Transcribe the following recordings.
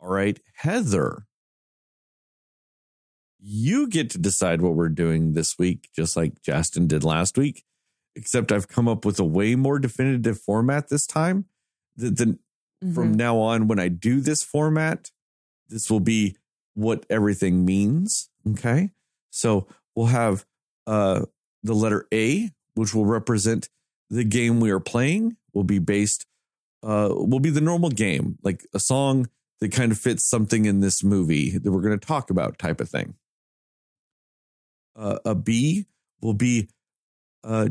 All right, Heather, you get to decide what we're doing this week, just like Justin did last week. Except I've come up with a way more definitive format this time. The, Mm-hmm. from now on, when I do this format, this will be what everything means. Okay. So we'll have uh, the letter A, which will represent the game we are playing, will be based, uh, will be the normal game, like a song that kind of fits something in this movie that we're going to talk about, type of thing. Uh, a B will be uh,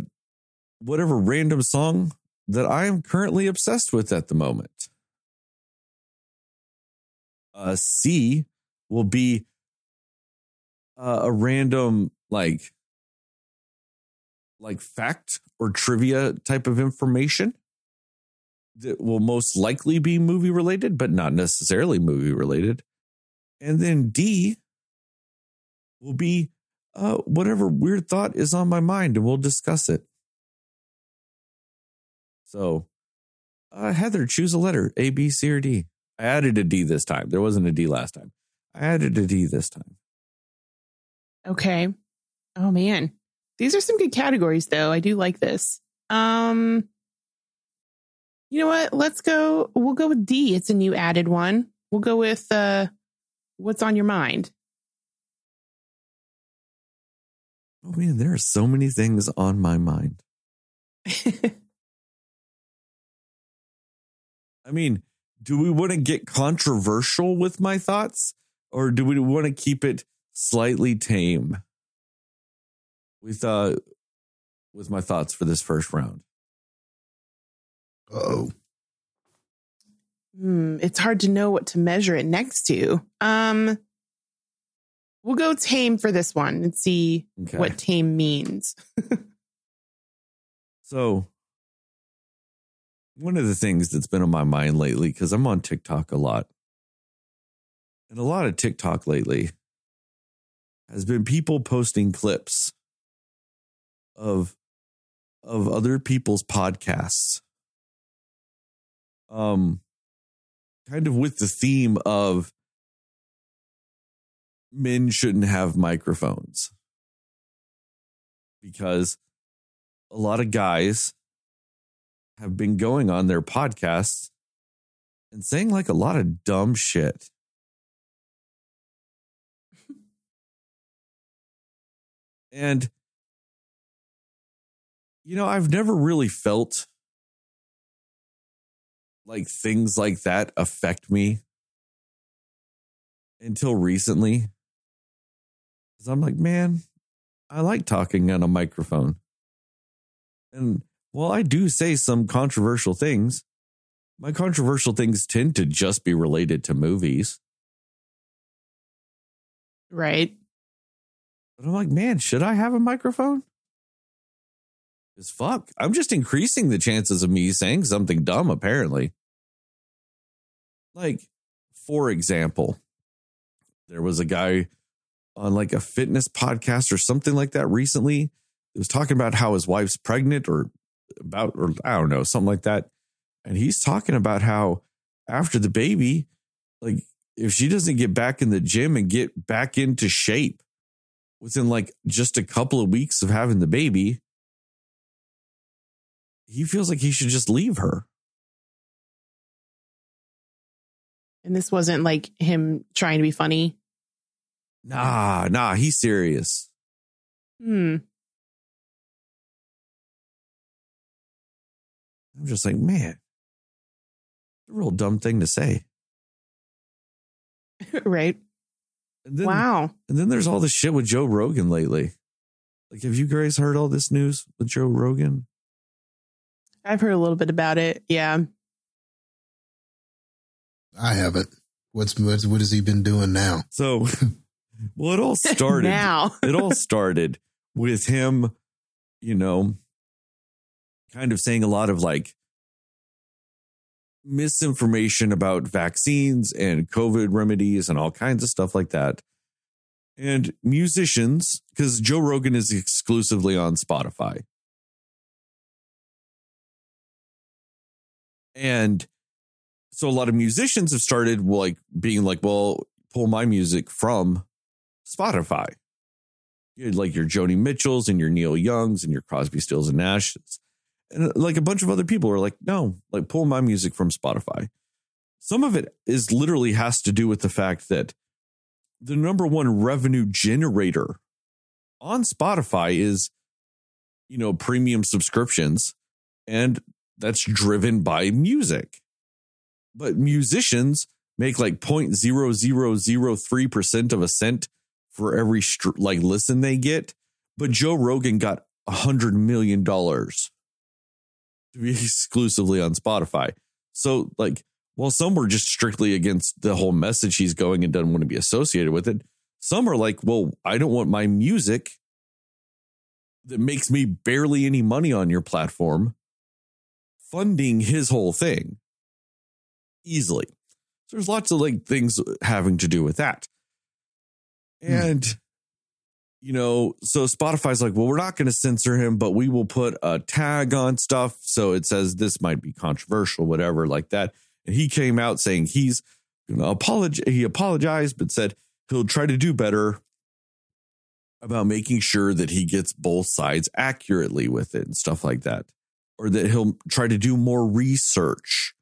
whatever random song that I am currently obsessed with at the moment. A C will be uh, a random like like fact or trivia type of information that will most likely be movie related, but not necessarily movie related. And then D will be uh, whatever weird thought is on my mind, and we'll discuss it. So, uh, Heather, choose a letter A, B, C, or D. I added a D this time. There wasn't a D last time. I added a D this time. Okay. Oh man. These are some good categories though. I do like this. Um You know what? Let's go we'll go with D. It's a new added one. We'll go with uh what's on your mind. Oh man, there are so many things on my mind. I mean, do we want to get controversial with my thoughts or do we want to keep it slightly tame with uh with my thoughts for this first round? Oh, Hmm, it's hard to know what to measure it next to. Um We'll go tame for this one and see Okay. what tame means. So, one of the things that's been on my mind lately, because I'm on TikTok a lot, and a lot of TikTok lately has been people posting clips of of other people's podcasts. Um, kind of with the theme of men shouldn't have microphones because a lot of guys have been going on their podcasts and saying like a lot of dumb shit. and you know, I've never really felt like things like that affect me until recently. Cuz I'm like, man, I like talking on a microphone. And while I do say some controversial things, my controversial things tend to just be related to movies. right? But I'm like, man, should I have a microphone? Because fuck, I'm just increasing the chances of me saying something dumb, apparently. Like, for example, there was a guy on like a fitness podcast or something like that recently. He was talking about how his wife's pregnant or about, or I don't know, something like that. And he's talking about how after the baby, like if she doesn't get back in the gym and get back into shape within like just a couple of weeks of having the baby, he feels like he should just leave her. And this wasn't like him trying to be funny. Nah, nah, he's serious. Hmm. I'm just like, man, a real dumb thing to say. right. And then, wow. And then there's all this shit with Joe Rogan lately. Like, have you guys heard all this news with Joe Rogan? I've heard a little bit about it. Yeah. I haven't. What's what's what has he been doing now? So, well, it all started. now. it all started with him, you know, kind of saying a lot of like misinformation about vaccines and COVID remedies and all kinds of stuff like that. And musicians, because Joe Rogan is exclusively on Spotify. And So a lot of musicians have started like being like, well, pull my music from Spotify. You like your Joni Mitchells and your Neil Youngs and your Crosby, Stills and Nashes. And like a bunch of other people are like, no, like pull my music from Spotify. Some of it is literally has to do with the fact that the number one revenue generator on Spotify is, you know, premium subscriptions. And that's driven by music. But musicians make like 0.0003% of a cent for every str- like listen they get. But Joe Rogan got a hundred million dollars to be exclusively on Spotify. So like, while some were just strictly against the whole message he's going and doesn't want to be associated with it, some are like, well, I don't want my music that makes me barely any money on your platform funding his whole thing easily. So there's lots of like things having to do with that. And hmm. you know, so Spotify's like, well, we're not going to censor him, but we will put a tag on stuff so it says this might be controversial, whatever, like that. And he came out saying he's going to apologize. He apologized, but said he'll try to do better about making sure that he gets both sides accurately with it and stuff like that, or that he'll try to do more research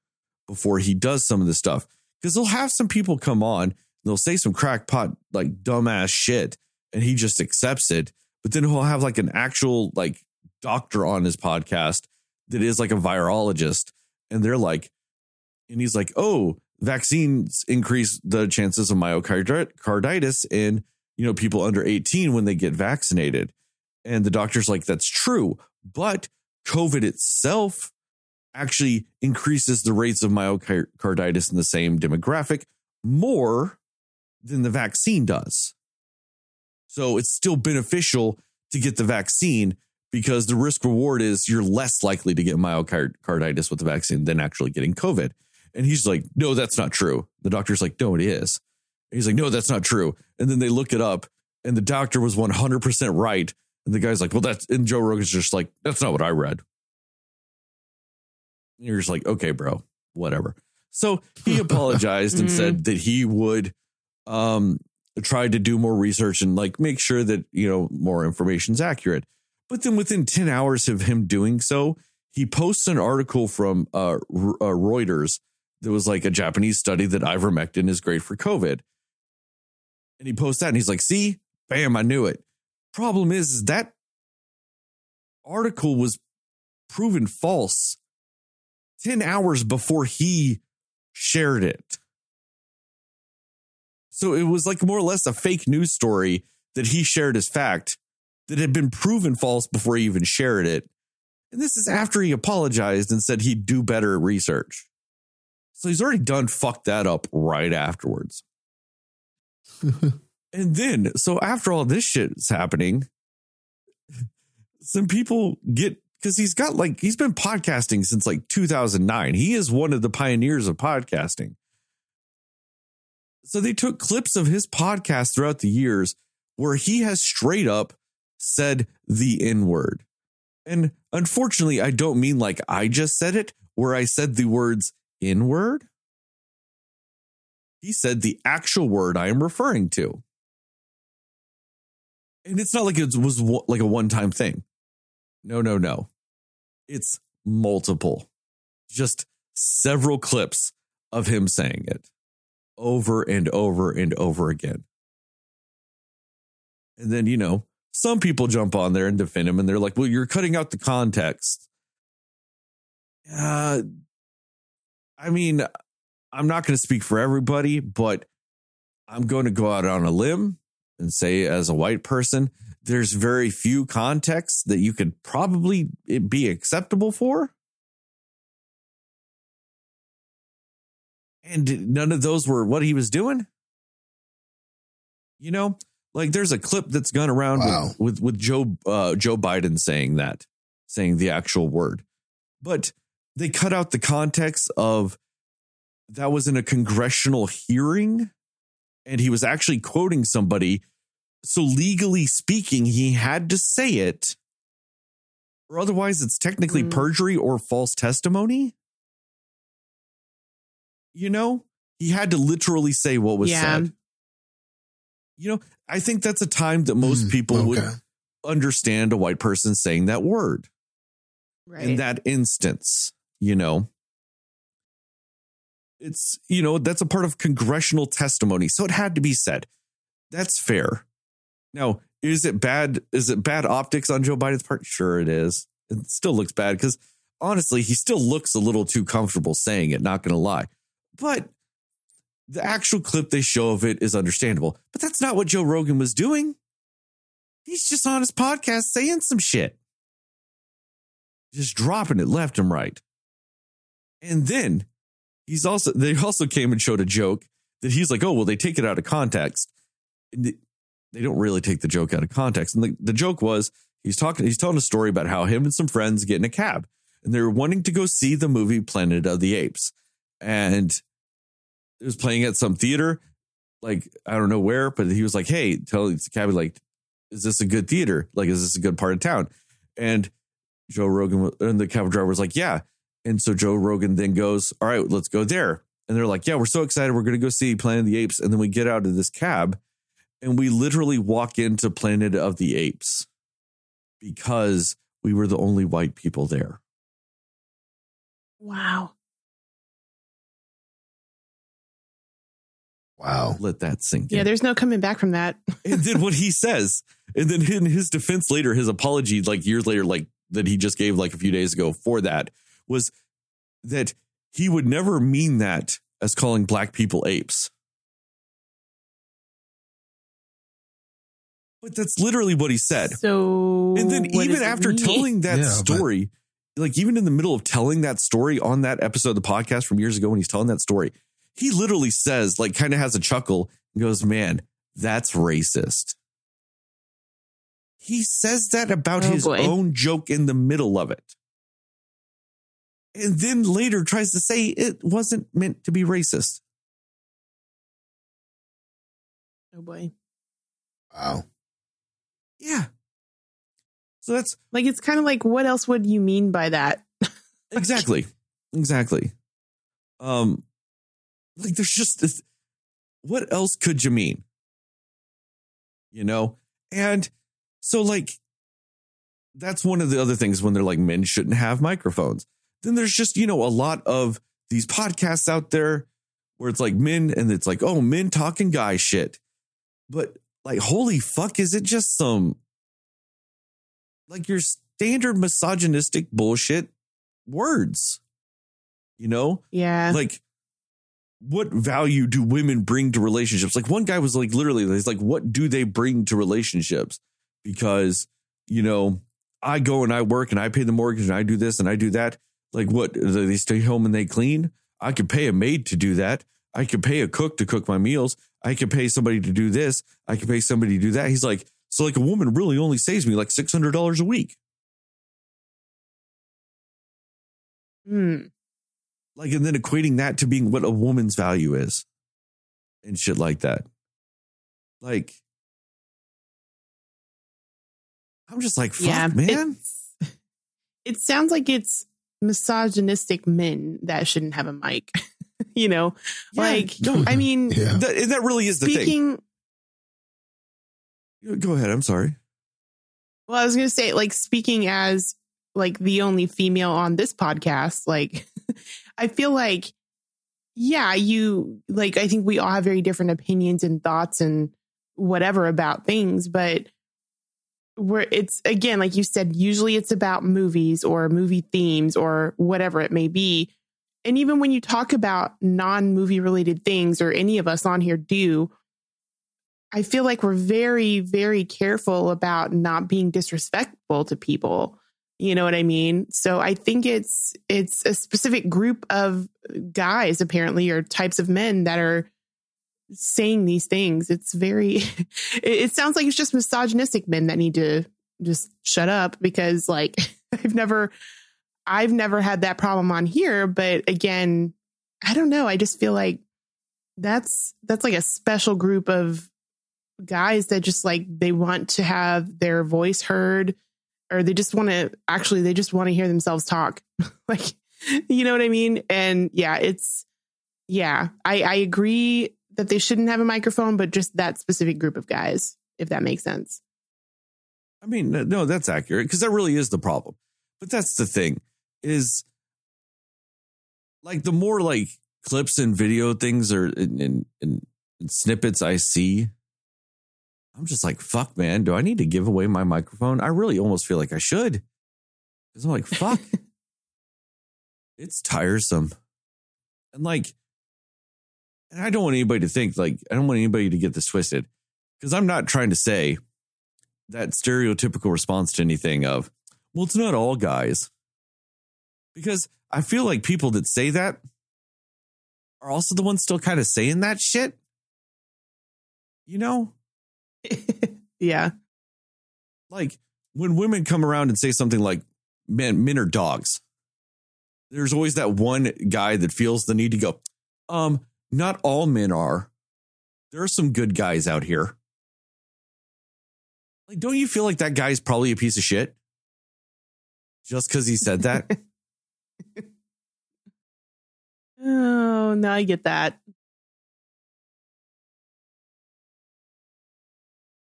before he does some of this stuff. Because he'll have some people come on, they'll say some crackpot, like dumbass shit, and he just accepts it. But then he'll have like an actual like doctor on his podcast that is like a virologist, and they're like, and he's like, oh, vaccines increase the chances of myocarditis in you know people under 18 when they get vaccinated and the doctor's like that's true but covid itself actually increases the rates of myocarditis in the same demographic more than the vaccine does. So it's still beneficial to get the vaccine because the risk reward is you're less likely to get myocarditis with the vaccine than actually getting COVID. And he's like, no, that's not true. The doctor's like, no, it is. And he's like, no, that's not true. And then they look it up and the doctor was 100% right. And the guy's like, well, that's, and Joe Rogan's just like, that's not what I read. You're just like, okay, bro, whatever. So he apologized and said mm-hmm. that he would um, try to do more research and like make sure that, you know, more information is accurate. But then within 10 hours of him doing so, he posts an article from uh, uh, Reuters that was like a Japanese study that ivermectin is great for COVID. And he posts that and he's like, see, bam, I knew it. Problem is, is that article was proven false 10 hours before he shared it. So it was like more or less a fake news story that he shared as fact that had been proven false before he even shared it. And this is after he apologized and said he'd do better research. So he's already done fucked that up right afterwards. and then, so after all this shit is happening, some people get because he's got like he's been podcasting since like 2009. He is one of the pioneers of podcasting. So they took clips of his podcast throughout the years where he has straight up said the N word. And unfortunately, I don't mean like I just said it, where I said the words N word. He said the actual word I am referring to. And it's not like it was like a one time thing. No, no, no. It's multiple. Just several clips of him saying it over and over and over again. And then, you know, some people jump on there and defend him and they're like, well, you're cutting out the context. Uh, I mean, I'm not going to speak for everybody, but I'm going to go out on a limb and say, as a white person, there's very few contexts that you could probably be acceptable for. And none of those were what he was doing. You know, like there's a clip that's gone around wow. with, with, with Joe uh, Joe Biden saying that, saying the actual word, but they cut out the context of that was in a congressional hearing, and he was actually quoting somebody so legally speaking, he had to say it, or otherwise it's technically mm. perjury or false testimony. You know, he had to literally say what was Yeah. said. You know, I think that's a time that most Hmm, people would understand a white person saying that word Right. in that instance, you know. It's, you know, that's a part of congressional testimony. So it had to be said. That's fair. Now, is it bad? Is it bad optics on Joe Biden's part? Sure, it is. It still looks bad because honestly, he still looks a little too comfortable saying it, not going to lie. But the actual clip they show of it is understandable. But that's not what Joe Rogan was doing. He's just on his podcast saying some shit just dropping it left and right. And then he's also they also came and showed a joke that he's like, oh well, they take it out of context. They- don't really take the joke out of context. And the, the joke was he's talking, he's telling a story about how him and some friends get in a cab and they're wanting to go see the movie Planet of the Apes. And it was playing at some theater, like I don't know where, but he was like, Hey, tell the cab like, is this a good theater? Like, is this a good part of town? And Joe Rogan and the cab driver was like, Yeah. And so Joe Rogan then goes, All right, let's go there. And they're like, Yeah, we're so excited. We're going to go see Planet of the Apes. And then we get out of this cab and we literally walk into Planet of the Apes because we were the only white people there. wow. Wow. Let that sink Yeah, in. Yeah, there's no coming back from that. and then what he says, and then in his defense later, his apology, like years later, like that he just gave like a few days ago for that, was that he would never mean that as calling black people apes. But that's literally what he said. So And then even after mean? telling that Yeah, but- story, like even in the middle of telling that story on that episode of the podcast from years ago when he's telling that story, he literally says, like, kind of has a chuckle and goes, Man, that's racist. He says that about Oh, his boy. own joke in the middle of it. And then later tries to say it wasn't meant to be racist. oh boy. Wow. Yeah. So that's Like it's kind of like what else would you mean by that? exactly. Exactly. Um like there's just this what else could you mean? You know? And so like that's one of the other things when they're like men shouldn't have microphones. Then there's just you know a lot of these podcasts out there where it's like men and it's like oh men talking guy shit. But like holy fuck is it just some like your standard misogynistic bullshit words. You know, Yeah. like what value do women bring to relationships? Like one guy was like literally, he's like, what do they bring to relationships? Because, you know, I go and I work and I pay the mortgage and I do this and I do that. Like what? They stay home and they clean. I could pay a maid to do that. I could pay a cook to cook my meals. I could pay somebody to do this. I could pay somebody to do that. He's like, so like a woman really only saves me like $600 a week. Hmm. like and then equating that to being what a woman's value is and shit like that like i'm just like fuck yeah, man It sounds like it's misogynistic men that shouldn't have a mic. you know, Yeah, like no, I mean, Yeah. that, that really is the speaking. thing go ahead i'm sorry Well, I was going to say, like, speaking as like the only female on this podcast, like, I feel like, yeah, you like, I think we all have very different opinions and thoughts and whatever about things, but where it's again, like you said, usually it's about movies or movie themes or whatever it may be. And even when you talk about non movie related things, or any of us on here do, I feel like we're very, very careful about not being disrespectful to people. You know what I mean? So I think it's it's a specific group of guys apparently or types of men that are saying these things. It's very it, it sounds like it's just misogynistic men that need to just shut up because like I've never I've never had that problem on here, but again, I don't know. I just feel like that's that's like a special group of guys that just like they want to have their voice heard or they just want to actually they just want to hear themselves talk like you know what i mean and yeah it's yeah, I, I agree that they shouldn't have a microphone, but just that specific group of guys, if that makes sense. I mean, no, that's accurate because that really is the problem. But that's the thing is like the more like clips and video things or in, in, snippets I see, I'm just like, fuck, man, do I need to give away my microphone? I really almost feel like I should. Because I'm like, fuck. it's tiresome. And like, and I don't want anybody to think like, I don't want anybody to get this twisted. Because I'm not trying to say that stereotypical response to anything of, well, it's not all guys. Because I feel like people that say that are also the ones still kind of saying that shit. You know? yeah. Like when women come around and say something like, men, men are dogs. There's always that one guy that feels the need to go, um, not all men are. There are some good guys out here. Like, don't you feel like that guy's probably a piece of shit? Just because he said that? oh, now I get that.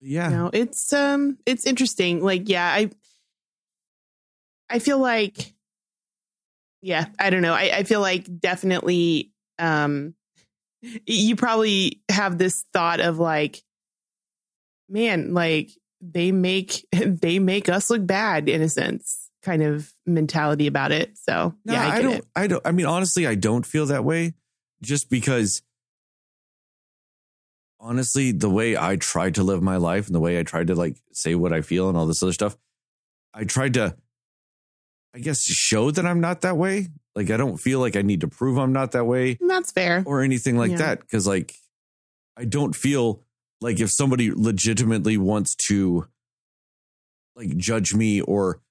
Yeah. No, it's um it's interesting. Like, yeah, I I feel like yeah, I don't know. I, I feel like definitely um you probably have this thought of like, man, like they make they make us look bad in a sense, kind of mentality about it. So No, yeah, I, I, don't. it. I don't. I mean, honestly, I don't feel that way. Just because, honestly, the way I tried to live my life and the way I tried to like say what I feel and all this other stuff, I tried to, I guess, show that I'm not that way. Like I don't feel like I need to prove I'm not that way That's fair. or anything like Yeah. that. Because like, I don't feel like if somebody legitimately wants to, like, judge me or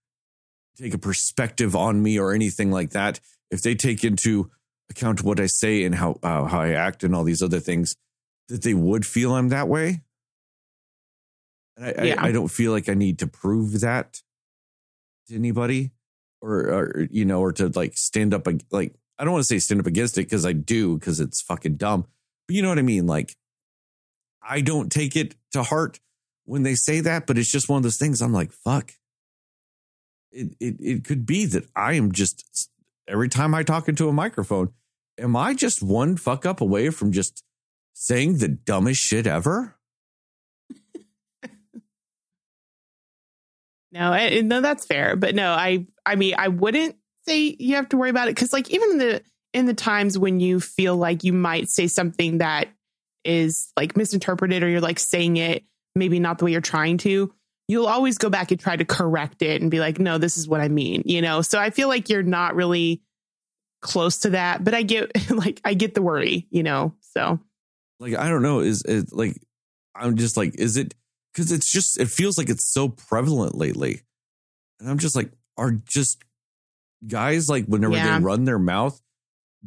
take a perspective on me or anything like that, if they take into account what I say and how uh, how I act and all these other things, that they would feel I'm that way. And I, Yeah. I, I don't feel like I need to prove that to anybody, or, or you know, or to like stand up like I don't want to say stand up against it because I do because it's fucking dumb, but you know what I mean. Like I don't take it to heart when they say that, but it's just one of those things. I'm like, fuck. It it it could be that I am just every time I talk into a microphone, am I just one fuck up away from just saying the dumbest shit ever? No, I, no, that's fair. But no, I, I mean, I wouldn't say you have to worry about it because, like, even in the in the times when you feel like you might say something that is like misinterpreted or you're like saying it maybe not the way you're trying to, you'll always go back and try to correct it and be like, no, this is what I mean, you know. So I feel like you're not really close to that, but I get like I get the worry, you know. So Like I don't know. Is it like I'm just like is it because it's just it feels like it's so prevalent lately, and I'm just like are just guys like whenever Yeah. they run their mouth,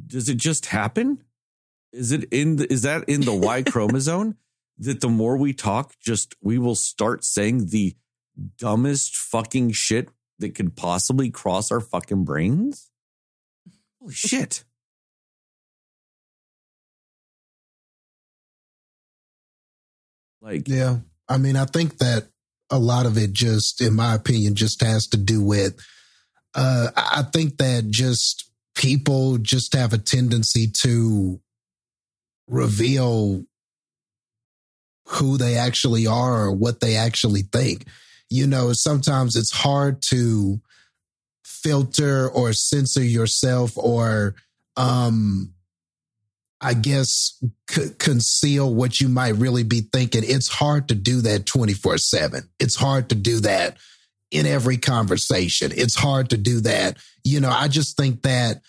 does it just happen? Is it in the, is that in the Y chromosome that the more we talk, just we will start saying the dumbest fucking shit that could possibly cross our fucking brains? Holy shit. Like, Yeah. I mean, I think that a lot of it just, in my opinion, just has to do with, uh, I I think that just people just have a tendency to reveal who they actually are or what they actually think. You know, sometimes it's hard to filter or censor yourself or, um, I guess c- conceal what you might really be thinking. It's hard to do that 24 7. It's hard to do that in every conversation. It's hard to do that. You know, I just think that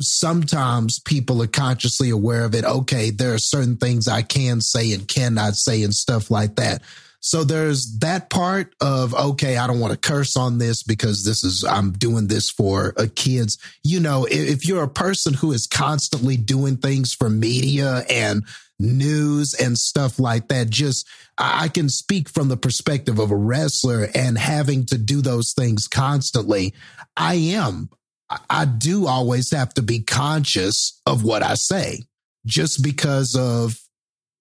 sometimes people are consciously aware of it. Okay, there are certain things I can say and cannot say and stuff like that. So there's that part of, okay, I don't want to curse on this because this is, I'm doing this for uh, kids. You know, if, you're a person who is constantly doing things for media and news and stuff like that, just, I can speak from the perspective of a wrestler and having to do those things constantly. I am, I- do always have to be conscious of what I say just because of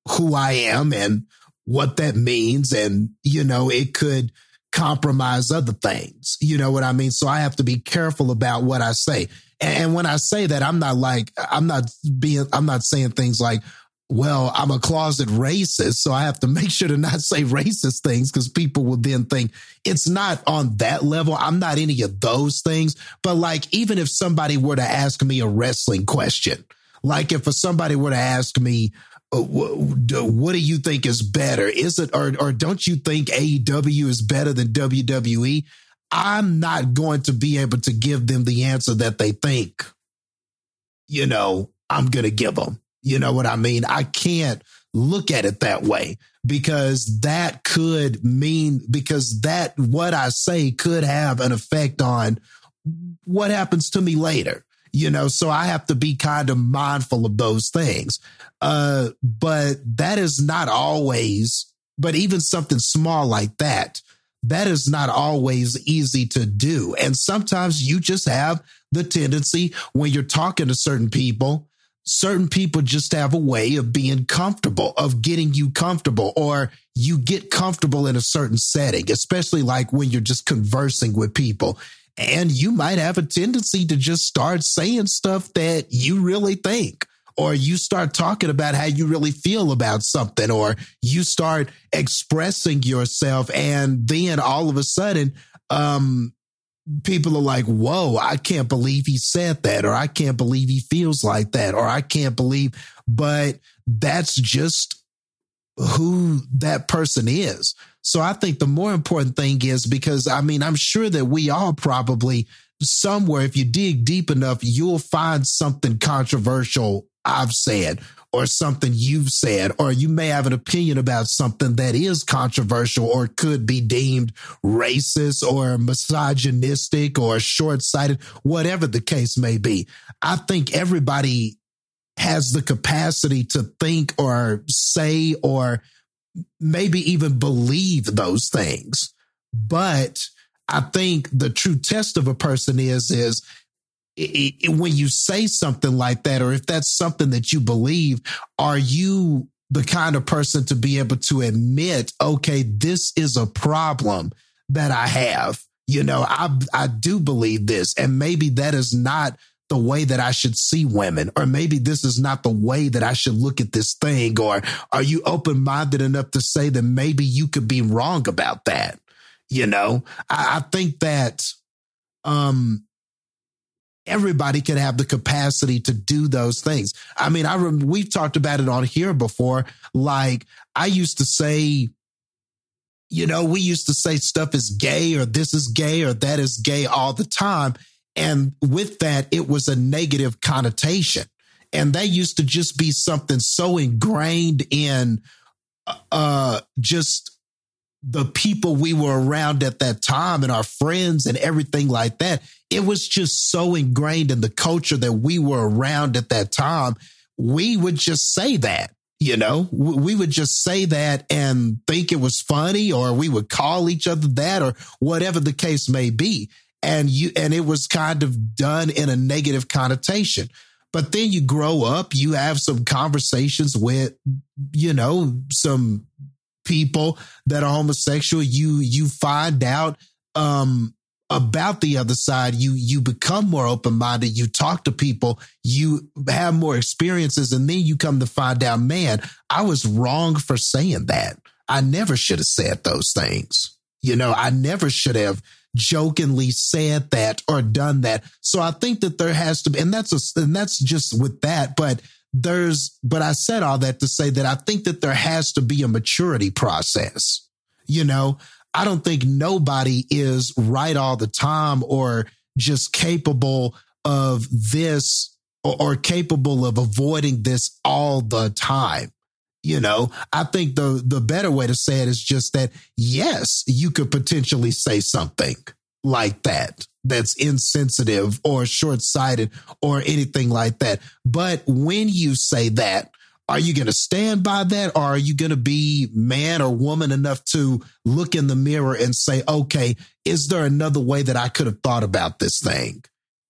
who I am and what that means. And, you know, it could compromise other things. You know what I mean? So I have to be careful about what I say. And when I say that, I'm not like, I'm not being, I'm not saying things like, well, I'm a closet racist, so I have to make sure to not say racist things because people will then think it's not on that level. I'm not any of those things. But like, even if somebody were to ask me a wrestling question, like if somebody were to ask me, uh, what do you think is better? Is it, or, or don't you think AEW is better than WWE? I'm not going to be able to give them the answer that they think, you know, I'm going to give them. You know what I mean? I can't look at it that way because that could mean, because that, what I say could have an effect on what happens to me later you know? So i have to be kind of mindful of those things. Uh but that is not always but even something small like that that is not always easy to do. And sometimes you just have the tendency when you're talking to certain people certain people just have a way of being comfortable of getting you comfortable or you get comfortable in a certain setting especially like when you're just conversing with people and you might have a tendency to just start saying stuff that you really think, or you start talking about how you really feel about something, or you start expressing yourself. And then all of a sudden, um, people are like, whoa, I can't believe he said that, or I can't believe he feels like that, or I can't believe, but that's just who that person is. So I think the more important thing is because I mean, I'm sure that we all probably somewhere, if you dig deep enough, you'll find something controversial I've said or something you've said, or you may have an opinion about something that is controversial or could be deemed racist or misogynistic or short sighted, whatever the case may be. I think everybody has the capacity to think or say or maybe even believe those things. But I think the true test of a person is is it, it, when you say something like that, or if that's something that you believe, are you the kind of person to be able to admit, okay, this is a problem that I have. You know, I I do believe this, and maybe that is not the way that I should see women, or maybe this is not the way that I should look at this thing, or are you open minded enough to say that maybe you could be wrong about that? You know, I, I think that um, everybody can have the capacity to do those things. I mean, I rem- we've talked about it on here before. Like I used to say, you know, we used to say stuff is gay or this is gay or that is gay all the time. And with that, it was a negative connotation. And that used to just be something so ingrained in uh, just the people we were around at that time and our friends and everything like that. It was just so ingrained in the culture that we were around at that time. We would just say that, you know, we would just say that and think it was funny, or we would call each other that, or whatever the case may be and you and it was kind of done in a negative connotation but then you grow up you have some conversations with you know some people that are homosexual you you find out um about the other side. You you become more open-minded. You talk to people. You have more experiences. And then you come to find out man i was wrong for saying that. I never should have said those things. You know i never should have jokingly said that or done that. So I think that there has to be, and that's a, and that's just with that, but there's, but I said all that to say that I think that there has to be a maturity process. You know, I don't think nobody is right all the time or just capable of this or, or capable of avoiding this all the time. You know, I think the the better way to say it is just that yes, you could potentially say something like that that's insensitive or short-sighted or anything like that. But when you say that, are you going to stand by that or are you going to be man or woman enough to look in the mirror and say, okay, is there another way that I could have thought about this thing?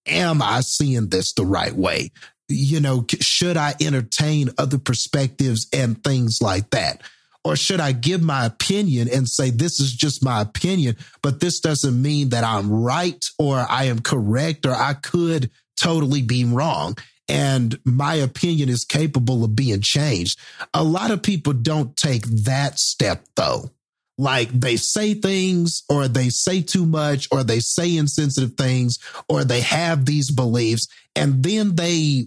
Am I seeing this the right way? you know, should I entertain other perspectives and things like that? Or should I give my opinion and say, this is just my opinion, but this doesn't mean that I'm right or I am correct or I could totally be wrong. And my opinion is capable of being changed. A lot of people don't take that step though like they say things or they say too much or they say insensitive things or they have these beliefs and then they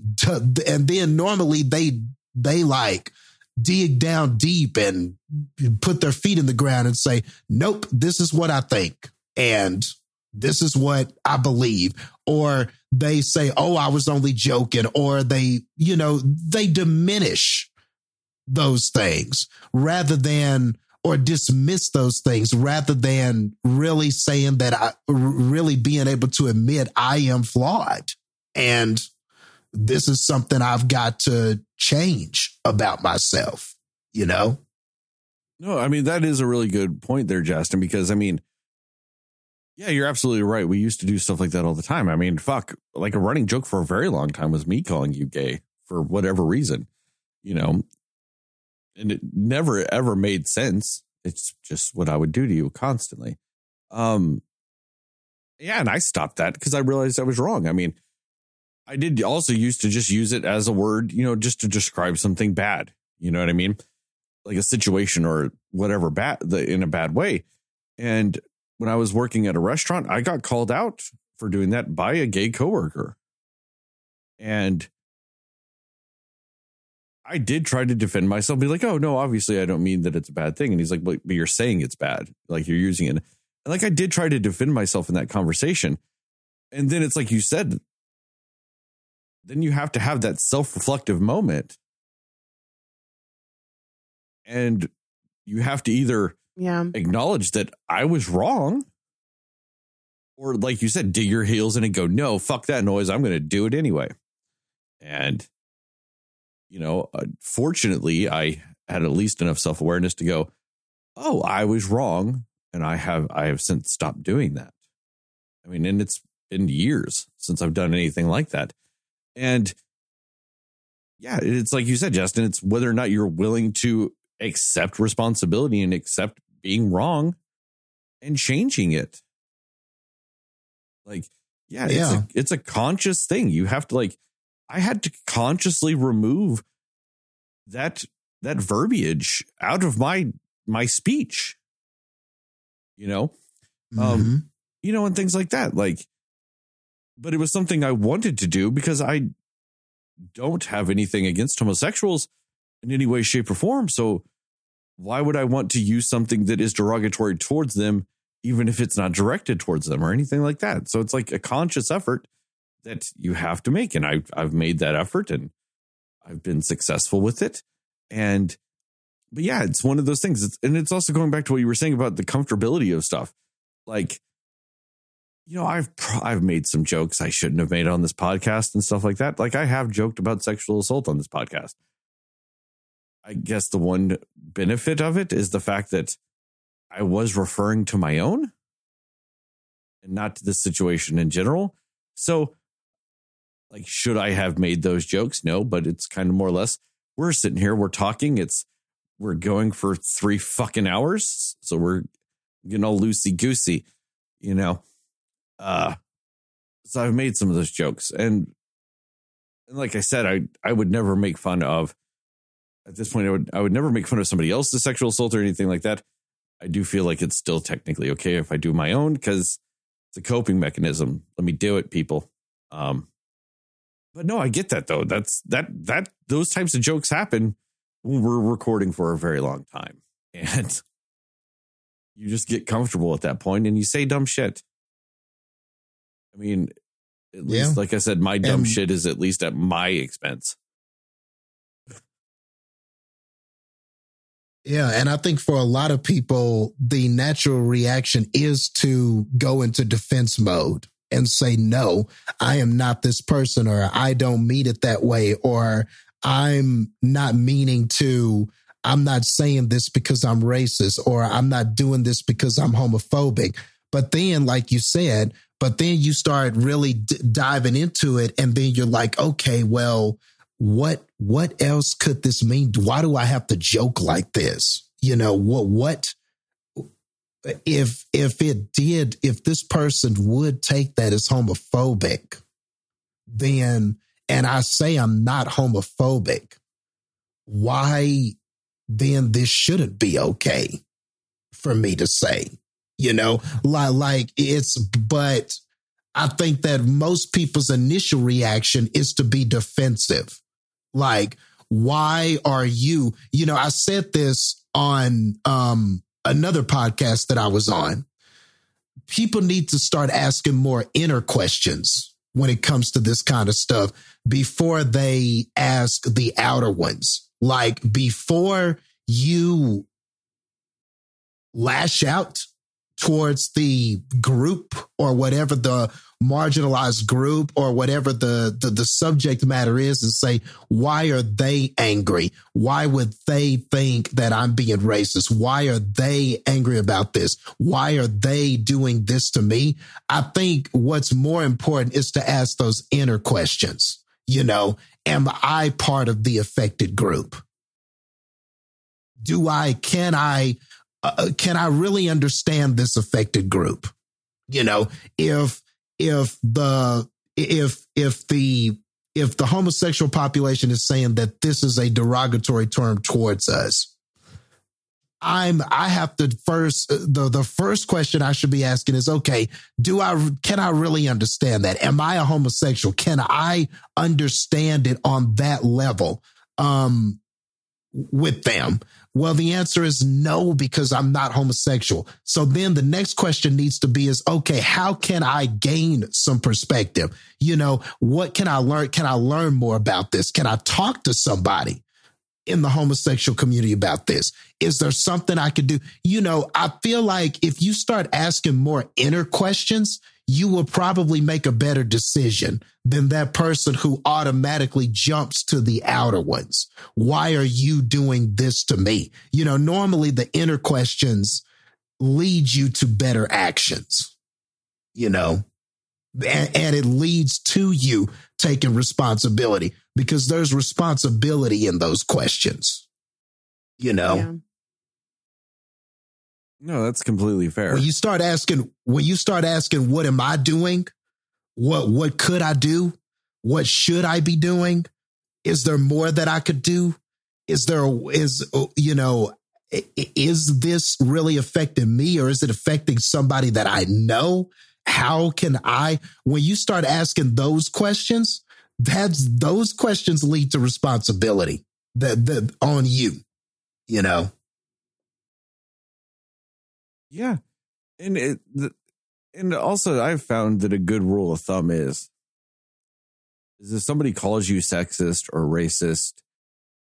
and then normally they they like dig down deep and put their feet in the ground and say nope this is what i think and this is what i believe or they say oh i was only joking or they you know they diminish those things rather than or dismiss those things rather than really saying that I really being able to admit I am flawed. And this is something I've got to change about myself, you know? No, I mean, that is a really good point there, Justin, because I mean, yeah, you're absolutely right. We used to do stuff like that all the time. I mean, fuck, like a running joke for a very long time was me calling you gay for whatever reason, you know, and it never ever made sense. It's just what I would do to you constantly. Um, yeah, and I stopped that because I realized I was wrong. I mean, I did also used to just use it as a word, you know, just to describe something bad. You know what I mean? Like a situation or whatever bad in a bad way. And when I was working at a restaurant, I got called out for doing that by a gay coworker. And I did try to defend myself, be like, oh no, obviously I don't mean that it's a bad thing. And he's like, but, but you're saying it's bad. Like you're using it. And like I did try to defend myself in that conversation. And then it's like you said, then you have to have that self-reflective moment. And you have to either yeah. acknowledge that I was wrong. Or like you said, dig your heels in and go, no, fuck that noise. I'm going to do it anyway. And you know, uh, fortunately, I had at least enough self awareness to go, oh, I was wrong, and I have I have since stopped doing that. I mean, and it's been years since I've done anything like that, and yeah, it's like you said, Justin. It's whether or not you're willing to accept responsibility and accept being wrong and changing it. Like, yeah, it's a it's a conscious thing. You have to like I had to consciously remove that that verbiage out of my my speech. You know? Um, Mhm. you know, and things like that. Like, but it was something I wanted to do because I don't have anything against homosexuals in any way, shape, or form. So why would I want to use something that is derogatory towards them, even if it's not directed towards them or anything like that? So it's like a conscious effort that you have to make. And I, I've made that effort and I've been successful with it. And, but yeah, it's one of those things. It's, and it's also going back to what you were saying about the comfortability of stuff. Like, you know, I've I've made some jokes I shouldn't have made on this podcast and stuff like that. Like I have joked about sexual assault on this podcast. I guess the one benefit of it is the fact that I was referring to my own and not to the situation in general. So, like, should I have made those jokes? No, but it's kind of more or less we're sitting here, we're talking. It's we're going for three fucking hours, so we're getting all loosey goosey, you know. Uh, so I've made some of those jokes, and and like I said, I I would never make fun of. At this point, I would I would never make fun of somebody else's sexual assault or anything like that. I do feel like it's still technically okay if I do my own because it's a coping mechanism. Let me do it, people. Um, but no, I get that though. That's that that those types of jokes happen when we're recording for a very long time, and you just get comfortable at that point and you say dumb shit. I mean, at Yeah. least, like I said, my dumb And- shit is at least at my expense. Yeah. And I think for a lot of people, the natural reaction is to go into defense mode and say, no, I am not this person, or I don't mean it that way, or I'm not meaning to, I'm not saying this because I'm racist, or I'm not doing this because I'm homophobic. But then, like you said, but then you start really d- diving into it, and then you're like, okay, well, what what else could this mean? Why do I have to joke like this? You know what what if if it did if this person would take that as homophobic, then and I say I'm not homophobic, why then this shouldn't be okay for me to say? You know, like it's but I think that most people's initial reaction is to be defensive. Like, why are you, you know, I said this on um another podcast that I was on. People need to start asking more inner questions when it comes to this kind of stuff before they ask the outer ones. Like before you lash out towards the group or whatever the marginalized group or whatever the, the, the subject matter is and say, why are they angry? Why would they think that I'm being racist? Why are they angry about this? Why are they doing this to me? I think what's more important is to ask those inner questions. You know, am I part of the affected group? Do I, can I, uh, can I really understand this affected group? You know, if if the if if the if the homosexual population is saying that this is a derogatory term towards us, I'm I have to first the the first question I should be asking is okay, do I can I really understand that? Am I a homosexual? Can I understand it on that level um with them? Well, the answer is no, because I'm not homosexual. So then the next question needs to be is, okay, how can I gain some perspective? You know, what can I learn? Can I learn more about this? Can I talk to somebody? in the homosexual community about this? Is there something I could do? You know, I feel like if you start asking more inner questions, you will probably make a better decision than that person who automatically jumps to the outer ones. Why are you doing this to me? You know, normally the inner questions lead you to better actions, you know, and, and it leads to you taking responsibility because there's responsibility in those questions, you know. Yeah. No, that's completely fair. When you start asking, when you start asking, what am I doing? What what could I do? What should I be doing? Is there more that I could do? Is there is oh, you know is this really affecting me or is it affecting somebody that I know? How can I when you start asking those questions, that's those questions lead to responsibility that, that on you, you know. Yeah. And it, and also I've found that a good rule of thumb is is if somebody calls you sexist or racist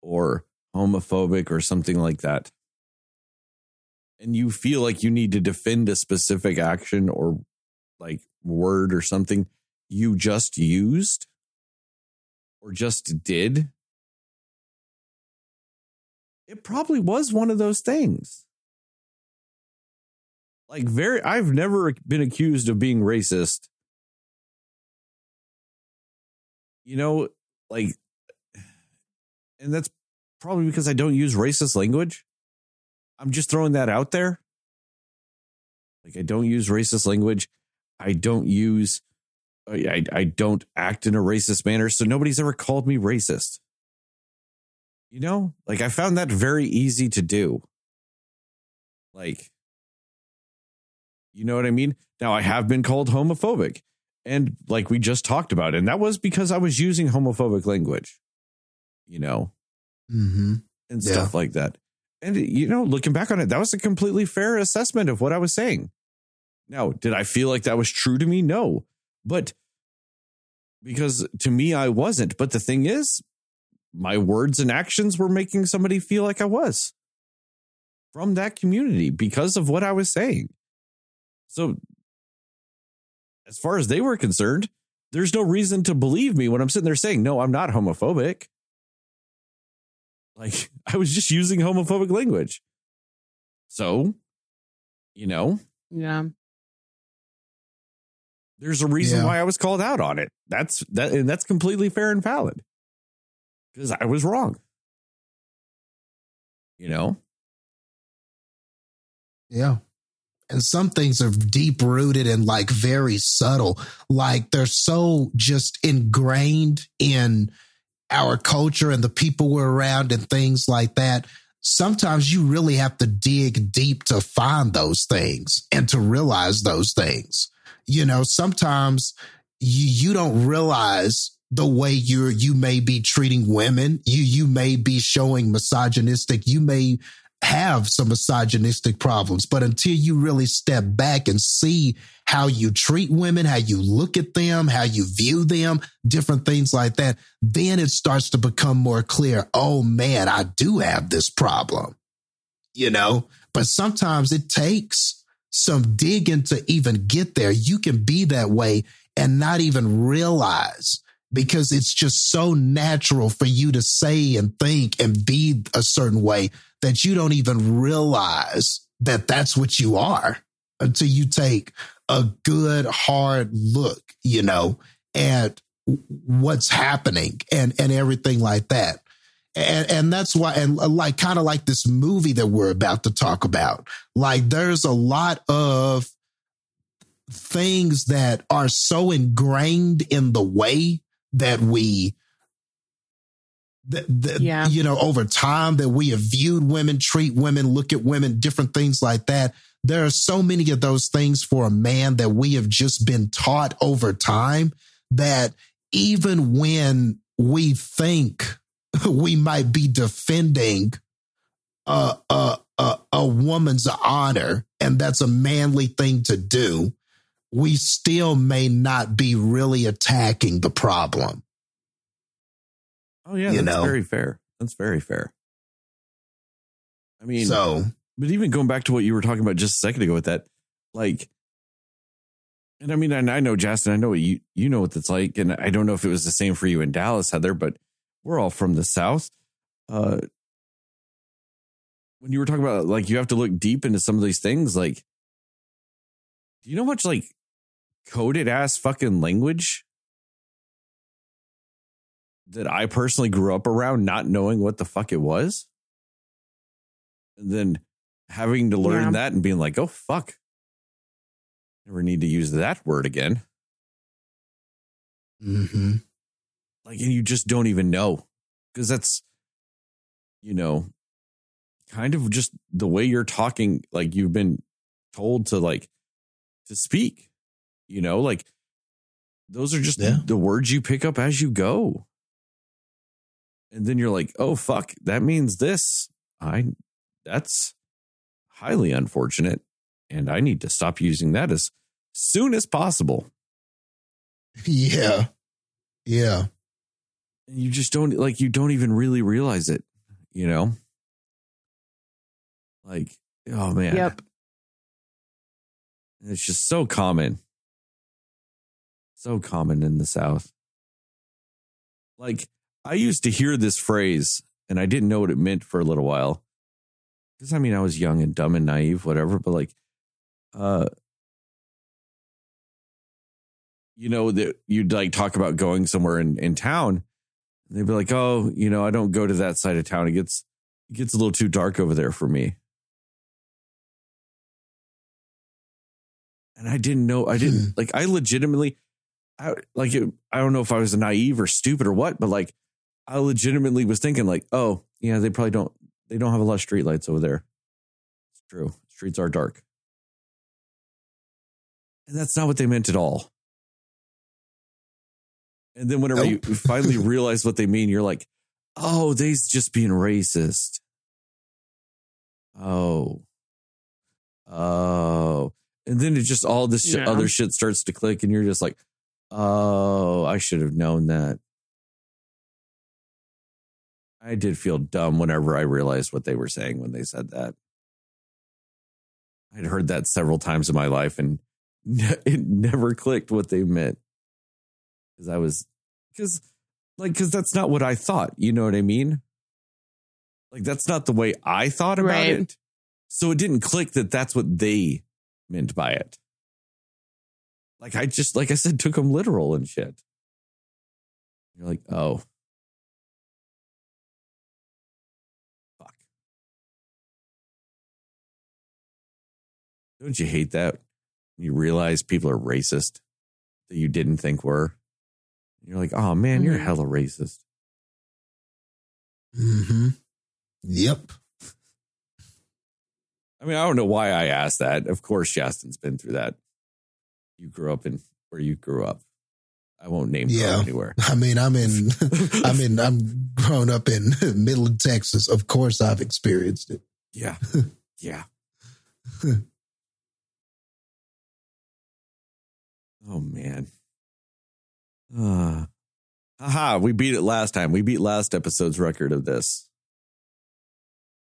or homophobic or something like that and you feel like you need to defend a specific action or like word or something you just used or just did it probably was one of those things like very I've never been accused of being racist. You know, like and that's probably because I don't use racist language. I'm just throwing that out there. Like I don't use racist language. I don't use uh, I, I don't act in a racist manner, so nobody's ever called me racist. You know, like I found that very easy to do. Like you know what I mean? Now, I have been called homophobic. And like we just talked about, and that was because I was using homophobic language, you know, mm-hmm. and stuff yeah. like that. And, you know, looking back on it, that was a completely fair assessment of what I was saying. Now, did I feel like that was true to me? No. But because to me, I wasn't. But the thing is, my words and actions were making somebody feel like I was from that community because of what I was saying. So, as far as they were concerned, there's no reason to believe me when I'm sitting there saying, no, I'm not homophobic. Like, I was just using homophobic language. So, you know. Yeah. there's a reason Yeah. why I was called out on it. That's that and that's completely fair and valid. Because I was wrong. You know? Yeah. And some things are deep rooted and like very subtle. Like they're so just ingrained in our culture and the people we're around and things like that. Sometimes you really have to dig deep to find those things and to realize those things. You know, sometimes you, you don't realize the way you're you may be treating women. You you may be showing misogynistic. You may have some misogynistic problems, but until you really step back and see how you treat women, how you look at them, how you view them, different things like that, then it starts to become more clear. Oh man, I do have this problem, you know, but sometimes it takes some digging to even get there. You can be that way and not even realize because it's just so natural for you to say and think and be a certain way that you don't even realize that that's what you are until you take a good hard look, you know, at what's happening and and everything like that. And and that's why and uh, like kind of like this movie that we're about to talk about. Like there's a lot of things that are so ingrained in the way that we that, that Yeah. you know over time that we have viewed women treat women look at women different things like that there are so many of those things for a man that we have just been taught over time that even when we think we might be defending a, a, a, a woman's honor and that's a manly thing to do we still may not be really attacking the problem Oh yeah, You that's know? very fair. That's very fair. I mean, so but even going back to what you were talking about just a second ago with that, like, and I mean, and I know Justin, I know what you you know what it's like, and I don't know if it was the same for you in Dallas, Heather, but we're all from the South. Uh, when you were talking about like you have to look deep into some of these things, like, do you know much like coded ass fucking language that I personally grew up around, not knowing what the fuck it was, and then having to learn Yeah. that and being like, oh fuck, never need to use that word again. Mm-hmm. Like, and you just don't even know because that's, you know, kind of just the way you're talking. Like you've been told to like to speak. You know, like those are just Yeah. the words you pick up as you go. And then you're like, oh fuck, that means this. I that's highly unfortunate. And I need to stop using that as soon as possible. yeah yeah And you just don't like you don't even really realize it, you know? Like, oh man. Yep. It's just so common. So common in the South. Like, I used to hear this phrase and I didn't know what it meant for a little while. Because I mean, I was young and dumb and naive, whatever, but like, uh, you know, that you'd like talk about going somewhere in, in town. And they'd be like, oh, you know, I don't go to that side of town. It gets, it gets a little too dark over there for me. and I didn't know. I didn't like. I legitimately, I like. It, I don't know if I was naive or stupid or what, but like, I legitimately was thinking like, oh yeah, they probably don't. They don't have a lot of street lights over there. It's true. Streets are dark, and that's not what they meant at all. And then whenever Nope. you finally realize what they mean, you're like, oh, they's just being racist. Oh. Oh. And then it just all this shit, Yeah. other shit starts to click, and you're just like, oh, I should have known that. I did feel dumb whenever I realized what they were saying when they said that. I'd heard that several times in my life, and it never clicked what they meant. Because I was, because, like, because that's not what I thought. You know what I mean? Like, that's not the way I thought about Right. it. So it didn't click that that's what they meant by it. Like I just, like I said, took them literal and shit. You're like, oh, Don't you hate that? You realize people are racist that you didn't think were. You're like, oh man, you're Mhm. hella racist. Mm-hmm. Yep. I mean, I don't know why I asked that. Of course, Justin's been through that. You grew up in where you grew up. I won't name Yeah. anywhere. I mean, I'm in, I mean, I'm grown up in Midland, Texas. Of course, I've experienced it. Yeah. Yeah. Oh man. Uh haha, we beat it last time. We beat last episode's record of this.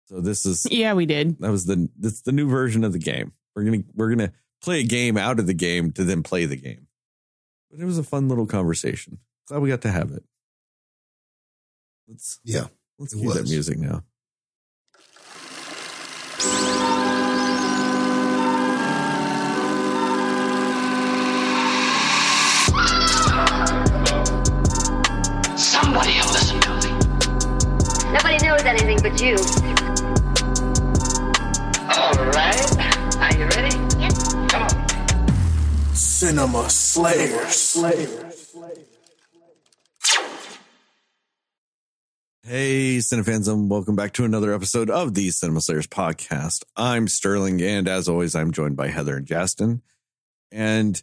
So this is Yeah, we did. that was the that's the new version of the game. We're gonna we're gonna play a game out of the game to then play the game. But it was a fun little conversation. Glad we got to have it. Let's Yeah. let's It cue that music now. Somebody will listen to me. Nobody knows anything but you. All right. Are you ready? Yep. Come on. Cinema Slayers. Slayers. Hey, Cinefans, and welcome back to another episode of the Cinema Slayers podcast. I'm Sterling, and as always, I'm joined by Heather and Justin. And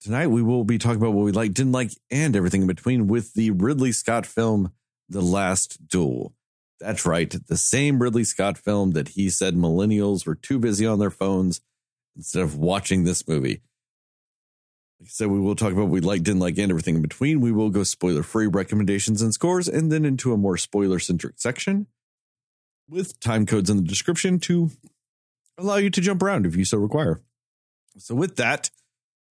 tonight we will be talking about what we like, didn't like, and everything in between with the Ridley Scott film, The Last Duel. That's right, the same Ridley Scott film that he said millennials were too busy on their phones instead of watching this movie. Like I said, we will talk about what we liked, didn't like, and everything in between. We will go spoiler free recommendations and scores, and then into a more spoiler centric section with time codes in the description to allow you to jump around if you so require. So, with that,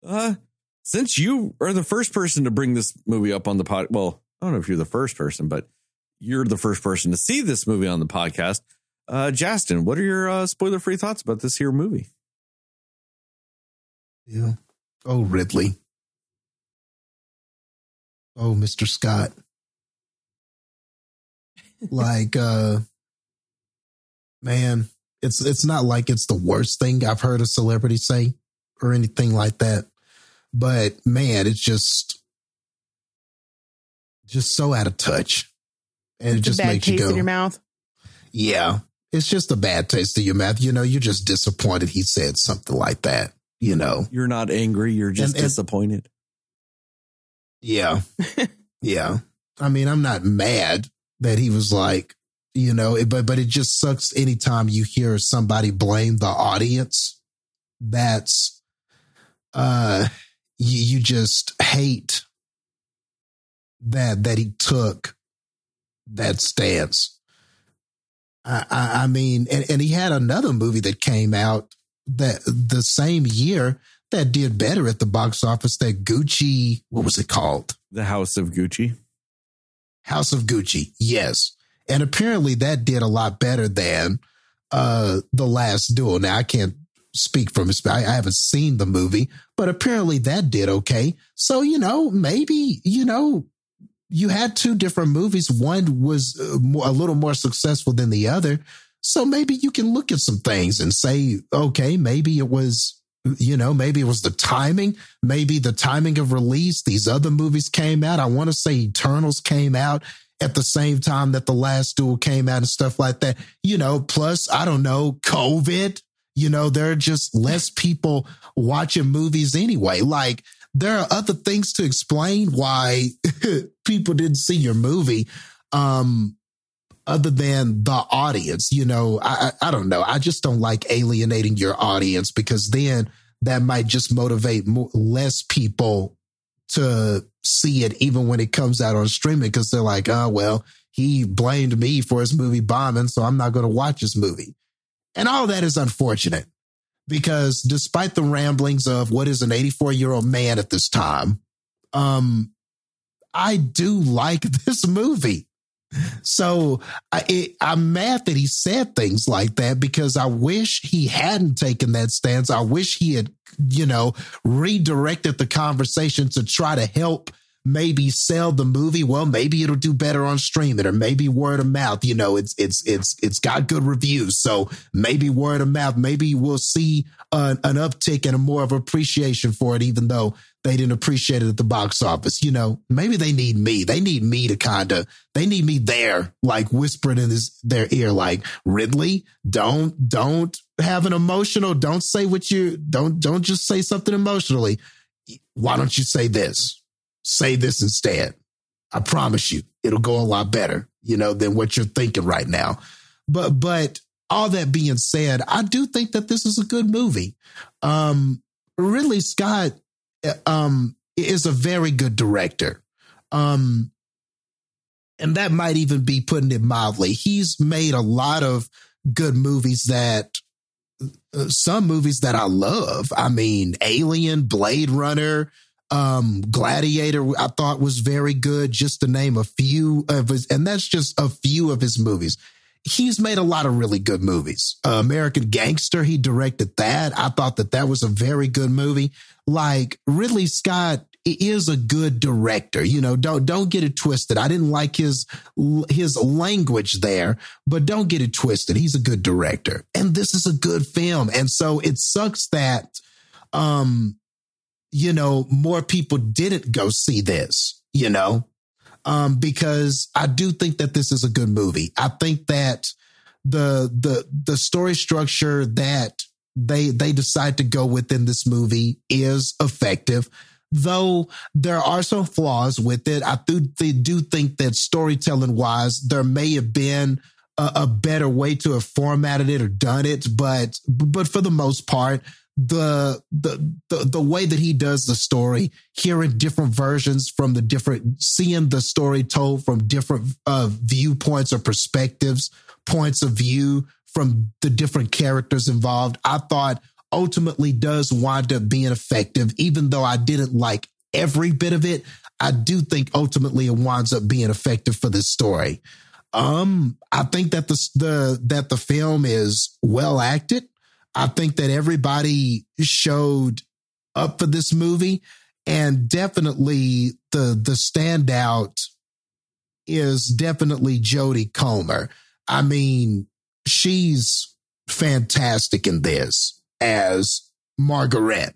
uh, since you are the first person to bring this movie up on the pod, well, I don't know if you're the first person, but you're the first person to see this movie on the podcast. Uh, Justin, what are your uh, spoiler free thoughts about this here movie? Yeah. Oh, Ridley. Oh, Mr. Scott. like, uh, man, it's it's not like it's the worst thing I've heard a celebrity say or anything like that. But man, it's just just so out of touch. And it The just bad makes you go, in your mouth. yeah, it's just a bad taste in your mouth. You know, you're just disappointed he said something like that, you know. You're not angry, you're just And- and- disappointed. Yeah. yeah. I mean, I'm not mad that he was like, you know, it- but but it just sucks anytime you hear somebody blame the audience. That's uh you, you just hate that that he took that stance. I, I, I mean, and, and he had another movie that came out that the same year that did better at the box office. That Gucci, what was it called? The House of Gucci. House of Gucci. Yes, and apparently that did a lot better than uh the Last Duel. Now I can't speak from. I, I haven't seen the movie, but apparently that did okay. So you know, maybe you know. You had two different movies. One was uh, a little more successful than the other. So maybe you can look at some things and say, okay, maybe it was, you know, maybe it was the timing, maybe the timing of release. These other movies came out. I want to say Eternals came out at the same time that the last duel came out and stuff like that. You know, plus, I don't know, COVID, you know, there are just less people watching movies anyway. Like, there are other things to explain why people didn't see your movie. Um, other than the audience, you know, I, I don't know. I just don't like alienating your audience because then that might just motivate more, less people to see it, even when it comes out on streaming, because they're like, oh well, he blamed me for his movie bombing, so I'm not going to watch his movie. And all that is unfortunate because despite the ramblings of what is an 84 year old man at this time, um, I do like this movie. So I, it, I'm mad that he said things like that because I wish he hadn't taken that stance. I wish he had, you know, redirected the conversation to try to help maybe sell the movie. Well, maybe it'll do better on streaming or maybe word of mouth. You know, it's, it's, it's, it's got good reviews. So maybe word of mouth, maybe we'll see an, an uptick and a more of appreciation for it, even though they didn't appreciate it at the box office. You know, maybe they need me. They need me to kind of, they need me there, like whispering in his, their ear, like Ridley, don't, don't have an emotional, don't say what you, don't, don't just say something emotionally. Why don't you say this? Say this instead. I promise you, it'll go a lot better, you know, than what you're thinking right now. But, but all that being said, I do think that this is a good movie. Um, Ridley Scott um, is a very good director. Um, and that might even be putting it mildly. He's made a lot of good movies that uh, some movies that I love. I mean, Alien, Blade Runner, um, Gladiator, I thought was very good, just to name a few of his, and that's just a few of his movies. He's made a lot of really good movies. Uh, American Gangster, he directed that. I thought that that was a very good movie. Like Ridley Scott is a good director. You know, don't don't get it twisted. I didn't like his his language there, but don't get it twisted. He's a good director, and this is a good film. And so it sucks that, um, you know, more people didn't go see this. You know, um, because I do think that this is a good movie. I think that the the the story structure that they they decide to go with in this movie is effective though there are some flaws with it i do, do think that storytelling wise there may have been a, a, better way to have formatted it or done it but but for the most part the, the the way that he does the story, hearing different versions from the different, seeing the story told from different uh, viewpoints or perspectives, points of view from the different characters involved, I thought ultimately does wind up being effective. Even though I didn't like every bit of it, I do think ultimately it winds up being effective for this story. Um, I think that the the that the film is well acted. I think that everybody showed up for this movie, and definitely the the standout is definitely Jodie Comer. I mean, she's fantastic in this as Margaret.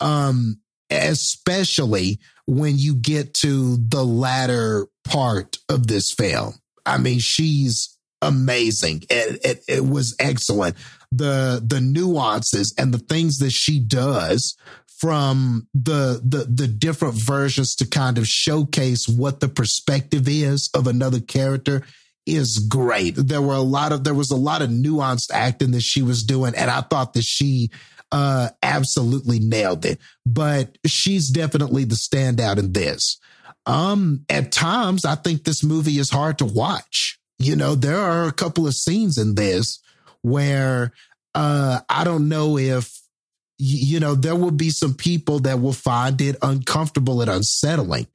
Um, especially when you get to the latter part of this film. I mean, she's amazing. It, it, it was excellent the the nuances and the things that she does from the the the different versions to kind of showcase what the perspective is of another character is great. There were a lot of there was a lot of nuanced acting that she was doing and I thought that she uh absolutely nailed it. But she's definitely the standout in this. Um at times I think this movie is hard to watch. You know, there are a couple of scenes in this where uh, I don't know if you know there will be some people that will find it uncomfortable and unsettling.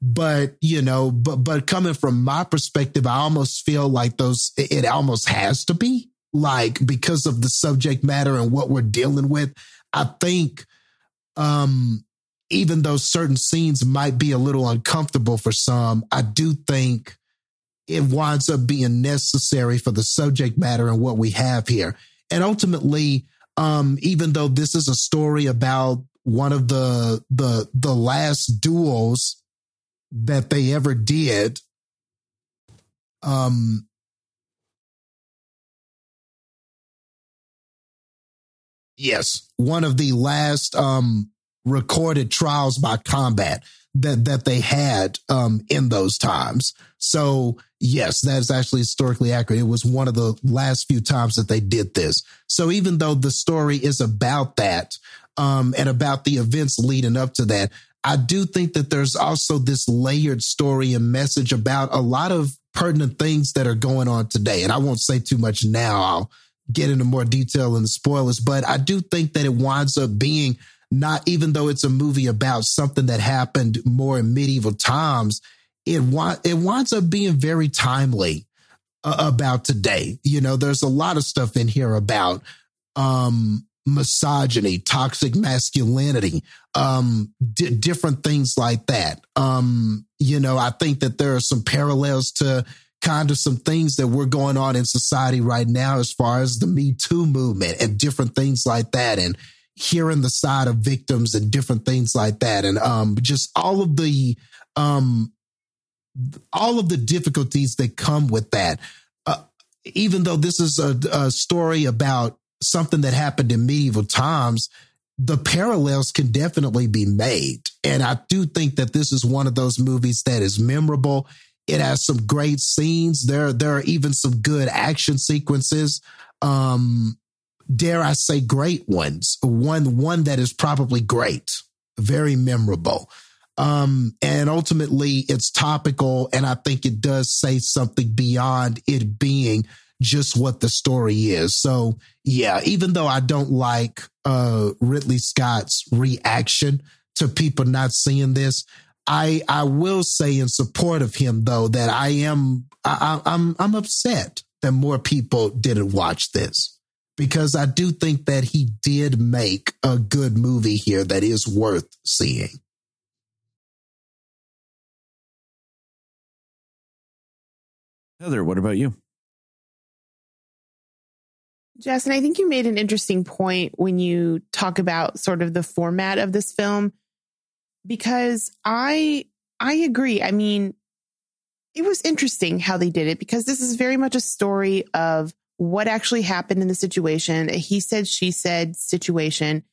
But you know but but coming from my perspective i almost feel like those it almost has to be. Like because of the subject matter and what we're dealing with i think um even though certain scenes might be a little uncomfortable for some i do think it winds up being necessary for the subject matter and what we have here. And ultimately, um, even though this is a story about one of the the the last duels that they ever did, um, yes, one of the last um recorded trials by combat that that they had um in those times. So yes, that is actually historically accurate. It was one of the last few times that they did this. So even though the story is about that, um, and about the events leading up to that, I do think that there's also this layered story and message about a lot of pertinent things that are going on today. And I won't say too much now. I'll get into more detail in the spoilers, but I do think that it winds up being not even though it's a movie about something that happened more in medieval times, it wa- it winds up being very timely uh, about today. You know, there's a lot of stuff in here about um misogyny, toxic masculinity, um, di- different things like that. Um, you know, I think that there are some parallels to kind of some things that we're going on in society right now as far as the Me Too movement and different things like that. And hearing the side of victims and different things like that. And um, just all of the um, all of the difficulties that come with that. Uh, even though this is a, a story about something that happened in medieval times, the parallels can definitely be made. And I do think that this is one of those movies that is memorable. It has some great scenes. There, there are even some good action sequences. Um, dare I say, great ones. One, one that is probably great, very memorable. Um, and ultimately, it's topical, and I think it does say something beyond it being just what the story is. So, yeah, even though I don't like uh, Ridley Scott's reaction to people not seeing this, I I will say in support of him though that I am I, I'm I'm upset that more people didn't watch this because I do think that he did make a good movie here that is worth seeing. Heather, what about you? Justin, I think you made an interesting point when you talk about sort of the format of this film because I I agree. I mean, it was interesting how they did it because this is very much a story of what actually happened in the situation. He said, she said situation.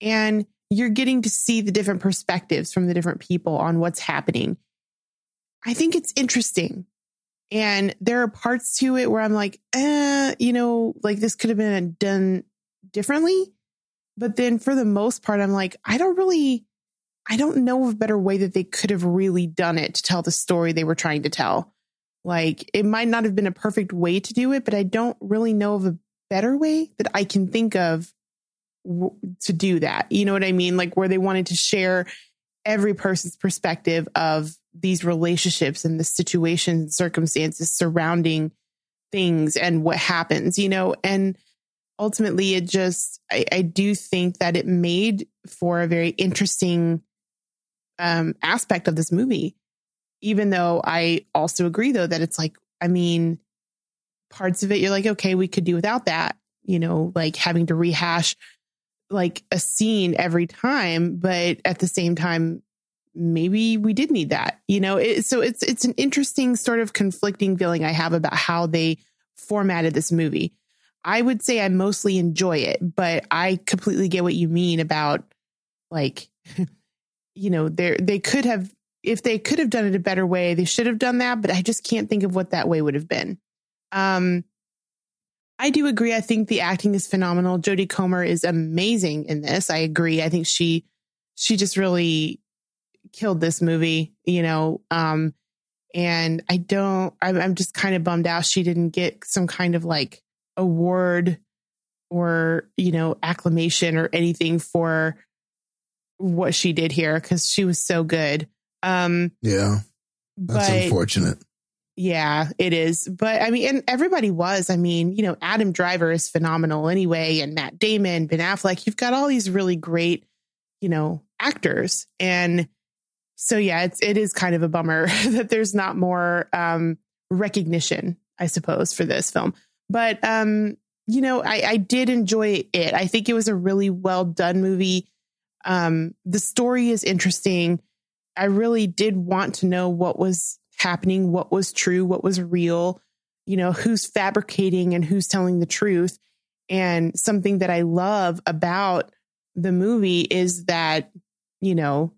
And you're getting to see the different perspectives from the different people on what's happening. I think it's interesting. And there are parts to it where I'm like, eh, you know, like this could have been done differently. But then for the most part, I'm like, I don't really, I don't know of a better way that they could have really done it to tell the story they were trying to tell. Like it might not have been a perfect way to do it, but I don't really know of a better way that I can think of w- to do that. You know what I mean? Like where they wanted to share every person's perspective of these relationships and the situations and circumstances surrounding things and what happens, you know, and ultimately it just I, I do think that it made for a very interesting um aspect of this movie. Even though I also agree though that it's like, I mean, parts of it you're like, okay, we could do without that, you know, like having to rehash like a scene every time, but at the same time, maybe we did need that, you know. It, so it's it's an interesting sort of conflicting feeling I have about how they formatted this movie. I would say I mostly enjoy it, but I completely get what you mean about like, you know, they they could have if they could have done it a better way, they should have done that. But I just can't think of what that way would have been. Um, I do agree. I think the acting is phenomenal. Jodie Comer is amazing in this. I agree. I think she she just really killed this movie, you know. Um and I don't I'm, I'm just kind of bummed out she didn't get some kind of like award or, you know, acclamation or anything for what she did here cuz she was so good. Um Yeah, that's but unfortunate. yeah, it is. But I mean, and everybody was. I mean, you know, Adam Driver is phenomenal anyway, and Matt Damon, Ben Affleck. You've got all these really great, you know, actors. And so yeah, it's it is kind of a bummer that there's not more um recognition, I suppose, for this film. But um, you know, I, I did enjoy it. I think it was a really well done movie. Um, the story is interesting. I really did want to know what was happening, what was true, what was real, you know, who's fabricating and who's telling the truth. And something that I love about the movie is that, you know,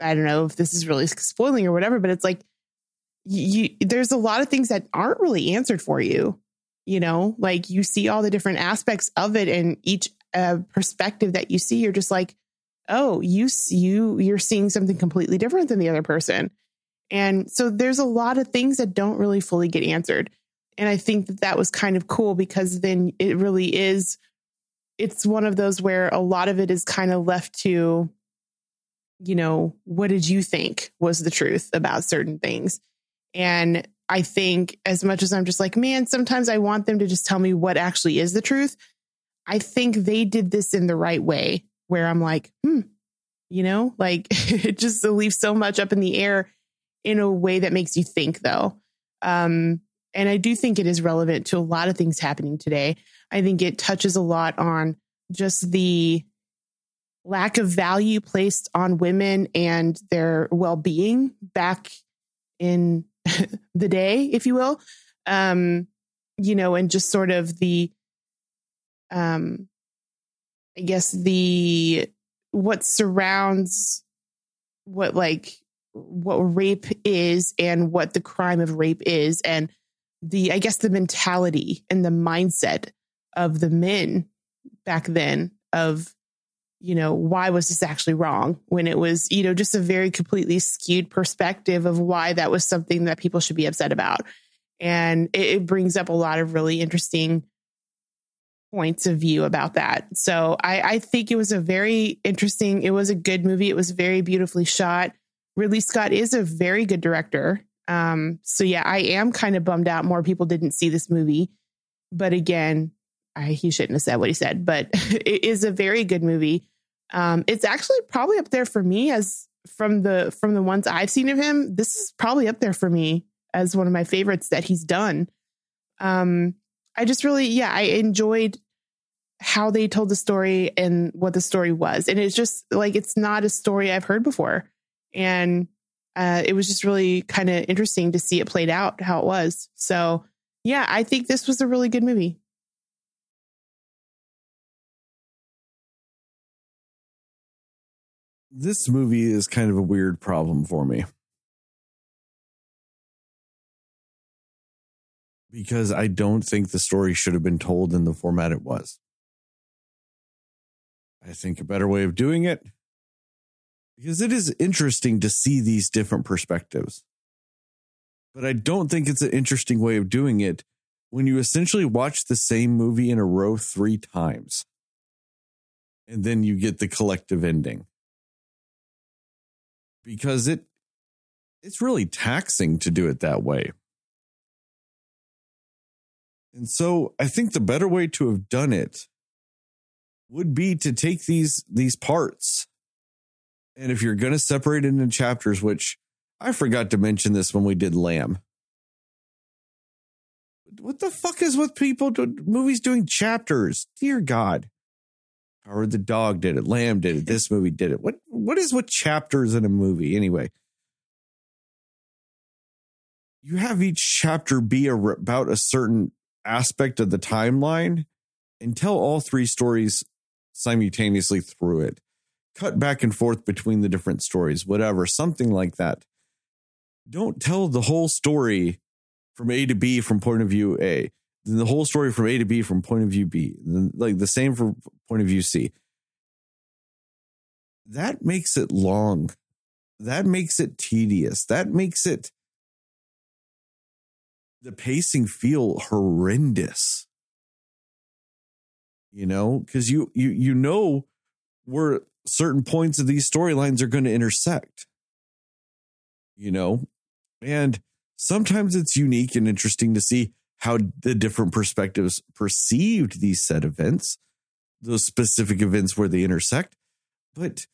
I don't know if this is really spoiling or whatever, but it's like you, there's a lot of things that aren't really answered for you. You know, like you see all the different aspects of it, and each uh, perspective that you see, you're just like, oh, you you you're seeing something completely different than the other person. And so there's a lot of things that don't really fully get answered. And I think that that was kind of cool because then it really is, it's one of those where a lot of it is kind of left to you know, what did you think was the truth about certain things? And I think as much as I'm just like, man, sometimes I want them to just tell me what actually is the truth. I think they did this in the right way where I'm like, hmm, you know, like it just leaves so much up in the air in a way that makes you think though. Um, and I do think it is relevant to a lot of things happening today. I think it touches a lot on just the lack of value placed on women and their well being back in the day, if you will. Um, you know, and just sort of the, um, I guess the, what surrounds what like what rape is and what the crime of rape is and the i guess the mentality and the mindset of the men back then of you know why was this actually wrong? When it was you know just a very completely skewed perspective of why that was something that people should be upset about. And it, it brings up a lot of really interesting points of view about that. So I, I think it was a very interesting it was a good movie. It was very beautifully shot. Ridley scott is a very good director. Um so yeah i am kind of bummed out more people didn't see this movie. But again I, he shouldn't have said what he said, but it is a very good movie. Um, it's actually probably up there for me as from the from the ones I've seen of him. This is probably up there for me as one of my favorites that he's done. Um, I just really, yeah, I enjoyed how they told the story and what the story was, and it's just like it's not a story I've heard before, and uh, it was just really kind of interesting to see it played out how it was. So, yeah, I think this was a really good movie. This movie is kind of a weird problem for me. Because I don't think the story should have been told in the format it was. I think a better way of doing it, because it is interesting to see these different perspectives. But I don't think it's an interesting way of doing it when you essentially watch the same movie in a row three times. And then you get the collective ending because it it's really taxing to do it that way. And so I think the better way to have done it would be to take these these parts and if you're going to separate it into chapters which I forgot to mention this when we did Lamb. What the fuck is with people do, movies doing chapters? Dear God. Howard the dog did it. Lamb did it. This movie did it. What what is what chapters in a movie anyway? You have each chapter be a, about a certain aspect of the timeline and tell all three stories simultaneously through it. Cut back and forth between the different stories, whatever, something like that. Don't tell the whole story from A to B from point of view A the whole story from A to B from point of view B, like the same from point of view C. That makes it long. That makes it tedious. That makes it the pacing feel horrendous. You know, because you you you know where certain points of these storylines are going to intersect. You know, and sometimes it's unique and interesting to see how the different perspectives perceived these set events, those specific events where they intersect, but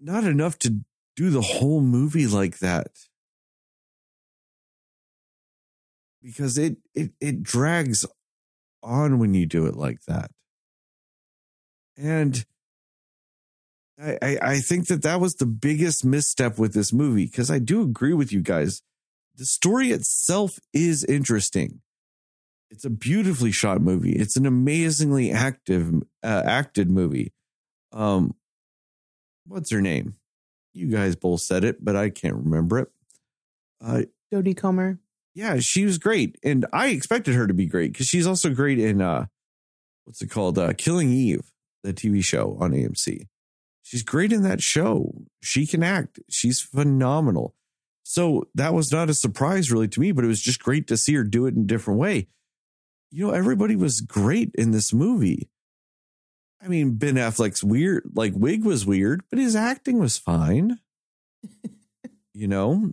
not enough to do the whole movie like that. Because it it it drags on when you do it like that. And I, I, I think that that was the biggest misstep with this movie because I do agree with you guys the story itself is interesting. It's a beautifully shot movie. It's an amazingly active uh, acted movie. Um, what's her name? You guys both said it, but I can't remember it. Uh, Jodie Comer. Yeah, she was great, and I expected her to be great because she's also great in uh, what's it called? Uh, Killing Eve, the TV show on AMC. She's great in that show. She can act. She's phenomenal. So that was not a surprise really to me, but it was just great to see her do it in a different way. You know, everybody was great in this movie. I mean, Ben Affleck's weird, like wig was weird, but his acting was fine. you know,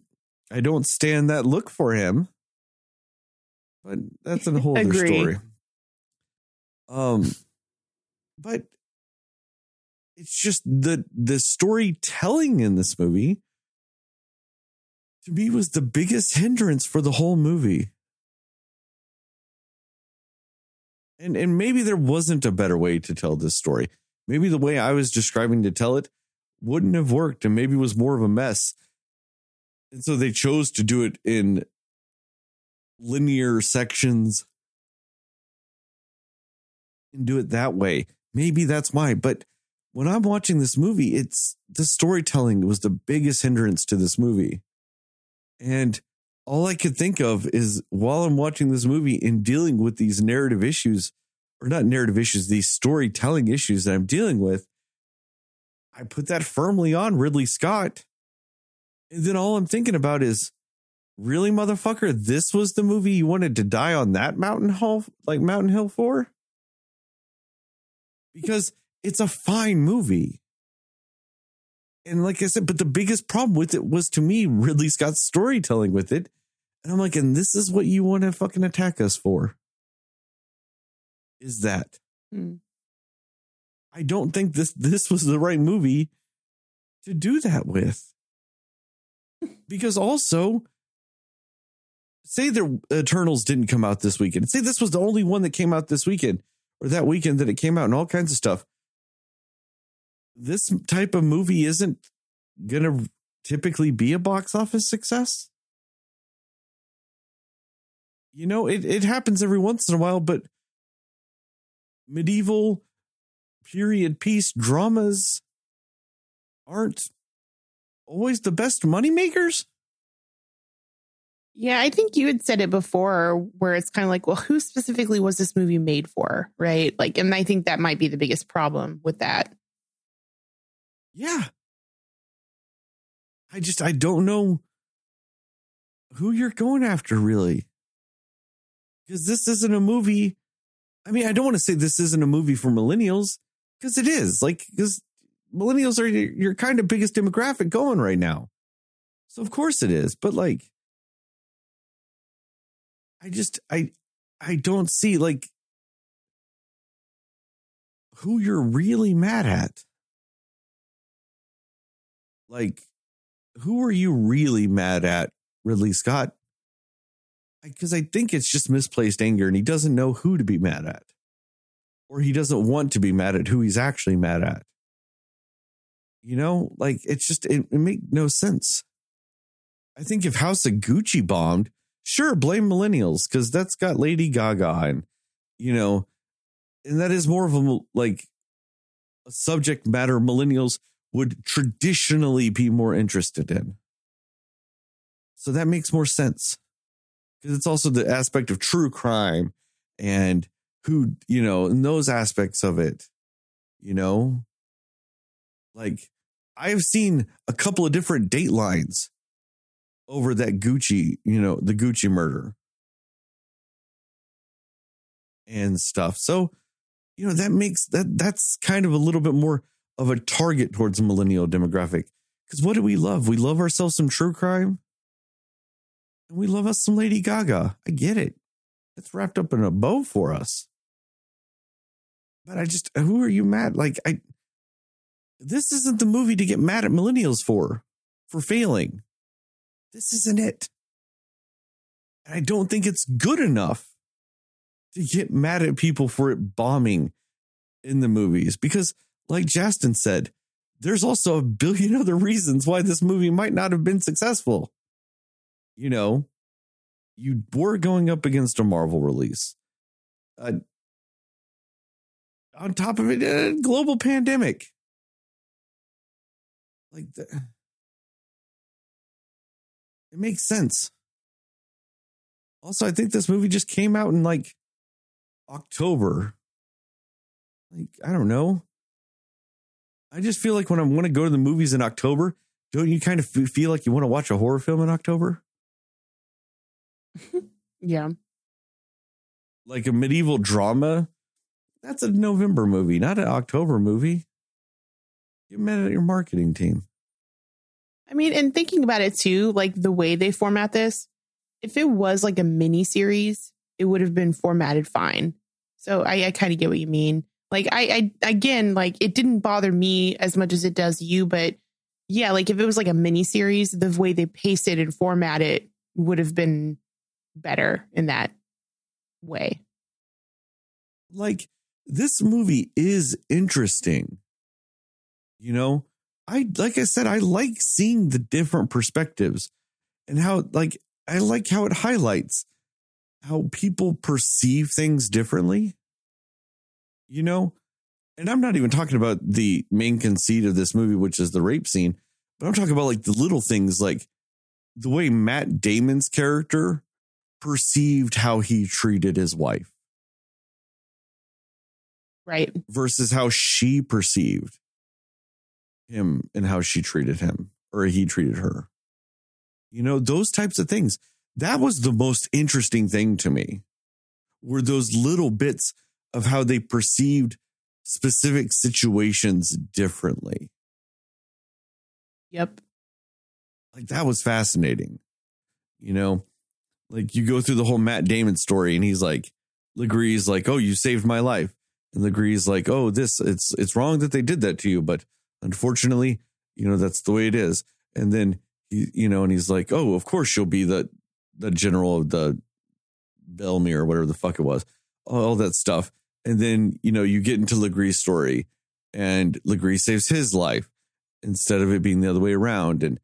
I don't stand that look for him, but that's a whole other story. Um, but it's just the the storytelling in this movie to me was the biggest hindrance for the whole movie. And and maybe there wasn't a better way to tell this story. Maybe the way I was describing to tell it wouldn't have worked and maybe was more of a mess. And so they chose to do it in linear sections and do it that way. Maybe that's why. But when I'm watching this movie, it's the storytelling was the biggest hindrance to this movie. And all I could think of is while I'm watching this movie and dealing with these narrative issues, or not narrative issues, these storytelling issues that I'm dealing with, I put that firmly on Ridley Scott. And then all I'm thinking about is, really, motherfucker, this was the movie you wanted to die on that mountain hill, like Mountain Hill for? Because it's a fine movie. And like I said, but the biggest problem with it was to me Ridley Scott's storytelling with it. And I'm like, and this is what you want to fucking attack us for? Is that Hmm. I don't think this this was the right movie to do that with. Because also, say the Eternals didn't come out this weekend. Say this was the only one that came out this weekend or that weekend that it came out and all kinds of stuff. This type of movie isn't going to typically be a box office success. You know, it, it happens every once in a while, but medieval period piece dramas aren't always the best money makers. Yeah, I think you had said it before where it's kind of like, well, who specifically was this movie made for? Right. Like, and I think that might be the biggest problem with that. Yeah. I just I don't know who you're going after really. Because this isn't a movie. I mean, I don't want to say this isn't a movie for millennials because it is. Like cuz millennials are your, your kind of biggest demographic going right now. So of course it is, but like I just I I don't see like who you're really mad at. Like, who are you really mad at, Ridley Scott? Because I think it's just misplaced anger and he doesn't know who to be mad at. Or he doesn't want to be mad at who he's actually mad at. You know, like it's just, it, it make no sense. I think if House of Gucci bombed, sure, blame millennials because that's got Lady Gaga and, you know, and that is more of a like a subject matter millennials would traditionally be more interested in. So that makes more sense. Because it's also the aspect of true crime and who, you know, and those aspects of it, you know, like I've seen a couple of different datelines over that Gucci, you know, the Gucci murder and stuff. So, you know, that makes that that's kind of a little bit more of a target towards a millennial demographic. Because what do we love? We love ourselves some true crime. And we love us some Lady Gaga. I get it. It's wrapped up in a bow for us. But I just who are you mad? Like I this isn't the movie to get mad at millennials for, for failing. This isn't it. And I don't think it's good enough to get mad at people for it bombing in the movies because like Justin said, there's also a billion other reasons why this movie might not have been successful. You know, you were going up against a Marvel release. Uh, on top of it, a global pandemic. Like, the, it makes sense. Also, I think this movie just came out in like October. Like, I don't know. I just feel like when I want to go to the movies in October, don't you kind of f- feel like you want to watch a horror film in October? Yeah. Like a medieval drama That's a November movie, not an October movie. Get mad at your marketing team. I mean, and thinking about it too, like the way they format this, if it was like a mini series, it would have been formatted fine. So I, I kind of get what you mean. Like I, I again, like it didn't bother me as much as it does you, but yeah, like if it was like a mini series, the way they paced it and format it would have been better in that way. Like this movie is interesting. You know, I like I said, I like seeing the different perspectives and how like I like how it highlights how people perceive things differently. You know, and I'm not even talking about the main conceit of this movie, which is the rape scene, but I'm talking about like the little things like the way Matt Damon's character perceived how he treated his wife Right. versus how she perceived him and how she treated him or he treated her. You know, those types of things. That was the most interesting thing to me. Were those little bits of how they perceived specific situations differently. Yep. Like that was fascinating. You know, like you go through the whole Matt Damon story and he's like, Le Gris's like, oh, you saved my life. And Le Gris's like, oh, this, it's, it's wrong that they did that to you. But unfortunately, you know, that's the way it is. And then, he, you know, and he's like, oh, of course you'll be the, the general of the Belmere or whatever the fuck it was, all that stuff. And then, you know, you get into Le Gris's story and Le Gris saves his life instead of it being the other way around. And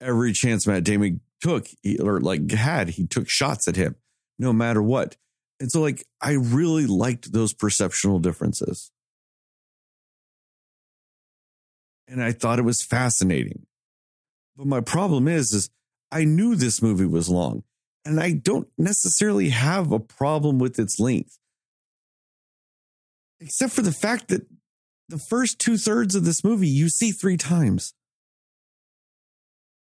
every chance Matt Damon took, he, or like had, he took shots at him no matter what. And so, like, I really liked those perceptual differences. And I thought it was fascinating. But my problem is, is I knew this movie was long and I don't necessarily have a problem with its length. Except for the fact that the first two thirds of this movie you see three times.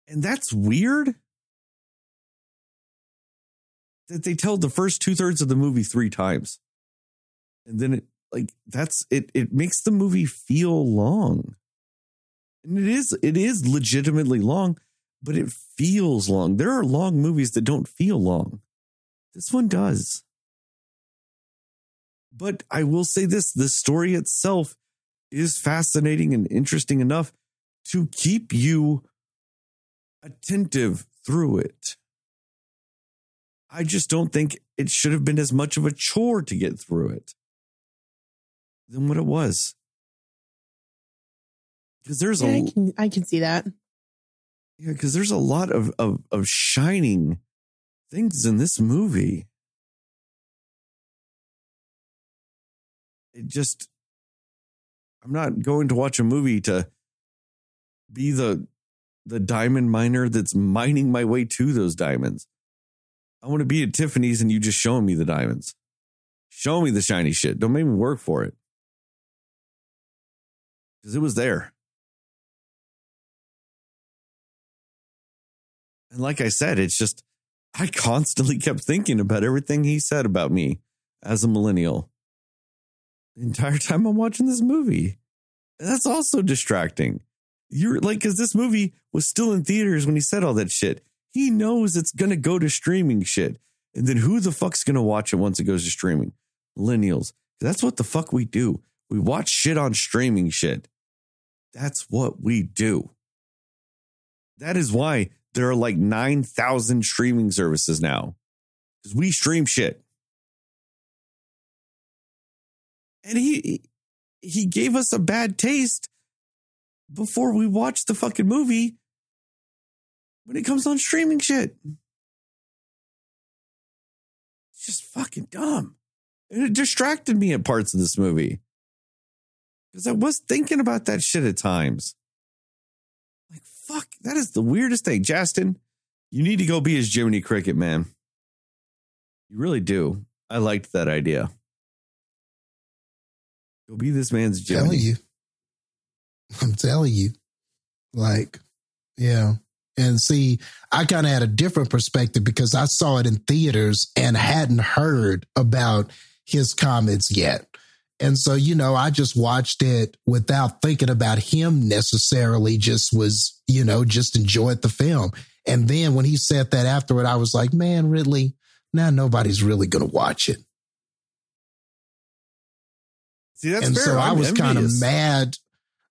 And that's weird that they tell the first two thirds of the movie three times. And then it like that's it it makes the movie feel long. And it is it is legitimately long, but it feels long. There are long movies that don't feel long. This one does. But I will say this the story itself is fascinating and interesting enough to keep you attentive through it. I just don't think it should have been as much of a chore to get through it than what it was. Because there's Yeah, a I can I can see that. yeah, because there's a lot of, of of shining things in this movie. It just I'm not going to watch a movie to be the the diamond miner that's mining my way to those diamonds. I want to be at Tiffany's and you just showing me the diamonds. Show me the shiny shit. Don't make me work for it. Because it was there. And like I said, it's just, I constantly kept thinking about everything he said about me as a millennial the entire time I'm watching this movie. And that's also distracting. You're like, because this movie was still in theaters when he said all that shit. He knows it's going to go to streaming shit. And then who the fuck's going to watch it once it goes to streaming? Millennials. That's what the fuck we do. We watch shit on streaming shit. That's what we do. That is why there are like 9,000 streaming services now because we stream shit. And he he gave us a bad taste before we watched the fucking movie when it comes on streaming shit. It's just fucking dumb. And it distracted me at parts of this movie. Because I was thinking about that shit at times. Like, fuck, that is the weirdest thing. Justin, you need to go be his Jiminy Cricket, man. You really do. I liked that idea. Go be this man's telling you. I'm telling you. Like, yeah. And see, I kind of had a different perspective because I saw it in theaters and hadn't heard about his comments yet. And so, you know, I just watched it without thinking about him necessarily, just was, you know, just enjoyed the film. And then when he said that afterward, I was like, man, Ridley, now nobody's really going to watch it. See, and fair. so I I'm was kind of mad.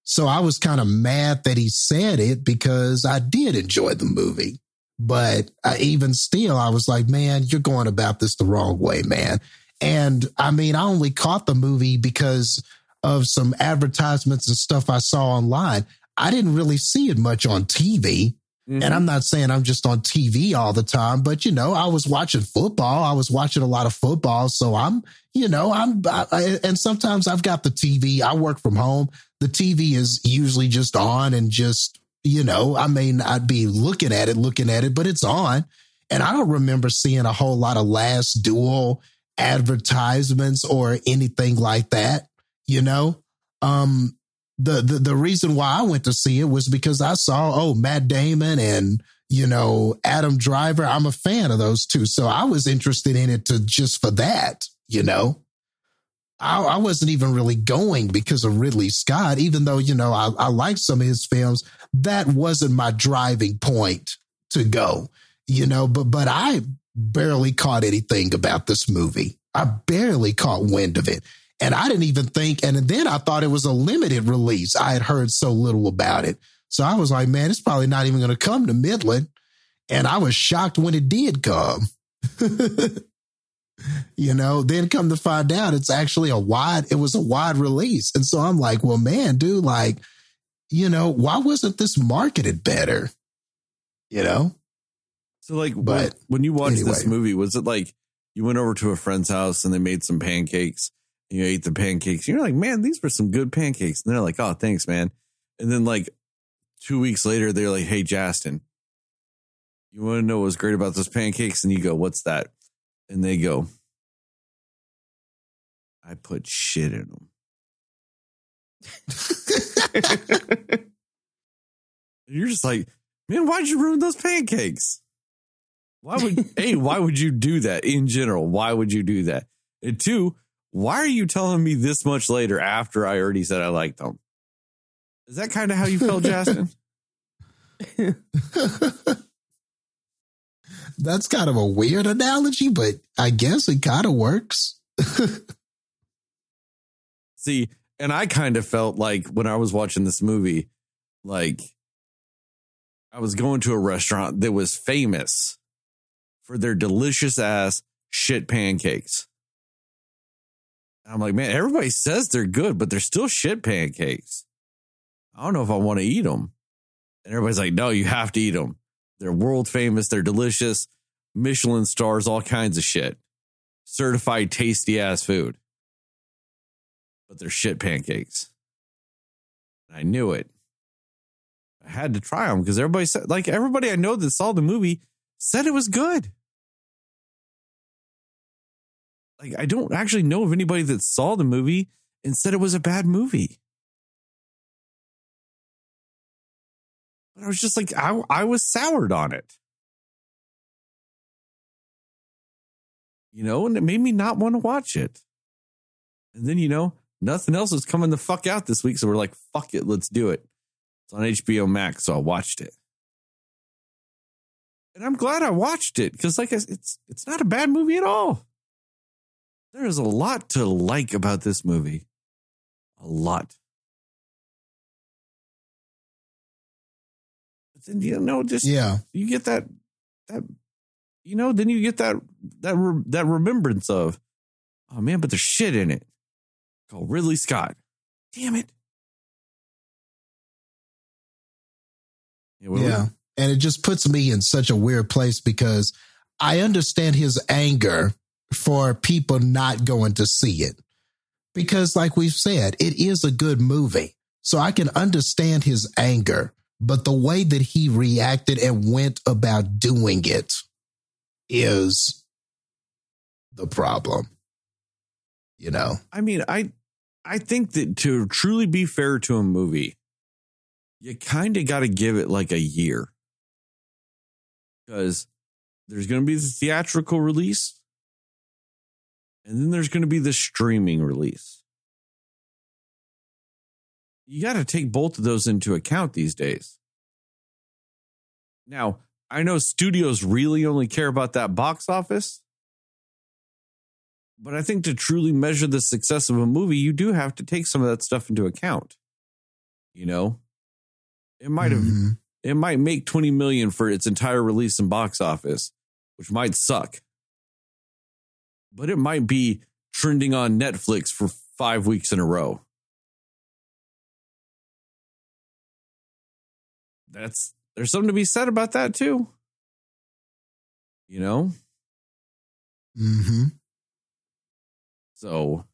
So I was kind of mad that he said it because I did enjoy the movie. But I, even still, I was like, man, you're going about this the wrong way, man. And I mean, I only caught the movie because of some advertisements and stuff I saw online. I didn't really see it much on TV. Mhm. And I'm not saying I'm just on TV all the time, but you know, I was watching football. I was watching a lot of football. So I'm, you know, I'm, I, I- and sometimes I've got the TV. I work from home. The TV is usually just on and just, you know, I mean, I'd be looking at it, looking at it, but it's on. And I don't remember seeing a whole lot of last duel advertisements or anything like that, you know? Um, the, the the reason why I went to see it was because I saw oh Matt Damon and you know Adam Driver. I'm a fan of those two, so I was interested in it to just for that. You know, I, I wasn't even really going because of Ridley Scott, even though you know I, I like some of his films. That wasn't my driving point to go. You know, but but I barely caught anything about this movie. I barely caught wind of it. And I didn't even think, and then I thought it was a limited release. I had heard so little about it. So I was like, man, it's probably not even going to come to Midland. And I was shocked when it did come. you know, then come to find out it's actually a wide, it was a wide release. And so I'm like, well, man, dude, like, you know, why wasn't this marketed better? You know? So, like, when, But when you watched this movie, was it like you went over to a friend's house and they made some pancakes? You ate the pancakes. You're like, man, these were some good pancakes. And they're like, oh, thanks, man. And then, like, two weeks later, they're like, hey, Justin, you want to know what's great about those pancakes? And you go, what's that? And they go, I put shit in them. You're just like, man, why'd you ruin those pancakes? Why would hey, why would you do that in general? Why would you do that? And two, why are you telling me this much later after I already said I liked them? Is that kind of how you felt, Justin? That's kind of a weird analogy, but I guess it kind of works. See, and I kind of felt like when I was watching this movie, like I was going to a restaurant that was famous for their delicious ass shit pancakes. I'm like, man, everybody says they're good, but they're still shit pancakes. I don't know if I want to eat them. And everybody's like, no, you have to eat them. They're world famous. They're delicious. Michelin stars, all kinds of shit. Certified tasty ass food. But they're shit pancakes. I knew it. I had to try them because everybody said, like, everybody I know that saw the movie said it was good. Like, I don't actually know of anybody that saw the movie and said it was a bad movie. But I was just like, I, I was soured on it. You know, and it made me not want to watch it. And then, you know, nothing else was coming the fuck out this week. So we're like, fuck it, let's do it. It's on HBO Max. So I watched it. And I'm glad I watched it because, like, it's it's not a bad movie at all. There is a lot to like about this movie. A lot. But then, you know, just Yeah. you get that that you know then you get that that re- that remembrance of oh man but there's shit in it called ridley scott damn it yeah, Yeah. And it just puts me in such a weird place because I understand his anger for people not going to see it. Because, like we've said, it is a good movie. So I can understand his anger, but the way that he reacted and went about doing it is the problem. You know? i mean i i think that to truly be fair to a movie you kind of got to give it like a year because there's going to be the theatrical release and then there's going to be the streaming release you got to take both of those into account these days. Now, I know studios really only care about that box office, but I think to truly measure the success of a movie, you do have to take some of that stuff into account. You know, it might have Mhm. it might make 20 million for its entire release in box office, which might suck. But it might be trending on Netflix for 5 weeks in a row. That's there's something to be said about that too. You know? Mm-hmm. So,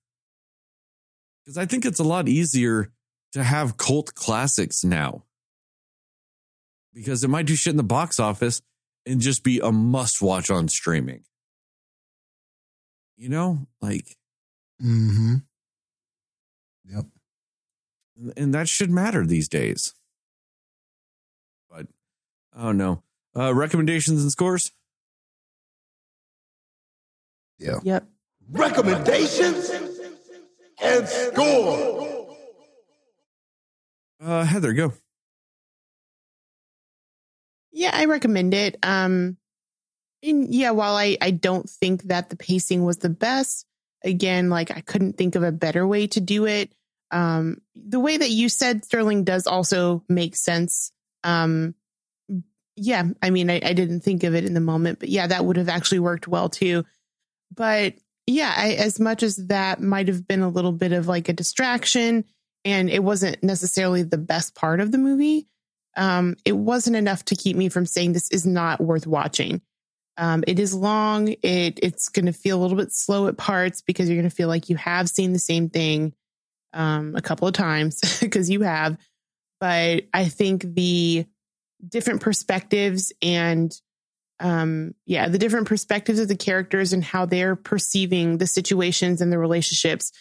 because I think it's a lot easier to have cult classics now. Because it might do shit in the box office and just be a must watch on streaming. You know, like, Mhm. Yep. and that should matter these days. But, oh no. Uh, recommendations and scores? Yeah. Yep. Recommendations and score. Uh, Heather, go. Yeah, I recommend it. Um, and yeah, while I, I don't think that the pacing was the best, again, like I couldn't think of a better way to do it. Um, the way that you said Sterling does also make sense. Um, yeah, I mean, I, I didn't think of it in the moment, but yeah, that would have actually worked well too. But yeah, I, as much as that might have been a little bit of like a distraction and it wasn't necessarily the best part of the movie, um, it wasn't enough to keep me from saying this is not worth watching. Um, it is long. It it's going to feel a little bit slow at parts because you're going to feel like you have seen the same thing um, a couple of times because you have. But I think the different perspectives and um, yeah, the different perspectives of the characters and how they're perceiving the situations and the relationships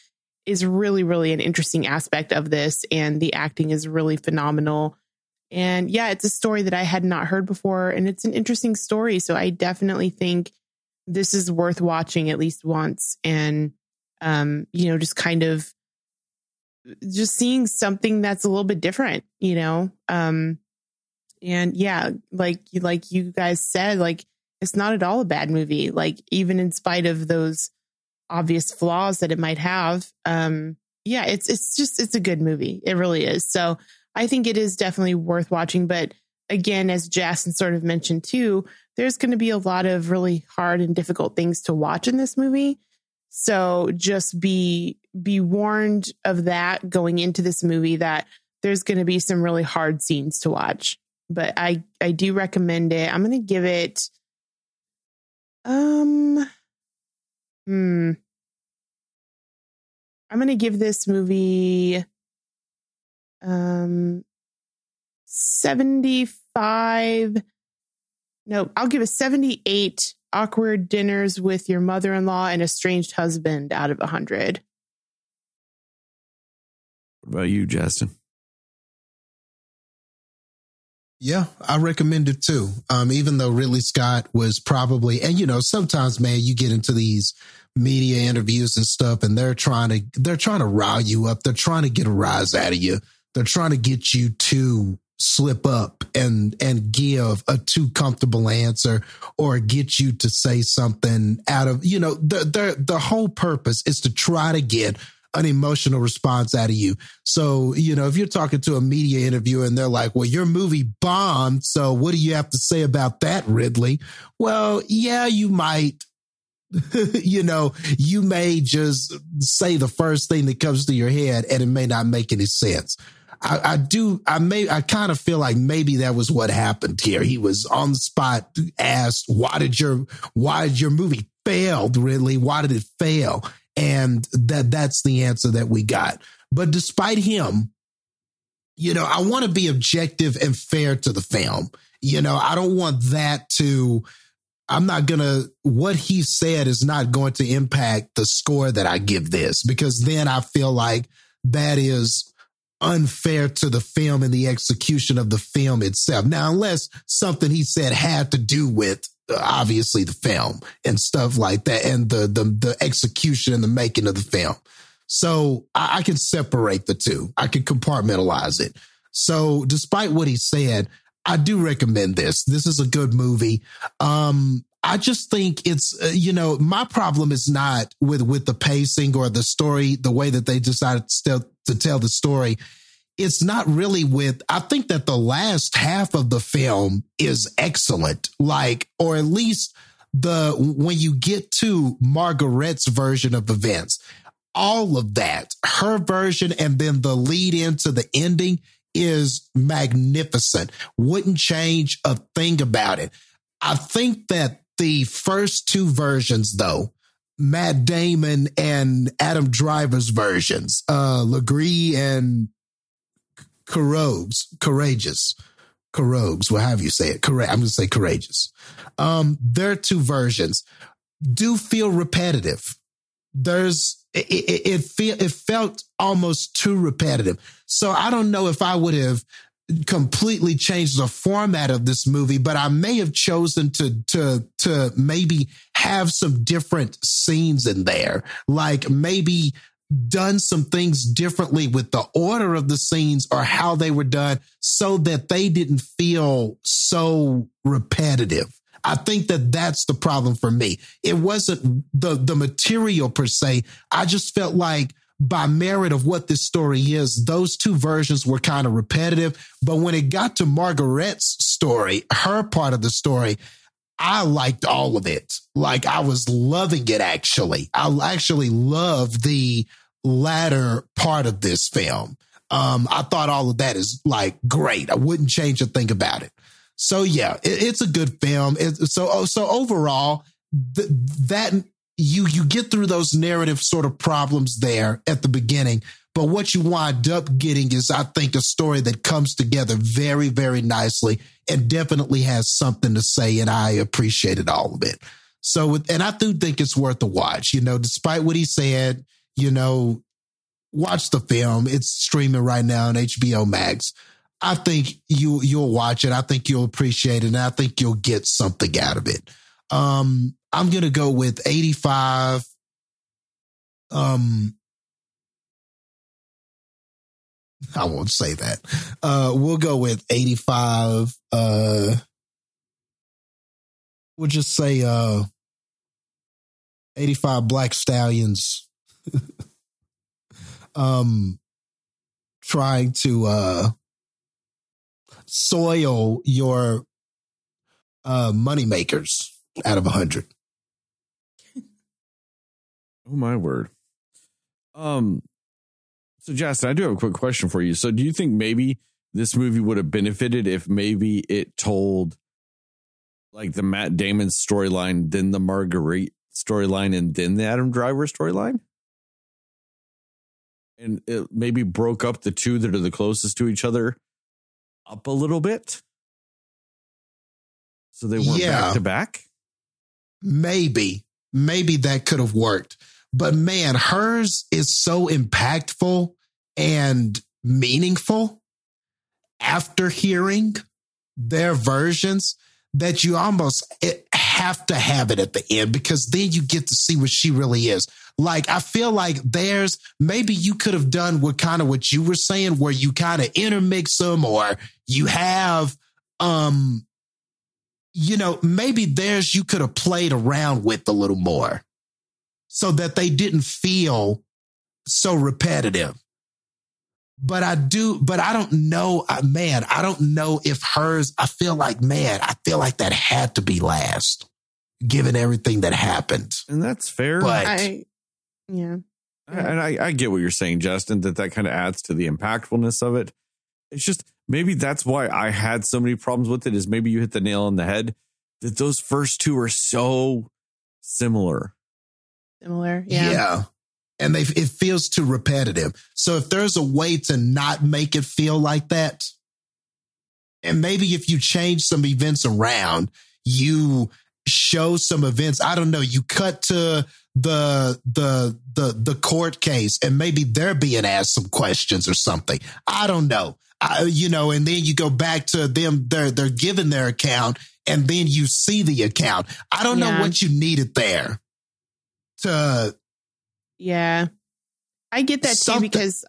is really, really an interesting aspect of this. And the acting is really phenomenal. And yeah, it's a story that I had not heard before, and it's an interesting story. So I definitely think this is worth watching at least once, and um, you know, just kind of just seeing something that's a little bit different, you know. Um, and yeah, like like you guys said, like it's not at all a bad movie. Like even in spite of those obvious flaws that it might have, um, yeah, it's it's just it's a good movie. It really is. So I think it is definitely worth watching. But again, as Jason sort of mentioned too, there's going to be a lot of really hard and difficult things to watch in this movie. So just be be warned of that going into this movie that there's going to be some really hard scenes to watch. But I I do recommend it. I'm going to give it um hmm I'm going to give this movie um 75 no i'll give a 78 awkward dinners with your mother-in-law and estranged husband out of 100 What about you, Justin? Yeah, I recommend it too. Um, even though Ridley Scott was probably, and you know, sometimes, man, you get into these media interviews and stuff, and they're trying to they're trying to rile you up. They're trying to get a rise out of you. They're trying to get you to slip up and and give a too comfortable answer or get you to say something out of you know the the the whole purpose is to try to get an emotional response out of you. So, you know, if you're talking to a media interviewer and they're like, well, your movie bombed. So what do you have to say about that, Ridley? Well, yeah, you might. you know, you may just say the first thing that comes to your head and it may not make any sense. I, I do, I may, I kind of feel like maybe that was what happened here. He was on the spot asked, why did your, why did your movie failed, Ridley? Why did it fail? And that that's the answer that we got. But despite him, you know, I want to be objective and fair to the film. You know, I don't want that to, I'm not going to, what he said is not going to impact the score that I give this because then I feel like that is unfair to the film and the execution of the film itself. Now, unless something he said had to do with uh, obviously the film and stuff like that and the, the the execution and the making of the film. So I, I can separate the two. I can compartmentalize it. So despite what he said, I do recommend this. This is a good movie. Um, I just think it's uh, you know my problem is not with with the pacing or the story, the way that they decided to to tell the story. It's not really with. I think that the last half of the film is excellent, like or at least the when you get to Margaret's version of events, all of that, her version, and then the lead into the ending is magnificent. Wouldn't change a thing about it. I think that the first two versions, though, Matt Damon and Adam Driver's versions, uh, Le Gris and Carrouges, Courageous, Carrouges, well, however you say it, correct. I'm going to say courageous. Um, their two versions do feel repetitive. There's, it, it, it, feel, it felt almost too repetitive. So I don't know if I would have completely changed the format of this movie, but I may have chosen to to to maybe have some different scenes in there. Like maybe done some things differently with the order of the scenes or how they were done so that they didn't feel so repetitive. I think that that's the problem for me. It wasn't the the material per se. I just felt like by merit of what this story is, those two versions were kind of repetitive. But when it got to Margaret's story, her part of the story, I liked all of it. Like I was loving it actually. I actually love the latter part of this film. Um, I thought all of that is like great. I wouldn't change a thing about it. So yeah, it, it's a good film. It, so so overall, th- that you you get through those narrative sort of problems there at the beginning but what you wind up getting is i think a story that comes together very very nicely and definitely has something to say and i appreciated all of it. So and i do think it's worth a watch you know despite what he said you know watch the film. It's streaming right now on hbo max. I think you you'll watch it. I think you'll appreciate it and i think you'll get something out of it um I'm going to go with 85. Um, I won't say that. Uh, we'll go with 85. Uh, we'll just say, uh, 85 black stallions. um, trying to, uh, soil your, uh, money makers out of a hundred. Oh my word. Um so Justin, I do have a quick question for you. So do you think maybe this movie would have benefited if maybe it told like the Matt Damon storyline, then the Marguerite storyline, and then the Adam Driver storyline? And it maybe broke up the two that are the closest to each other up a little bit. So they weren't Yeah. back to back. Maybe maybe that could have worked. But man hers is so impactful and meaningful after hearing their versions that you almost eh, have to have it at the end because then you get to see what she really is. Like i feel like there's maybe you could have done what kind of what you were saying where you kind of intermix them or you have um you know, maybe theirs you could have played around with a little more so that they didn't feel so repetitive. But I do, but I don't know, uh, man, I don't know if hers, I feel like, man, I feel like that had to be last, given everything that happened. And that's fair. But I, yeah. And I, I get what you're saying, Justin, that that kind of adds to the impactfulness of it. It's just maybe that's why I had so many problems with it. Is maybe you hit the nail on the head that those first two are so similar. Similar. yeah. Yeah. And they, it feels too repetitive. So if there's a way to not make it feel like that, and maybe if you change some events around, you show some events. I don't know. You cut to the the the the court case, and maybe they're being asked some questions or something. I don't know. I, you know, and then you go back to them. They're they're giving their account, and then you see the account. I don't know what you needed there to Yeah. I get that too because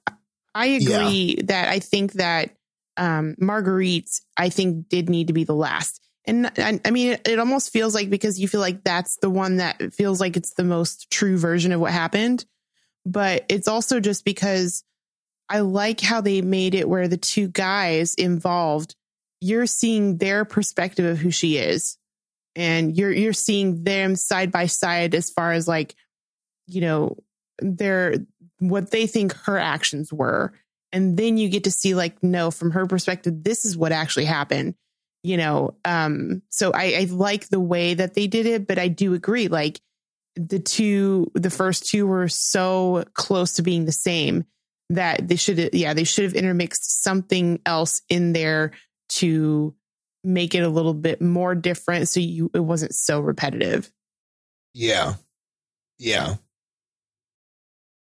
I agree that I think that um, Marguerite, I think, did need to be the last. And I, I mean, it, it almost feels like because you feel like that's the one that feels like it's the most true version of what happened. But it's also just because I like how they made it where the two guys involved, you're seeing their perspective of who she is. And you're you're seeing them side by side as far as like, you know, their what they think her actions were. And then you get to see like, no, from her perspective, this is what actually happened. You know, um, so I, I like the way that they did it, but I do agree, like the two the first two were so close to being the same that they should yeah, they should have intermixed something else in there to make it a little bit more different so you it wasn't so repetitive. Yeah. Yeah.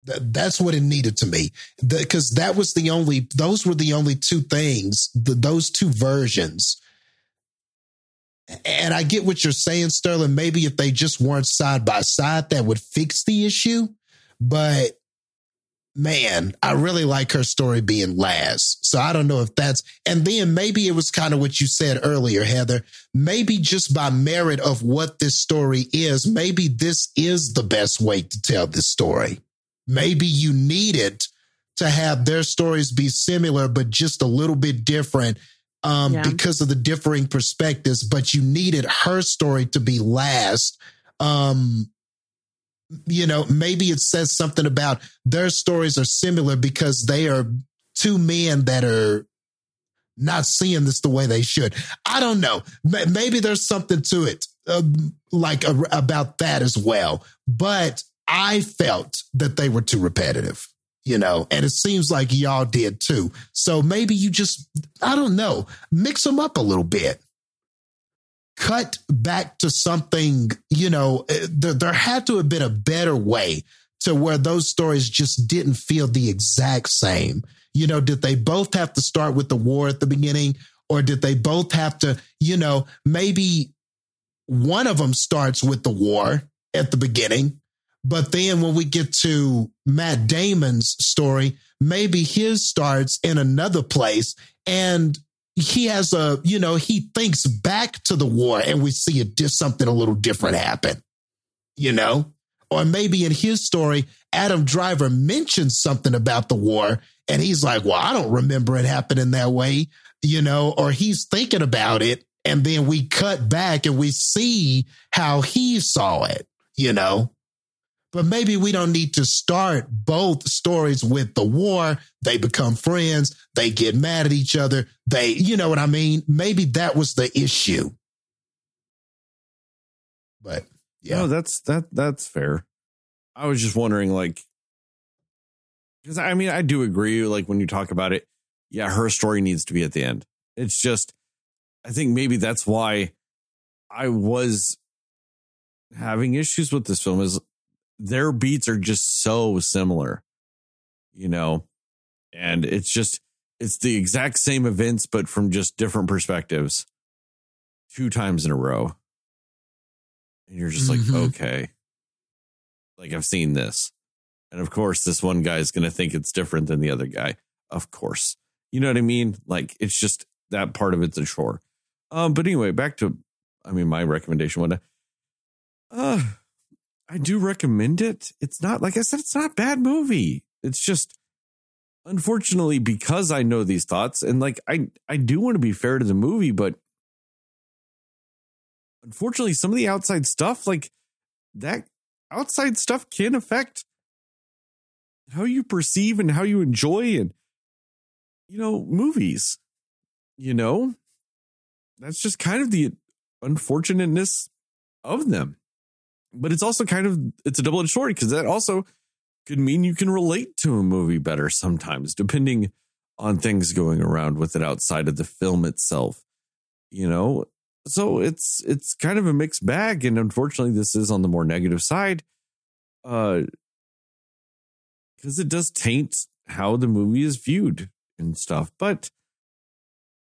Th- that's what it needed to me because that was the only those were the only two things the, those two versions and i get what you're saying sterling maybe if they just weren't side by side that would fix the issue but man i really like her story being last. So i don't know if that's and then maybe it was kind of what you said earlier heather. Maybe just by merit of what this story is maybe this is the best way to tell this story. Maybe you needed to have their stories be similar but just a little bit different um, Yeah. because of the differing perspectives but you needed her story to be last. Um, you know maybe it says something about their stories are similar because they are two men that are not seeing this the way they should i don't know maybe there's something to it um, like about that as well but I felt that they were too repetitive, you know, and it seems like y'all did too. So maybe you just, I don't know, mix them up a little bit. Cut back to something, you know, eh, there, there had to have been a better way to where those stories just didn't feel the exact same. You know, did they both have to start with the war at the beginning? Or did they both have to, you know, maybe one of them starts with the war at the beginning but then when we get to Matt Damon's story, maybe his starts in another place and he has a, you know, he thinks back to the war and we see it just something a little different happen, you know? Or maybe in his story, Adam Driver mentions something about the war and he's like, well, I don't remember it happening that way, you know, or he's thinking about it. And then we cut back and we see how he saw it, you know? But maybe we don't need to start both stories with the war. They become friends. They get mad at each other. They, you know what I mean? Maybe that was the issue. But yeah, No, that's that that's fair. I was just wondering, like, because I mean, I do agree. Like when you talk about it, yeah, her story needs to be at the end. It's just, I think maybe that's why I was having issues with this film. Is their beats are just so similar, you know, and it's just it's the exact same events, but from just different perspectives, two times in a row and you're just like, Mhm. okay, like I've seen this, and of course, this one guy is going to think it's different than the other guy. Of course, you know what I mean. Like it's just that part of it's a chore. Um, but anyway, back to, I mean, my recommendation. What, uh, I do recommend it. It's not like I said, it's not a bad movie. It's just unfortunately because I know these thoughts and like I I do want to be fair to the movie, but unfortunately some of the outside stuff like that outside stuff can affect how you perceive and how you enjoy and you know movies you know that's just kind of the unfortunateness of them but it's also kind of it's a double-edged sword because that also could mean you can relate to a movie better sometimes depending on things going around with it outside of the film itself you know? So it's it's kind of a mixed bag and unfortunately this is on the more negative side uh because it does taint how the movie is viewed and stuff but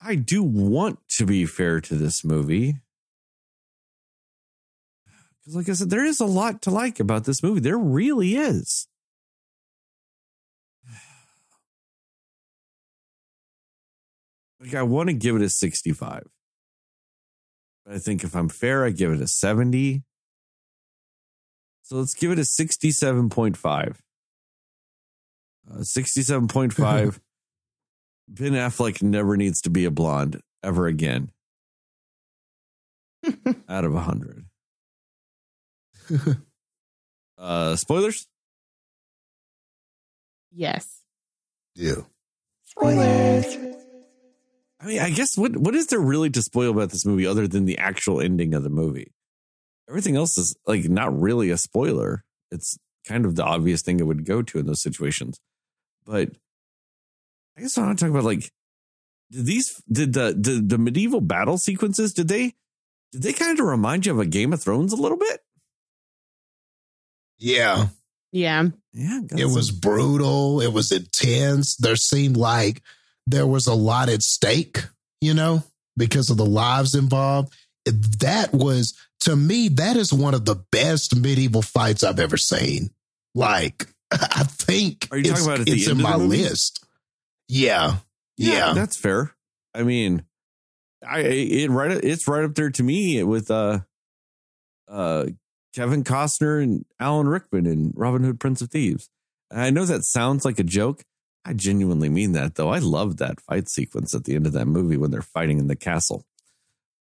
i do want to be fair to this movie because, like I said, there is a lot to like about this movie. There really is. Like, I want to give it a 65. But I think if I'm fair, I give it a 70. So let's give it a 67.5. Uh, 67.5. ben Affleck never needs to be a blonde ever again out of 100. Uh, spoilers? Yes. Yeah. Spoilers. I mean, I guess what what is there really to spoil about this movie other than the actual ending of the movie? Everything else is like not really a spoiler. It's kind of the obvious thing it would go to in those situations. But I guess I want to talk about like did these did the the, the medieval battle sequences did they did they kind of remind you of a Game of Thrones a little bit? Yeah. Yeah. Yeah, It was brutal. It was intense. There seemed like there was a lot at stake, you know, because of the lives involved. That was, to me, that is one of the best medieval fights I've ever seen. Like, I think Are you talking it's, about it's in my movie? list. Yeah. Yeah. that's fair. I mean, I it right it's right up there to me with uh uh Kevin Costner and Alan Rickman and Robin Hood Prince of Thieves. And I know that sounds like a joke. I genuinely mean that though. I loved that fight sequence at the end of that movie when they're fighting in the castle.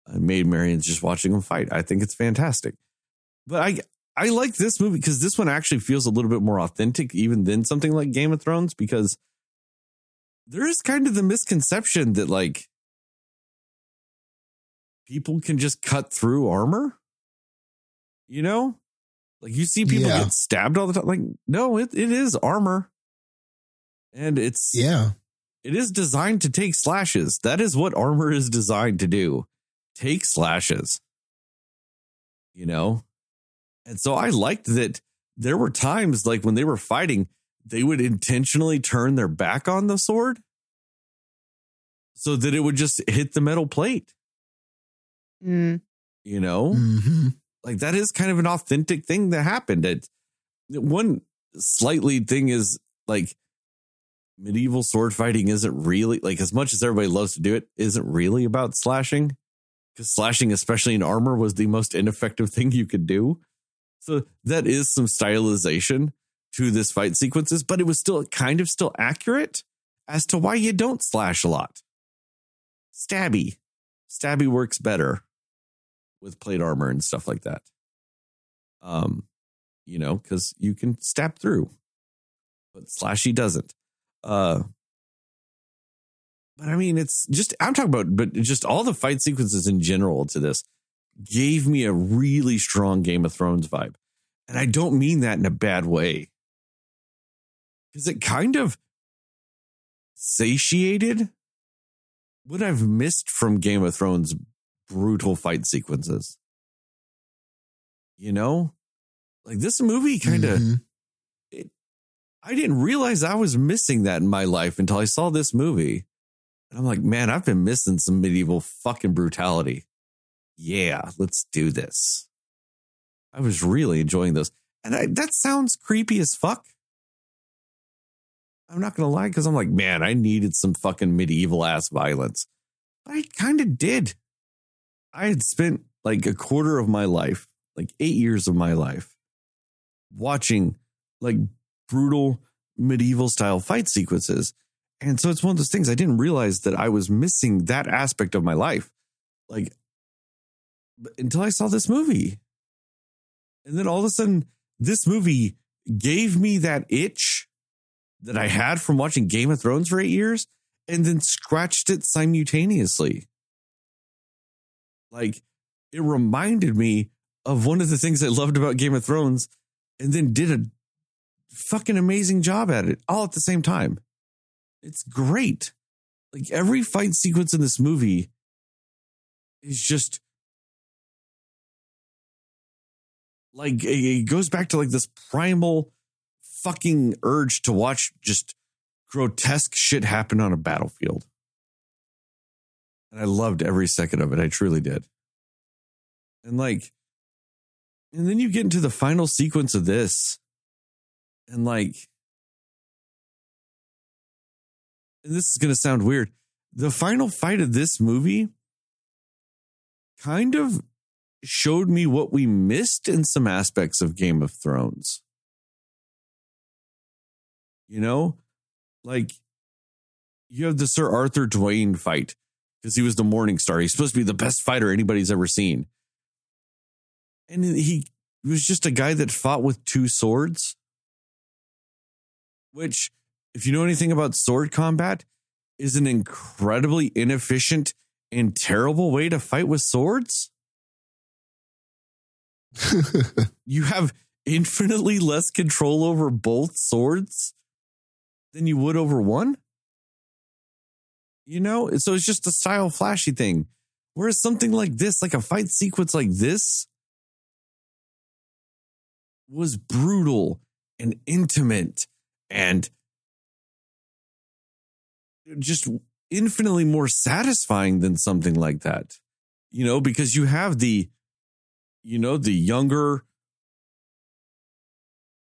I made Marian's just watching them fight. I think it's fantastic. But I I like this movie because this one actually feels a little bit more authentic even than something like Game of Thrones because there is kind of the misconception that like people can just cut through armor. You know? Like you see people Yeah. get stabbed all the time. Like, no, it, it is armor. And it's Yeah. it is designed to take slashes. That is what armor is designed to do. Take slashes. You know? And so I liked that there were times like when they were fighting, they would intentionally turn their back on the sword so that it would just hit the metal plate, Mm. you know? hmm like that is kind of an authentic thing that happened. It one slightly thing is like medieval sword fighting isn't really like as much as everybody loves to do it, isn't really about slashing. Because slashing, especially in armor, was the most ineffective thing you could do. So that is some stylization to this fight sequences, but it was still kind of still accurate as to why you don't slash a lot. Stabby. Stabby works better with plate armor and stuff like that. Um, you know, because you can stab through, but Slashy doesn't. Uh, but I mean, it's just I'm talking about, but just all the fight sequences in general to this gave me a really strong Game of Thrones vibe, and I don't mean that in a bad way, because it kind of satiated what I've missed from Game of Thrones brutal fight sequences. You know, like this movie kind of, Mhm. I didn't realize I was missing that in my life until I saw this movie. And I'm like, man, I've been missing some medieval fucking brutality. Yeah, let's do this. I was really enjoying those. And I, that sounds creepy as fuck. I'm not going to lie because I'm like, man, I needed some fucking medieval ass violence. But I kind of did. I had spent like a quarter of my life, like eight years of my life, watching like brutal medieval style fight sequences. And so it's one of those things I didn't realize that I was missing that aspect of my life. Like until I saw this movie. And then all of a sudden, this movie gave me that itch that I had from watching Game of Thrones for eight years and then scratched it simultaneously. Like it reminded me of one of the things I loved about Game of Thrones and then did a fucking amazing job at it all at the same time. It's great. Like every fight sequence in this movie is just like it goes back to like this primal fucking urge to watch just grotesque shit happen on a battlefield. And I loved every second of it. I truly did. And like, and then you get into the final sequence of this, and like, and this is going to sound weird. the final fight of this movie kind of showed me what we missed in some aspects of Game of Thrones. You know, like you have the Sir Arthur Dayne fight because he was the Morning Star. He's supposed to be the best fighter anybody's ever seen. And he was just a guy that fought with two swords, which, if you know anything about sword combat, is an incredibly inefficient and terrible way to fight with swords. you have infinitely less control over both swords than you would over one. You know, so it's just a style flashy thing. Whereas something like this, like a fight sequence like this, was brutal and intimate and just infinitely more satisfying than something like that. You know, because you have the, you know, the younger,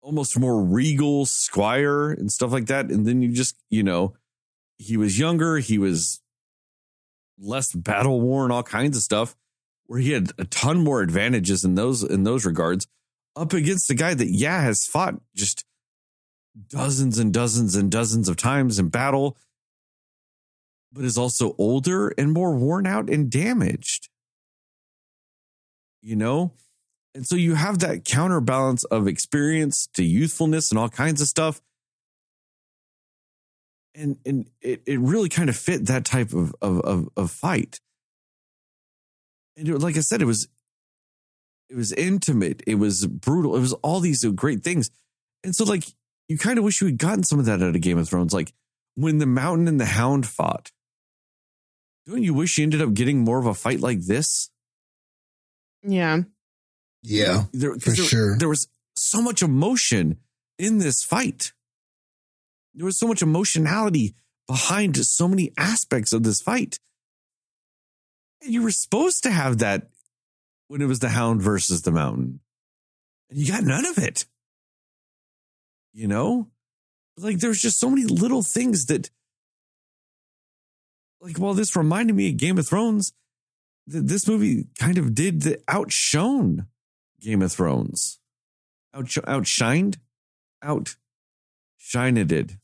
almost more regal squire and stuff like that. And then you just, you know, he was younger, he was less battle worn, all kinds of stuff, where he had a ton more advantages in those in those regards, up against a guy that, yeah, has fought just dozens and dozens and dozens of times in battle, but is also older and more worn out and damaged. You know? And so you have that counterbalance of experience to youthfulness and all kinds of stuff and and it, it really kind of fit that type of of of, of fight. And it, like I said, it was it was intimate, it was brutal, it was all these great things. And so, like, you kind of wish you had gotten some of that out of Game of Thrones. Like when the Mountain and the Hound fought, don't you wish you ended up getting more of a fight like this? Yeah. Yeah, There, 'cause for there, sure. there was so much emotion in this fight. There was so much emotionality behind so many aspects of this fight. And you were supposed to have that when it was the hound versus the mountain. And you got none of it. You know? Like there's just so many little things that like while this reminded me of Game of Thrones, th- this movie kind of did the outshone Game of Thrones. Outsh- outshined? Outshined did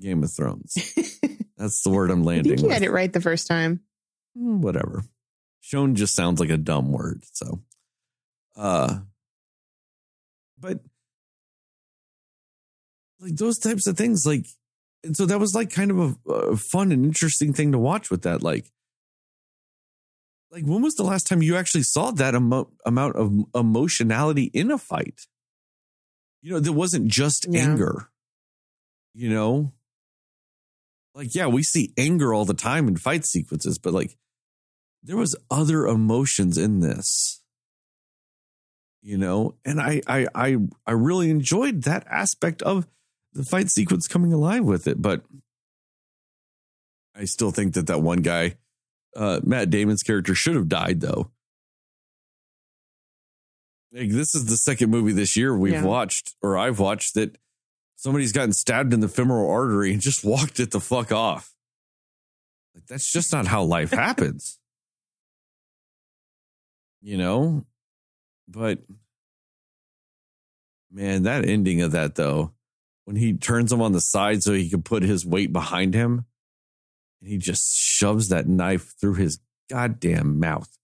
Game of Thrones. That's the word I'm I landing think you with. had it right the first time. Mm, whatever. Shown just sounds like a dumb word. So, uh, but like those types of things, like, and so that was like kind of a, a fun and interesting thing to watch with that. Like, like when was the last time you actually saw that emo- amount of emotionality in a fight? You know, there wasn't just Yeah. anger. You know, like yeah, we see anger all the time in fight sequences, but like there was other emotions in this. You know? And I, I i i really enjoyed that aspect of the fight sequence coming alive with it but i still think that that one guy uh matt damon's character should have died though. Like this is the second movie this year we've Yeah. watched or i've watched that somebody's gotten stabbed in the femoral artery and just walked it the fuck off. Like that's just not how life happens. You know? But man that ending of that though when he turns him on the side so he can put his weight behind him and he just shoves that knife through his goddamn mouth.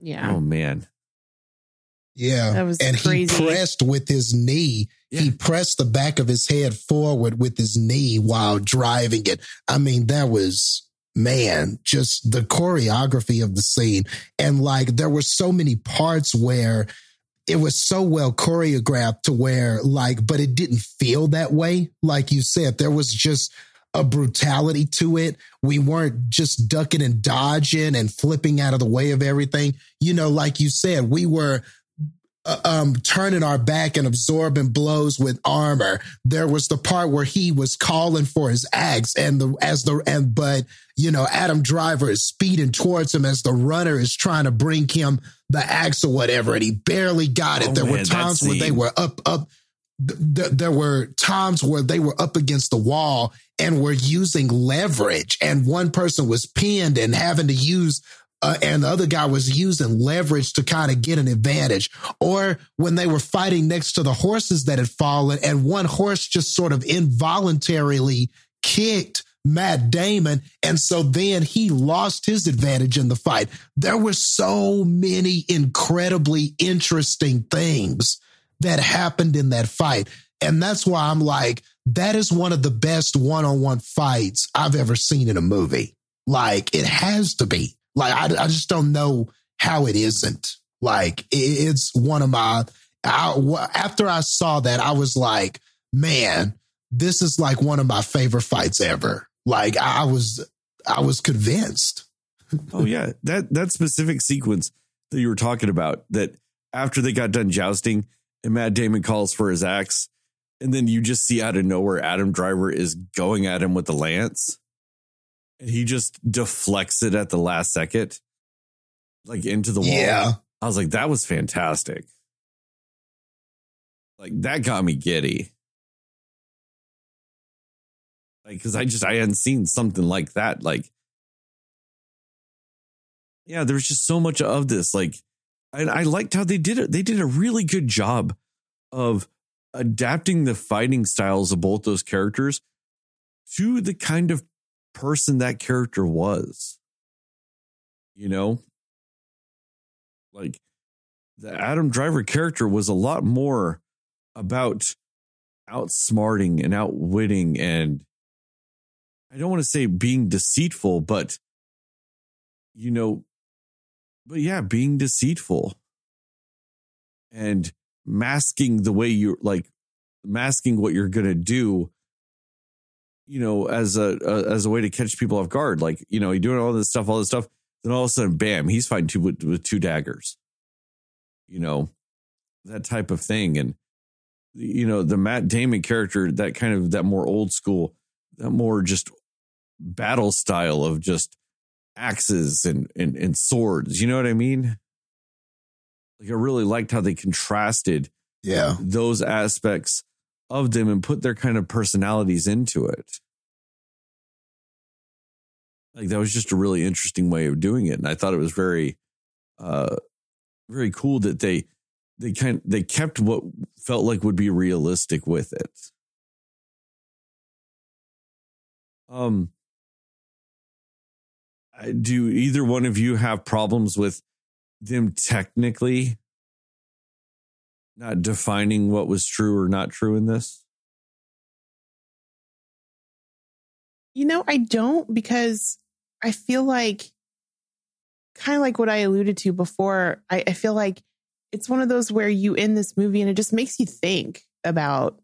Yeah. oh man Yeah. That was and crazy. he pressed with his knee. He pressed the back of his head forward with his knee while driving it. I mean, that was man, just the choreography of the scene. And like there were so many parts where it was so well choreographed to where like, but it didn't feel that way. Like you said, there was just a brutality to it. We weren't just ducking and dodging and flipping out of the way of everything. You know, like you said, we were uh, um, turning our back and absorbing blows with armor. There was the part where he was calling for his axe, and the as the and but you know Adam Driver is speeding towards him as the runner is trying to bring him the axe or whatever, and he barely got it. Oh, there were man, that times where they were up up. th- there were times where they were up against the wall and were using leverage and one person was pinned and having to use uh, and the other guy was using leverage to kind of get an advantage or when they were fighting next to the horses that had fallen and one horse just sort of involuntarily kicked Matt Damon. And so then he lost his advantage in the fight. There were so many incredibly interesting things that happened in that fight. And that's why I'm like, that is one of the best one on one fights I've ever seen in a movie. Like, it has to be. Like, I, I just don't know how it isn't. Like, it's one of my, I, after I saw that, I was like, man, this is like one of my favorite fights ever. Like, I was, I was convinced. oh yeah, that that specific sequence that you were talking about. That after they got done jousting, and Matt Damon calls for his axe, and then you just see out of nowhere Adam Driver is going at him with the lance, and he just deflects it at the last second, like into the wall. Yeah. I was like, that was fantastic. Like that got me giddy. Like, because I just I hadn't seen something like that. Like, yeah, there was just so much of this. Like, and I liked how they did it. They did a really good job of adapting the fighting styles of both those characters to the kind of person that character was. You know, like the Adam Driver character was a lot more about outsmarting and outwitting and I don't want to say being deceitful, but you know, but yeah, being deceitful and masking the way you're like masking what you're going to do you know as a, a, as a way to catch people off guard. Like you know you're doing all this stuff all this stuff. Then all of a sudden bam he's fighting two with, with two daggers. You know that type of thing. And you know the Matt Damon character that kind of that more old school that more just battle style of just axes and, and and swords. You know what i mean? Like i really liked how they contrasted Yeah. those aspects of them and put their kind of personalities into it. Like that was just a really interesting way of doing it and i thought it was very uh very cool that they they kind they kept what felt like would be realistic with it. Um do either one of you have problems with them technically not defining what was true or not true in this? You know, I don't because I feel like kind of like what I alluded to before. I, I feel like it's one of those where you end this movie and it just makes you think about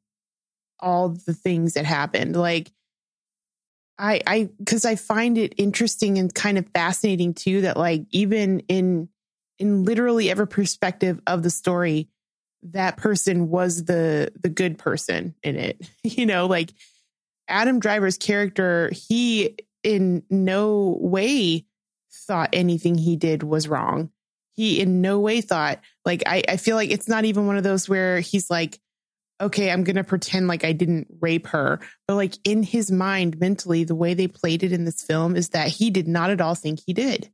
all the things that happened. Like I I because I find it interesting and kind of fascinating too that like even in in literally every perspective of the story, that person was the the good person in it. You know, like Adam Driver's character, he in no way thought anything he did was wrong. He in no way thought like I, I feel like it's not even one of those where he's like, okay, I'm gonna pretend like I didn't rape her. But like in his mind, mentally, the way they played it in this film is that he did not at all think he did.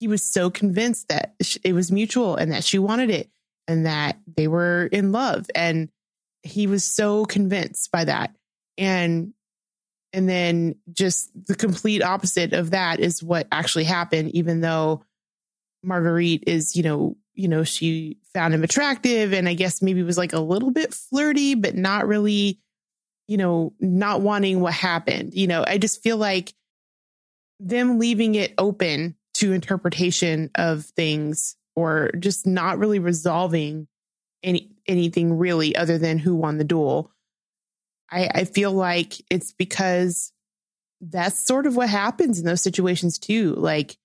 He was so convinced that it was mutual and that she wanted it and that they were in love. And he was so convinced by that. And and then just the complete opposite of that is what actually happened, even though Marguerite is, you know, you know, she found him attractive and I guess maybe was like a little bit flirty, but not really, you know, not wanting what happened. You know, I just feel like them leaving it open to interpretation of things or just not really resolving any anything really other than who won the duel. I, I feel like it's because that's sort of what happens in those situations too. Like,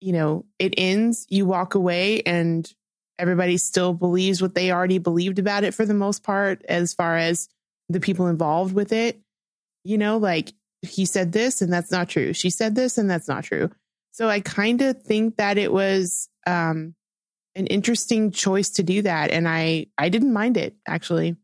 you know, it ends, you walk away, and everybody still believes what they already believed about it for the most part, as far as the people involved with it. You know, like he said this and that's not true. She said this and that's not true. So I kind of think that it was um an interesting choice to do that and i i didn't mind it actually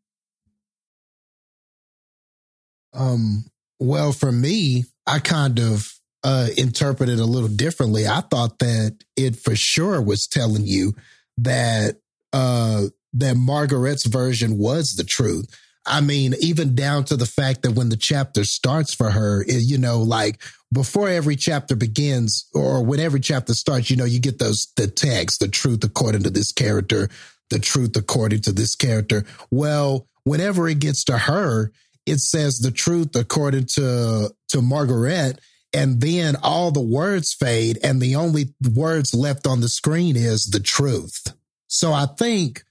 Um, well, for me, I kind of uh, interpreted a little differently. I thought that it for sure was telling you that uh, that Margaret's version was the truth. I mean, even down to the fact that when the chapter starts for her, it- you know, like before every chapter begins or when every chapter starts, you know, you get those the text, the truth according to this character, the truth according to this character. Well, whenever it gets to her, it says the truth according to to Margaret, and then all the words fade, and the only words left on the screen is the truth. So I think,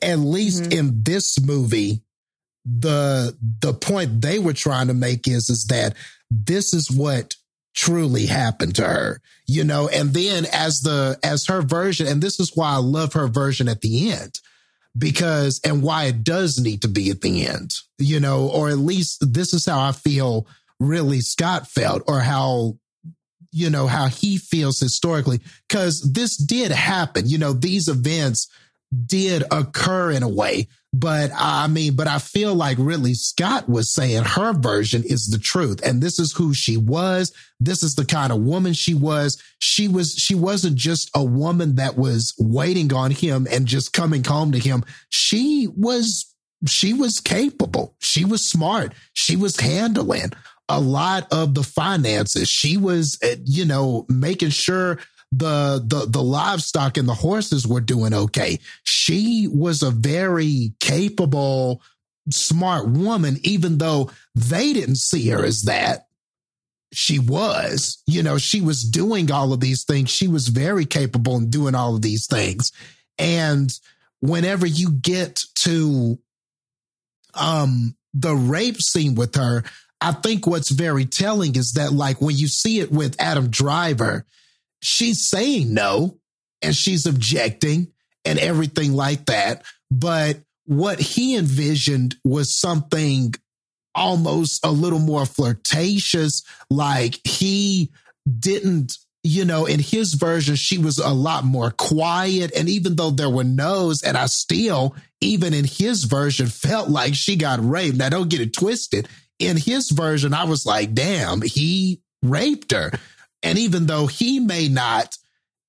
at least Mhm. in this movie, the the point they were trying to make is is that this is what truly happened to her you know? And then as the as her version and this is why i love her version at the end because and why it does need to be at the end you know? Or at least this is how i feel Ridley Scott felt or how you know how he feels historically because this did happen. You know these events did occur in a way but i mean but i feel like Ridley Scott was saying her version is the truth. And this is who she was. This is the kind of woman she was. She was she wasn't just a woman that was waiting on him and just coming home to him. She was she was capable. She was smart. She was handling a lot of the finances. She was uh, you know making sure the the the livestock and the horses were doing okay. She was a very capable smart woman even though they didn't see her as that. She was you know she was doing all of these things. She was very capable in doing all of these things. And whenever you get to um the rape scene with her i think what's very telling is that like when you see it with adam driver she's saying no and she's objecting and everything like that. But what he envisioned was something almost a little more flirtatious. Like he didn't you know in his version she was a lot more quiet. And even though there were no's and i still even in his version felt like she got raped. Now don't get it twisted. In his version i was like damn he raped her and even though he may not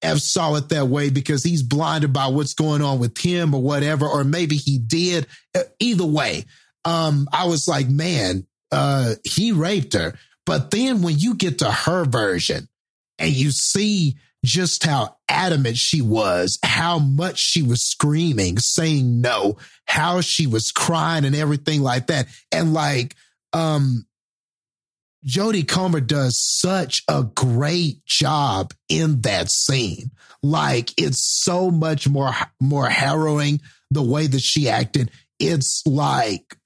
have saw it that way because he's blinded by what's going on with him or whatever or maybe he did Uh, either way um i was like man uh he raped her but then when you get to her version and you see just how adamant she was, how much she was screaming, saying no, how she was crying and everything like that. And like, um, Jodie Comer does such a great job in that scene. Like it's so much more more harrowing the way that she acted. It's like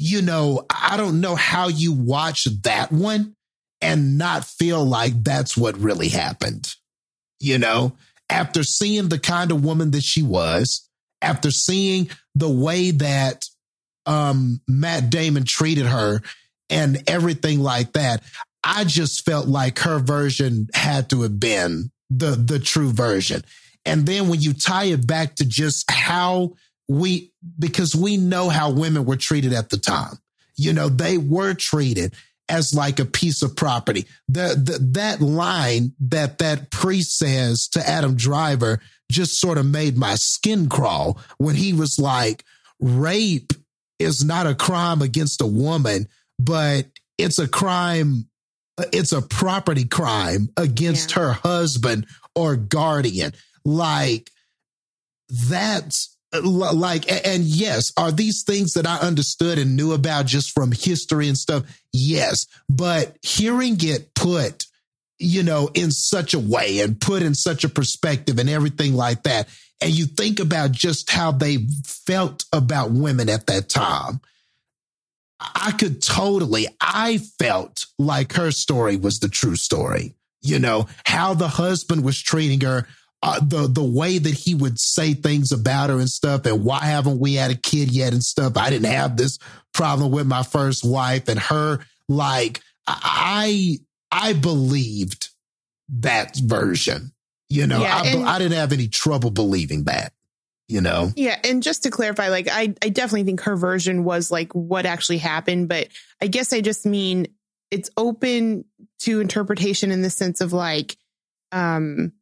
you know, I don't know how you watch that one and not feel like that's what really happened. You know, after seeing the kind of woman that she was, after seeing the way that um, Matt Damon treated her and everything like that, I just felt like her version had to have been the the true version. And then when you tie it back to just how we because we know how women were treated at the time. You know, they were treated as like a piece of property. The, the that line that that priest says to Adam Driver just sort of made my skin crawl when he was like, rape is not a crime against a woman, but it's a crime, it's a property crime against her husband or guardian. Like that's like and yes are these things that i understood and knew about just from history and stuff? Yes. But hearing it put you know in such a way and put in such a perspective and everything like that and you think about just how they felt about women at that time i could totally i felt like her story was the true story you know how the husband was treating her uh, the the way that he would say things about her and stuff, and why haven't we had a kid yet and stuff? I didn't have this problem with my first wife and her. Like I I believed that version, You know, Yeah, I, and- I didn't have any trouble believing that. You know, Yeah, and just to clarify, like I, I definitely think her version was like what actually happened, but I guess I just mean it's open to interpretation in the sense of like, um,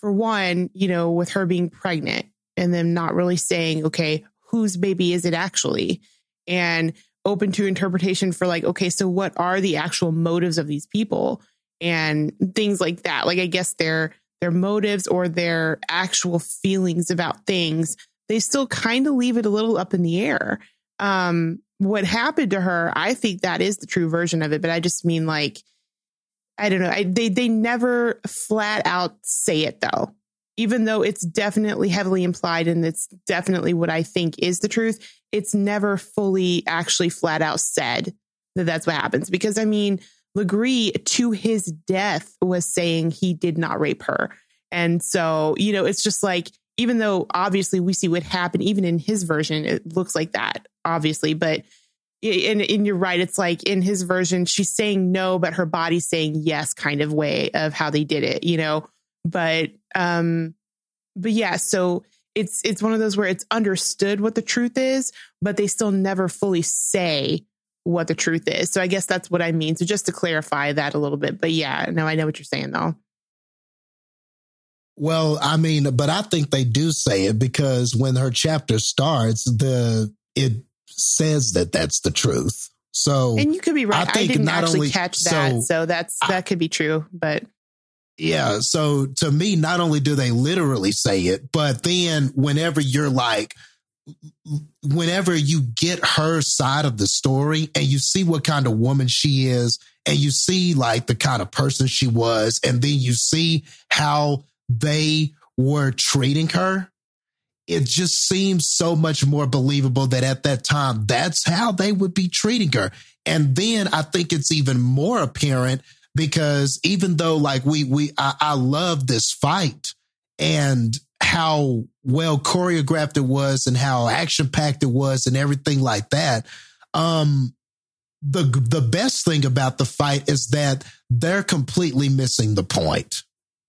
for one, you know, with her being pregnant and them not really saying, okay, whose baby is it actually? And open to interpretation for like, okay, so what are the actual motives of these people and things like that? Like, I guess their their motives or their actual feelings about things, they still kind of leave it a little up in the air. Um, what happened to her, I think that is the true version of it, but I just mean like, I don't know. I, they they never flat out say it though, even though it's definitely heavily implied and it's definitely what I think is the truth. It's never fully actually flat out said that that's what happens because I mean, Le Gris to his death was saying he did not rape her, and so you know it's just like even though obviously we see what happened, even in his version, it looks like that obviously, but and, and you're right. It's like in his version, she's saying no, but her body's saying yes, kind of way of how they did it, you know. But um, but yeah, so it's it's one of those where it's understood what the truth is, but they still never fully say what the truth is. So I guess that's what I mean. So just to clarify that a little bit. But yeah, no, I know what you're saying though. Well, I mean, but I think they do say it because when her chapter starts, the it says that that's the truth. So And you could be right. I I, didn't not actually only- catch that. so- So, that's that could be true. But yeah, so to me, not only do they literally say it, but then whenever you're like, whenever you get her side of the story and you see what kind of woman she is, and you see like the kind of person she was, and then you see how they were treating her, it just seems so much more believable that at that time, that's how they would be treating her. And then I think it's even more apparent because even though like we we I, I love this fight and how well choreographed it was and how action packed it was and everything like that. Um, the the best thing about the fight is that they're completely missing the point.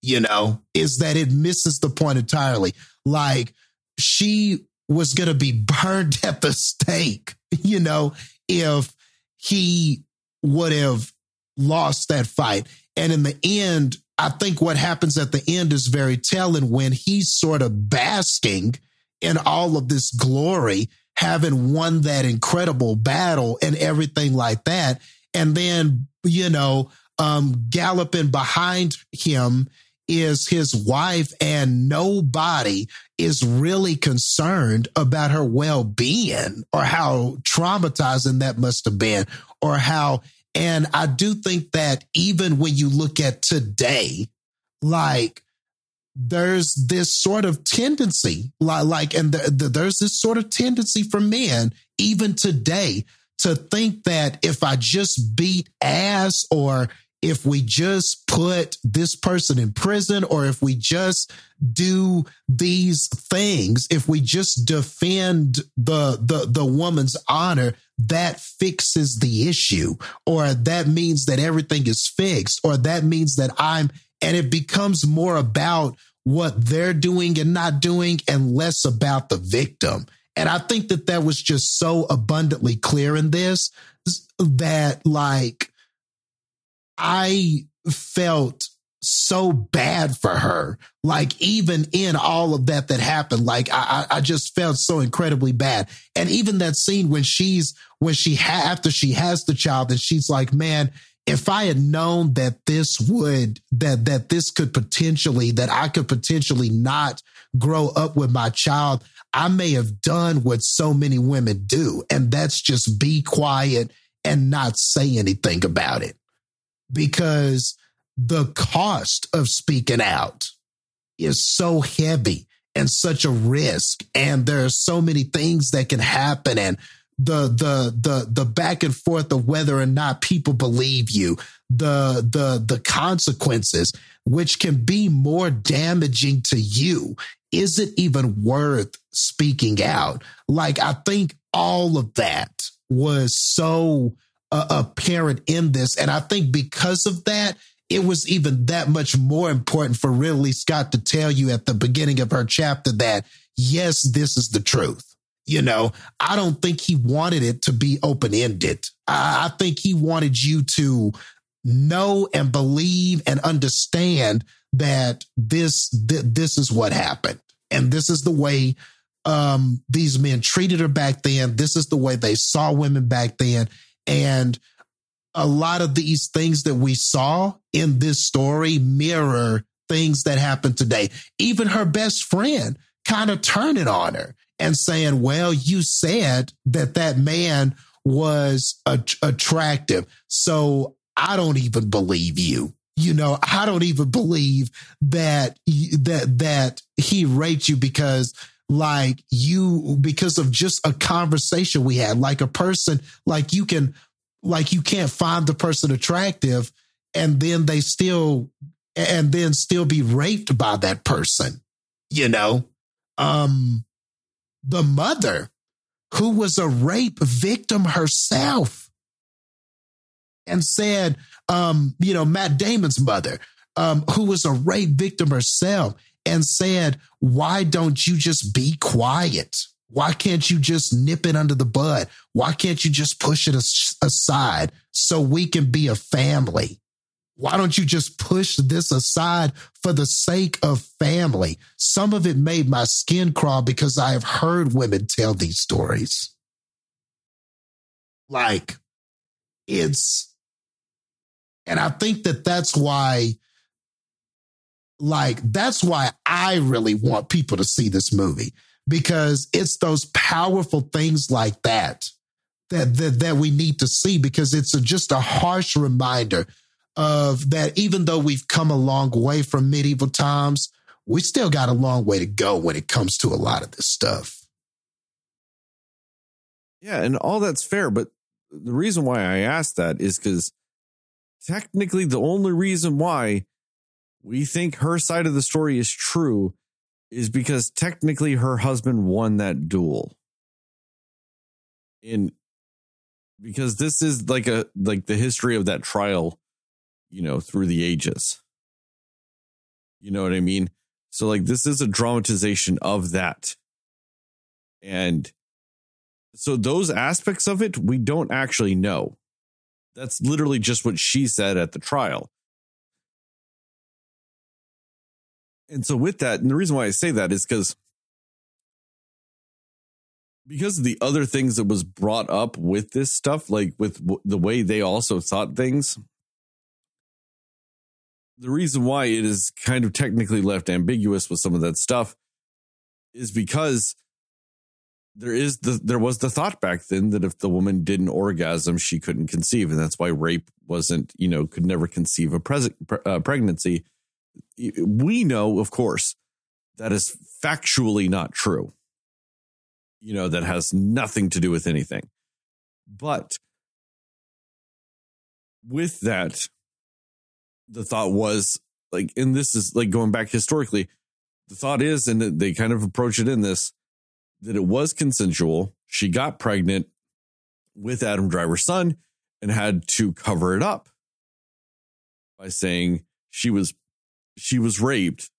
You know, is that it misses the point entirely. Like she was going to be burned at the stake. You know, if he would have lost that fight. And in the end, I think what happens at the end is very telling when he's sort of basking in all of this glory, having won that incredible battle and everything like that. And then, you know, um, galloping behind him is his wife, and nobody is really concerned about her well being or how traumatizing that must have been or how and I do think that even when you look at today, like there's this sort of tendency, like, like and the, the, there's this sort of tendency for men, even today, to think that if I just beat ass or if we just put this person in prison or if we just do these things if we just defend the the the woman's honor that fixes the issue or that means that everything is fixed or that means that I'm and it becomes more about what they're doing and not doing and less about the victim. And I think that that was just so abundantly clear in this that like I felt so bad for her. Like even in all of that that happened, like I, I just felt so incredibly bad. And even that scene when she's when she ha- after she has the child, and she's like, "Man, if I had known that this would that that this could potentially that I could potentially not grow up with my child, I may have done what so many women do, and that's just be quiet and not say anything about it." because the cost of speaking out is so heavy and such a risk. And there are so many things that can happen and the the the the back and forth of whether or not people believe you the the the consequences which can be more damaging to you. Is it even worth speaking out? Like i think all of that was so uh, apparent in this. And I think because of that, it was even that much more important for Ridley Scott to tell you at the beginning of her chapter that, yes, this is the truth. You know, I don't think he wanted it to be open ended. I, I think he wanted you to know and believe and understand that this th- this is what happened and this is the way um, these men treated her back then this is the way they saw women back then and a lot of these things that we saw in this story mirror things that happen today. Even her best friend kind of turning on her and saying well you said that that man was attractive. So I don't even believe you. You know, I don't even believe that that that he raped you because like you because of just a conversation we had. Like a person like you can like you can't find the person attractive and then they still and then still be raped by that person you know um the mother who was a rape victim herself and said, um, you know, Matt Damon's mother, um, who was a rape victim herself, and said, Why don't you just be quiet? Why can't you just nip it under the bud? Why can't you just push it aside so we can be a family? Why don't you just push this aside for the sake of family? Some of it made my skin crawl because I have heard women tell these stories. Like, it's and I think that that's why, like, that's why I really want people to see this movie because it's those powerful things like that that that, that we need to see because it's a, just a harsh reminder of that even though we've come a long way from medieval times, we still got a long way to go when it comes to a lot of this stuff. Yeah, and all that's fair, but the reason why I asked that is because technically the only reason why we think her side of the story is true is because technically her husband won that duel. In because this is like a like the history of that trial, you know, through the ages. You know what I mean? So like this is a dramatization of that. And so those aspects of it we don't actually know. That's literally just what she said at the trial. And so with that, and the reason why I say that is because because of the other things that was brought up with this stuff, like with w- the way they also thought things, the reason why it is kind of technically left ambiguous with some of that stuff is because there is the there was the thought back then that if the woman didn't orgasm she couldn't conceive. And that's why rape wasn't you know could never conceive a pres- uh, pregnancy we know of course that is factually not true you know that has nothing to do with anything but with that the thought was like and this is like going back historically the thought is and they kind of approach it in this that it was consensual. She got pregnant with Adam Driver's son and had to cover it up by saying she was she was raped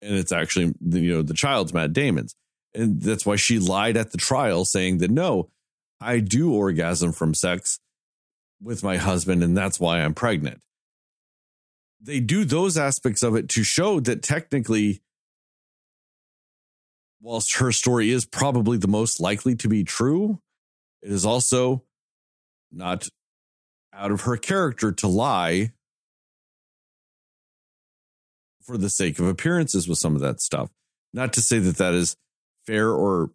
and it's actually you know the child's Matt Damon's. And that's why she lied at the trial saying that no I do orgasm from sex with my husband and that's why I'm pregnant. They do those aspects of it to show that technically whilst her story is probably the most likely to be true, it is also not out of her character to lie for the sake of appearances with some of that stuff. Not to say that that is fair or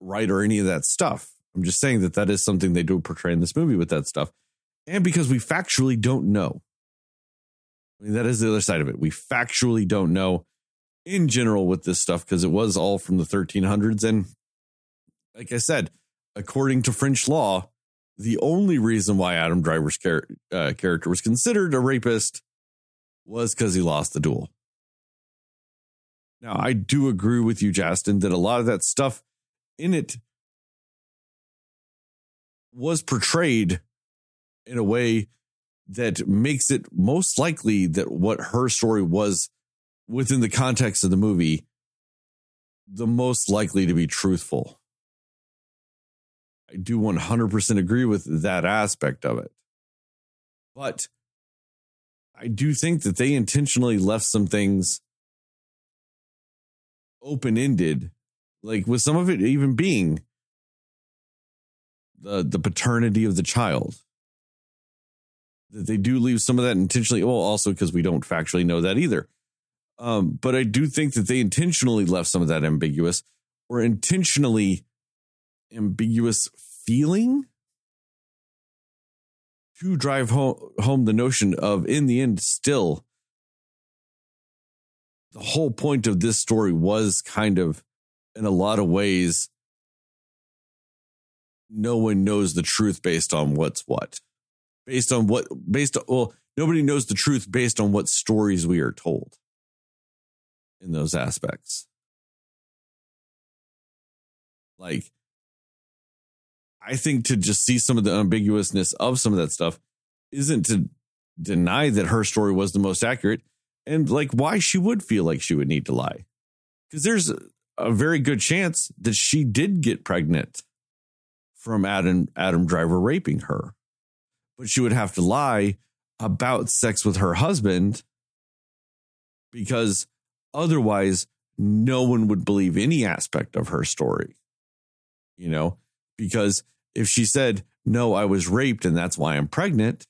right or any of that stuff. I'm just saying that that is something they do portray in this movie with that stuff. And because we factually don't know. I mean, that is the other side of it. We factually don't know in general with this stuff because it was all from the 1300s. And like I said, according to French law, the only reason why Adam Driver's char- uh, character was considered a rapist was because he lost the duel. Now, I do agree with you, Justin, that a lot of that stuff in it was portrayed in a way that makes it most likely that what her story was within the context of the movie the most likely to be truthful. I do 100% agree with that aspect of it. But I do think that they intentionally left some things open ended, like with some of it even being the the paternity of the child. That they do leave some of that intentionally. Well, also because we don't factually know that either. Um, but I do think that they intentionally left some of that ambiguous or intentionally ambiguous feeling to drive home, home the notion of, in the end, still, the whole point of this story was kind of, in a lot of ways, no one knows the truth based on what's what. Based on what, based on, well, nobody knows the truth based on what stories we are told in those aspects. Like, I think to just see some of the ambiguousness of some of that stuff isn't to deny that her story was the most accurate and like why she would feel like she would need to lie. Because there's a very good chance that she did get pregnant from Adam Adam Driver raping her. But she would have to lie about sex with her husband because otherwise no one would believe any aspect of her story. You know, because if she said, No, I was raped and that's why I'm pregnant,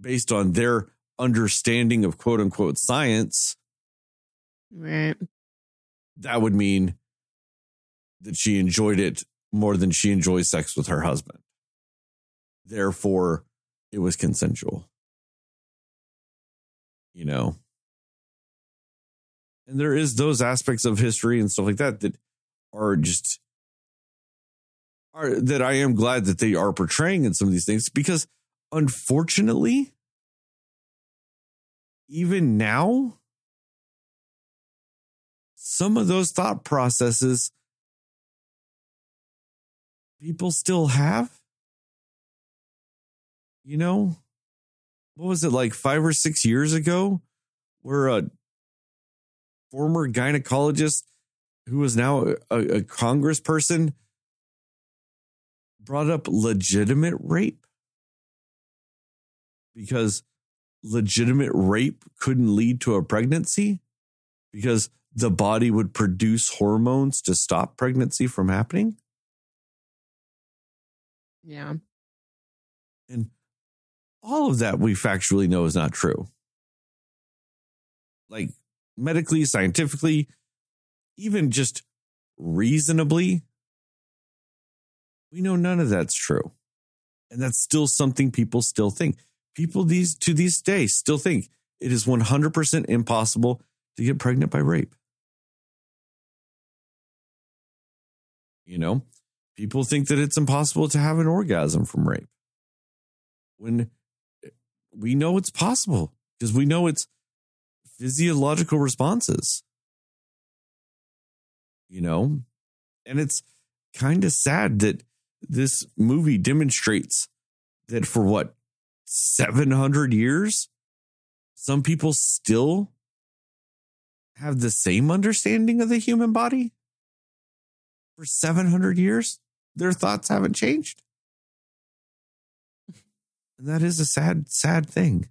based on their understanding of quote unquote science, Right. that would mean that she enjoyed it more than she enjoys sex with her husband. Therefore, it was consensual. You know? And there is those aspects of history and stuff like that that are just are that I am glad that they are portraying in some of these things because unfortunately even now some of those thought processes people still have. You know what was it like 5 or 6 years ago where a former gynecologist who was now a, a congressperson brought up legitimate rape because legitimate rape couldn't lead to a pregnancy because the body would produce hormones to stop pregnancy from happening. Yeah. And all of that we factually know is not true. Like medically, scientifically, even just reasonably, we know none of that's true. And that's still something people still think. People these to these days still think it is 100% impossible to get pregnant by rape. You know, people think that it's impossible to have an orgasm from rape. When we know it's possible because we know it's physiological responses. You know, and it's kind of sad that this movie demonstrates that for what 700 years some people still have the same understanding of the human body? For 700 years their thoughts haven't changed? And that is a sad sad thing.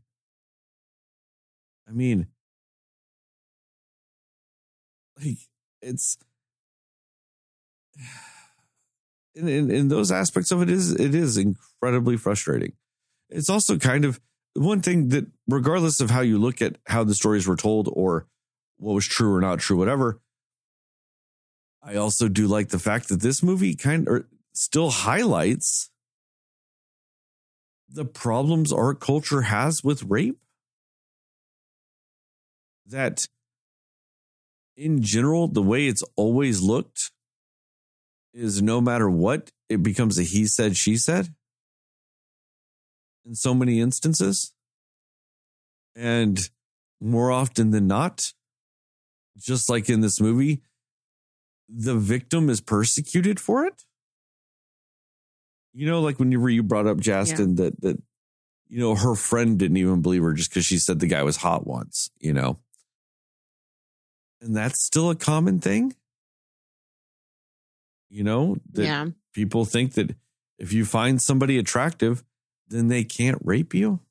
I mean like it's in, in, in those aspects of it is it is incredibly frustrating. It's also kind of one thing that regardless of how you look at how the stories were told or what was true or not true, whatever, I also do like the fact that this movie kind of still highlights the problems our culture has with rape. That in general, the way it's always looked is no matter what, it becomes a he said, she said in so many instances. And more often than not, just like in this movie, the victim is persecuted for it. You know, like when you, you brought up Justin, that, that, you know, her friend didn't even believe her just because she said the guy was hot once, you know. And that's still a common thing. You know, that yeah. people think that if you find somebody attractive, then they can't rape you.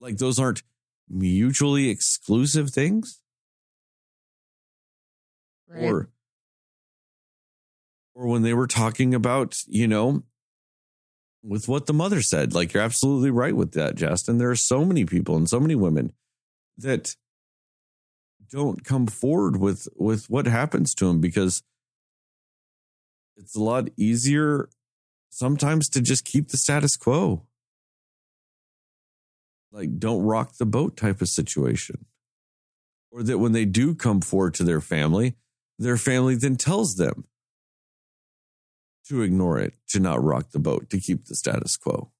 Like those aren't mutually exclusive things. Right. Or or when they were talking about, you know, with what the mother said. Like you're absolutely right with that, Justin. There are so many people and so many women that don't come forward with with what happens to them because it's a lot easier sometimes to just keep the status quo. Like don't rock the boat type of situation. Or that when they do come forward to their family, their family then tells them to ignore it, to not rock the boat, to keep the status quo.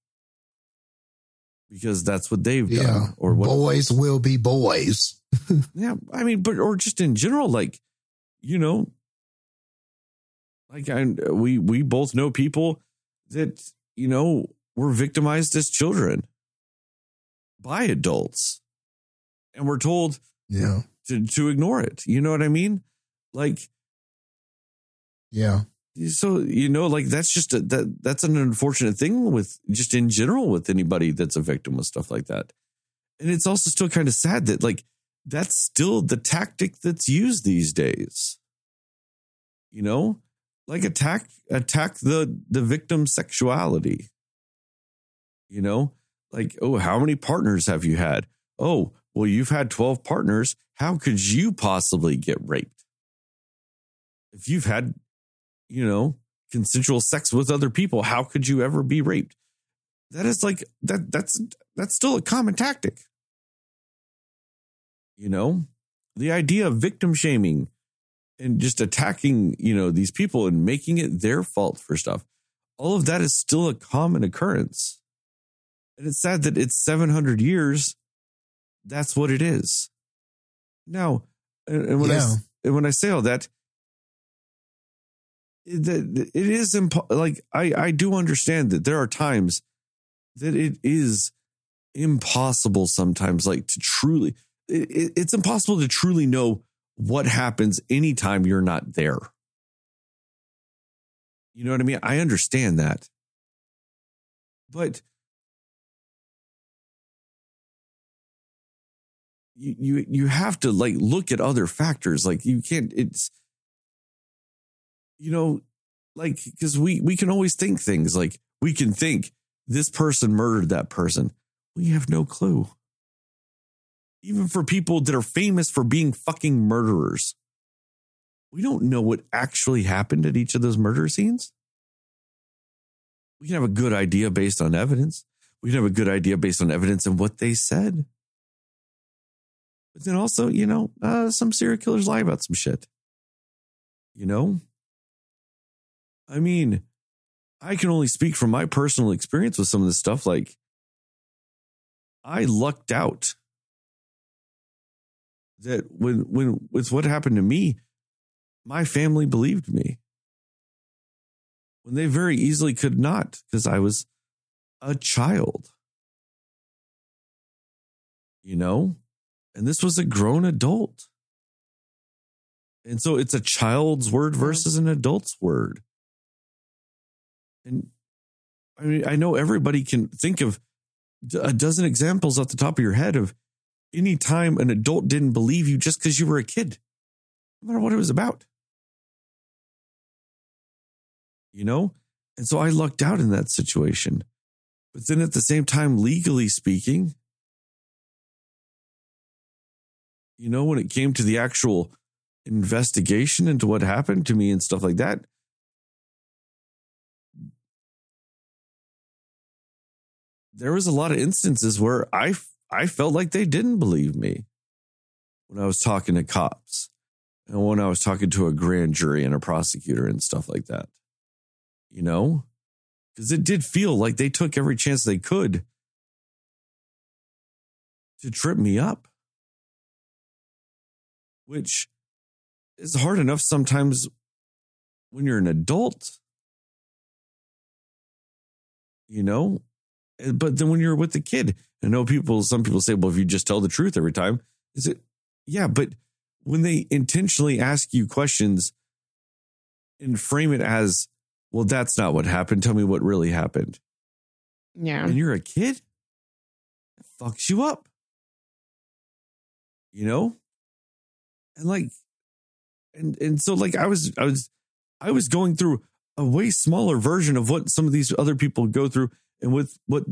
Because that's what they've done. Yeah. Or what boys will be boys. yeah, I mean, but or just in general, like, you know, like I we we both know people that, you know, were victimized as children by adults. And we're told Yeah. to to ignore it. You know what I mean? Like Yeah. so you know like that's just a, that that's an unfortunate thing with just in general with anybody that's a victim of stuff like that and it's also still kind of sad that like that's still the tactic that's used these days you know like attack attack the the victim's sexuality. You know? Like oh how many partners have you had? Oh well you've had 12 partners. How could you possibly get raped? If you've had you know, consensual sex with other people, how could you ever be raped? That is like that that's that's still a common tactic. You know, the idea of victim shaming and just attacking, you know, these people and making it their fault for stuff. All of that is still a common occurrence. And it's sad that it's 700 years. That's what it is. Now, and, when I and when I say all that, that it is impo- like I I do understand that there are times that it is impossible sometimes like to truly it- it's impossible to truly know what happens anytime you're not there. You know what I mean? I understand that. But you you you have to like look at other factors like you can't it's you know, like because we we can always think things like we can think this person murdered that person. We have no clue. Even for people that are famous for being fucking murderers, we don't know what actually happened at each of those murder scenes. We can have a good idea based on evidence. We can have a good idea based on evidence and what they said. But then also, you know, uh, some serial killers lie about some shit. You know, I mean, I can only speak from my personal experience with some of this stuff. Like, I lucked out that when when with what happened to me, my family believed me when they very easily could not because I was a child. You know, and this was a grown adult. And so it's a child's word versus an adult's word. And I mean, I know everybody can think of a dozen examples off the top of your head of any time an adult didn't believe you just because you were a kid, no matter what it was about. You know? And so I lucked out in that situation. But then at the same time, legally speaking, you know, when it came to the actual investigation into what happened to me and stuff like that, there was a lot of instances where I I felt like they didn't believe me when I was talking to cops and when I was talking to a grand jury and a prosecutor and stuff like that. You know, because it did feel like they took every chance they could to trip me up, which is hard enough sometimes when you're an adult. You know, But then when you're with the kid, I know people, some people say, well, if you just tell the truth every time, is it? Yeah, but when they intentionally ask you questions and frame it as, well, that's not what happened. Tell me what really happened. Yeah. And you're a kid, it fucks you up. You know? And like, and and so like I was I was I was going through a way smaller version of what some of these other people go through and with what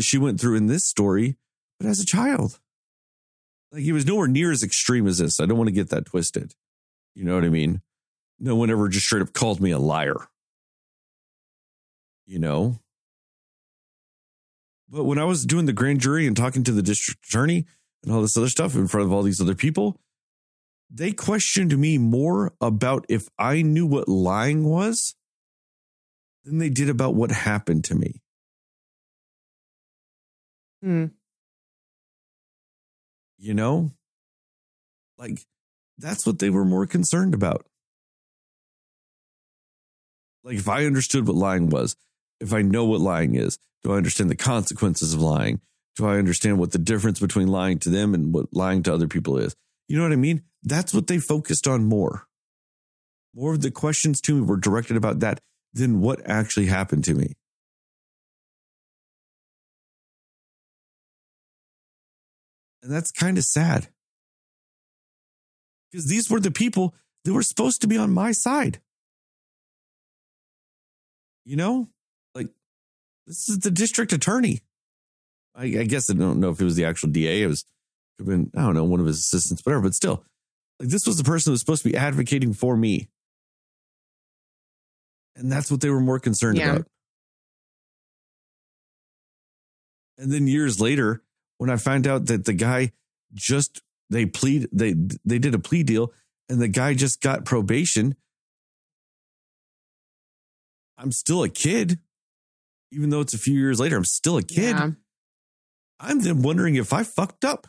she went through in this story, but as a child. Like he was nowhere near as extreme as this. I don't want to get that twisted. You know what I mean? No one ever just straight up called me a liar. You know? But when I was doing the grand jury and talking to the district attorney and all this other stuff in front of all these other people, they questioned me more about if I knew what lying was than they did about what happened to me. Hmm. You know? Like, that's what they were more concerned about. Like, if I understood what lying was, if I know what lying is, do I understand the consequences of lying? Do I understand what the difference between lying to them and what lying to other people is? You know what I mean? That's what they focused on more. More of the questions to me were directed about that than what actually happened to me. And that's kind of sad. Because these were the people that were supposed to be on my side. You know, like this is the district attorney. I, I guess I don't know if it was the actual DA. It was could have been, I don't know, one of his assistants, whatever, but still, like this was the person who was supposed to be advocating for me. And that's what they were more concerned Yeah. about. And then years later, when I found out that the guy just they plead they they did a plea deal and the guy just got probation. I'm still a kid. Even though it's a few years later, I'm still a kid. Yeah. I'm then wondering if I fucked up.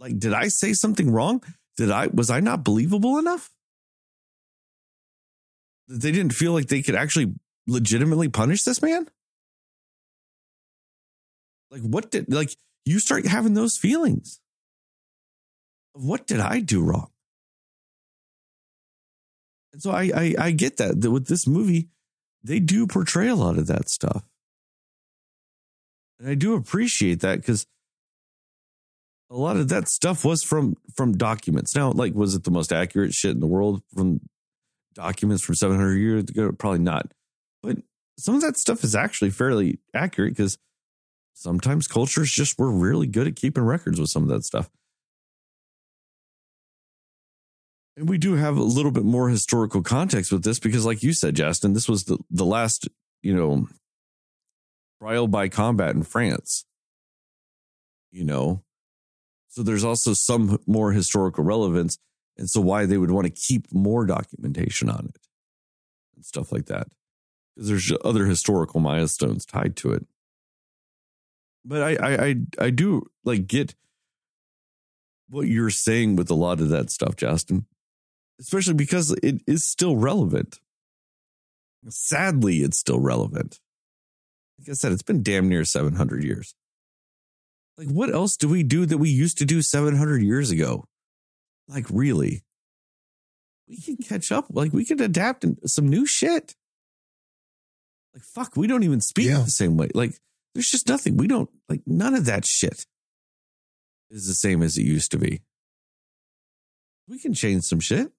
Like, did I say something wrong? Did I was I not believable enough? That they didn't feel like they could actually legitimately punish this man? Like, what did like you start having those feelings? What did I do wrong? And so I I, I get that, that with this movie, they do portray a lot of that stuff. And I do appreciate that because a lot of that stuff was from from documents. Now, like, was it the most accurate shit in the world from documents from 700 years ago? Probably not. But some of that stuff is actually fairly accurate because sometimes cultures just were really good at keeping records with some of that stuff. And we do have a little bit more historical context with this because, like you said, Justin, this was the, the last, you know, trial by combat in France. You know, so there's also some more historical relevance. And so why they would want to keep more documentation on it and stuff like that. Because there's other historical milestones tied to it. But I, I, I, I do like get what you're saying with a lot of that stuff, Justin, especially because it is still relevant. Sadly, it's still relevant. Like I said, it's been damn near 700 years. Like, what else do we do that we used to do 700 years ago? Like, really? We can catch up. Like, we can adapt in some new shit. Like, fuck, we don't even speak Yeah. the same way. Like, there's just nothing. We don't, like, none of that shit is the same as it used to be. We can change some shit.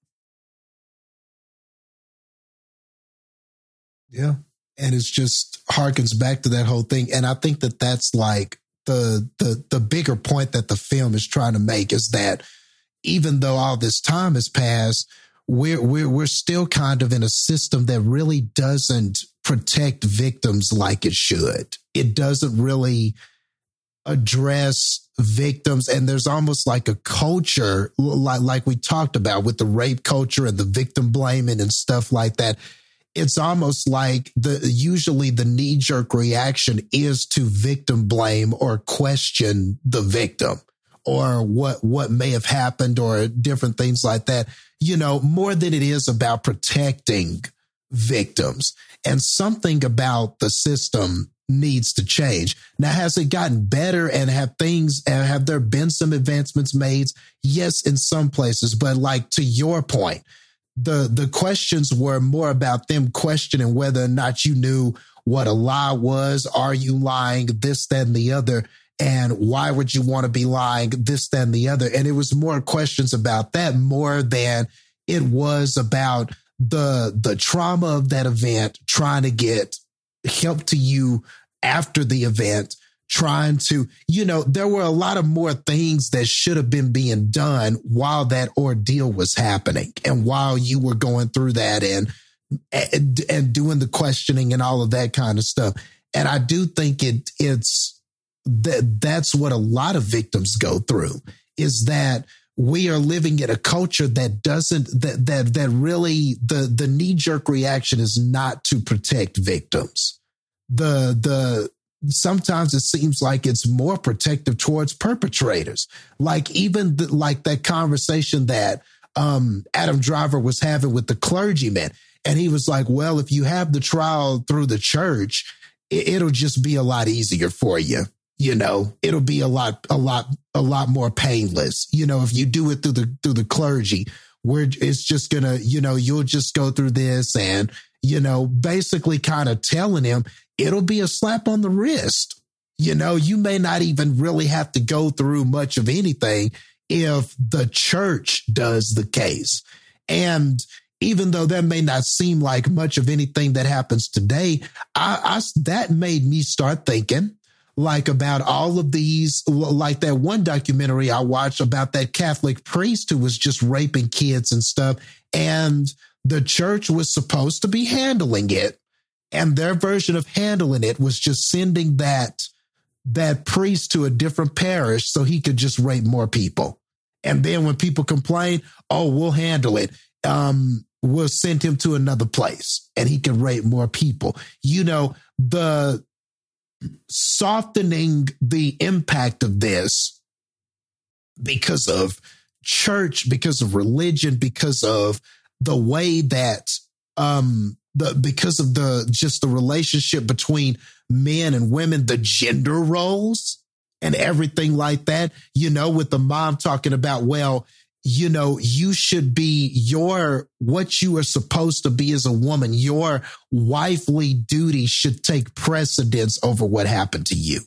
Yeah. And it's just harkens back to that whole thing. And I think that that's like the, the, the bigger point that the film is trying to make is that even though all this time has passed, we're, we're, we're still kind of in a system that really doesn't protect victims like it should. It doesn't really address victims and there's almost like a culture like like we talked about with the rape culture and the victim blaming and stuff like that it's almost like the usually the knee jerk reaction is to victim blame or question the victim or what what may have happened or different things like that you know more than it is about protecting victims. And something about the system needs to change. Now, has it gotten better and have things, and have there been some advancements made? Yes, in some places, but like to your point, the, the questions were more about them questioning whether or not you knew what a lie was. Are you lying? This, that, and the other. And why would you want to be lying? This, that, and the other. And it was more questions about that more than it was about the the trauma of that event, trying to get help to you after the event, trying to, you know, there were a lot of more things that should have been being done while that ordeal was happening and while you were going through that and and, and doing the questioning and all of that kind of stuff. And I do think it it's that that's what a lot of victims go through is that we are living in a culture that doesn't that that that really the the knee jerk reaction is not to protect victims. The the sometimes it seems like it's more protective towards perpetrators. Like even the, like that conversation that um, Adam Driver was having with the clergyman, and he was like, "Well, if you have the trial through the church, it, it'll just be a lot easier for you." You know it'll be a lot a lot a lot more painless. You know if you do it through the through the clergy where it's just gonna you know you'll just go through this and you know basically kind of telling him it'll be a slap on the wrist. You know you may not even really have to go through much of anything if the church does the case. And even though that may not seem like much of anything that happens today I, I that made me start thinking like about all of these, like that one documentary I watched about that Catholic priest who was just raping kids and stuff. And the church was supposed to be handling it. And their version of handling it was just sending that, that priest to a different parish so he could just rape more people. And then when people complain, oh, we'll handle it. Um, we'll send him to another place and he can rape more people. You know, the softening the impact of this because of church, because of religion, because of the way that um the because of the just the relationship between men and women, the gender roles and everything like that. You know, with the mom talking about, well, you know, you should be your, what you are supposed to be as a woman, your wifely duty should take precedence over what happened to you,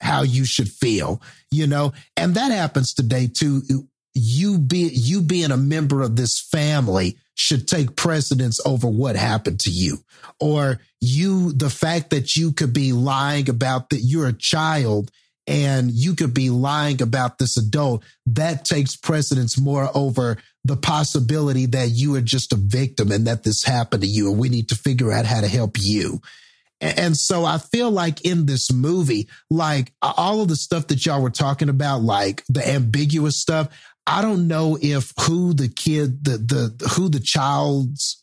how you should feel, you know, and that happens today too. You be, you being a member of this family should take precedence over what happened to you. Or you, the fact that you could be lying about that you're a child and you could be lying about this adult, that takes precedence more over the possibility that you are just a victim and that this happened to you. And we need to figure out how to help you. And so I feel like in this movie, like all of the stuff that y'all were talking about, like the ambiguous stuff, I don't know if who the kid, the, the, who the child's,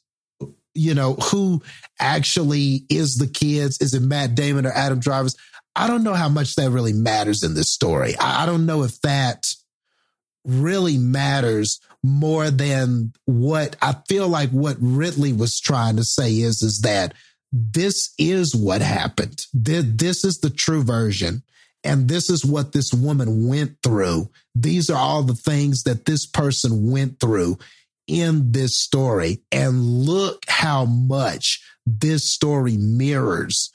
you know, who actually is the kids. Is it Matt Damon or Adam Drivers? I don't know how much that really matters in this story. I, I don't know if that really matters more than what I feel like what Ridley was trying to say is, is that this is what happened. This is the true version. And this is what this woman went through. These are all the things that this person went through in this story. And look how much this story mirrors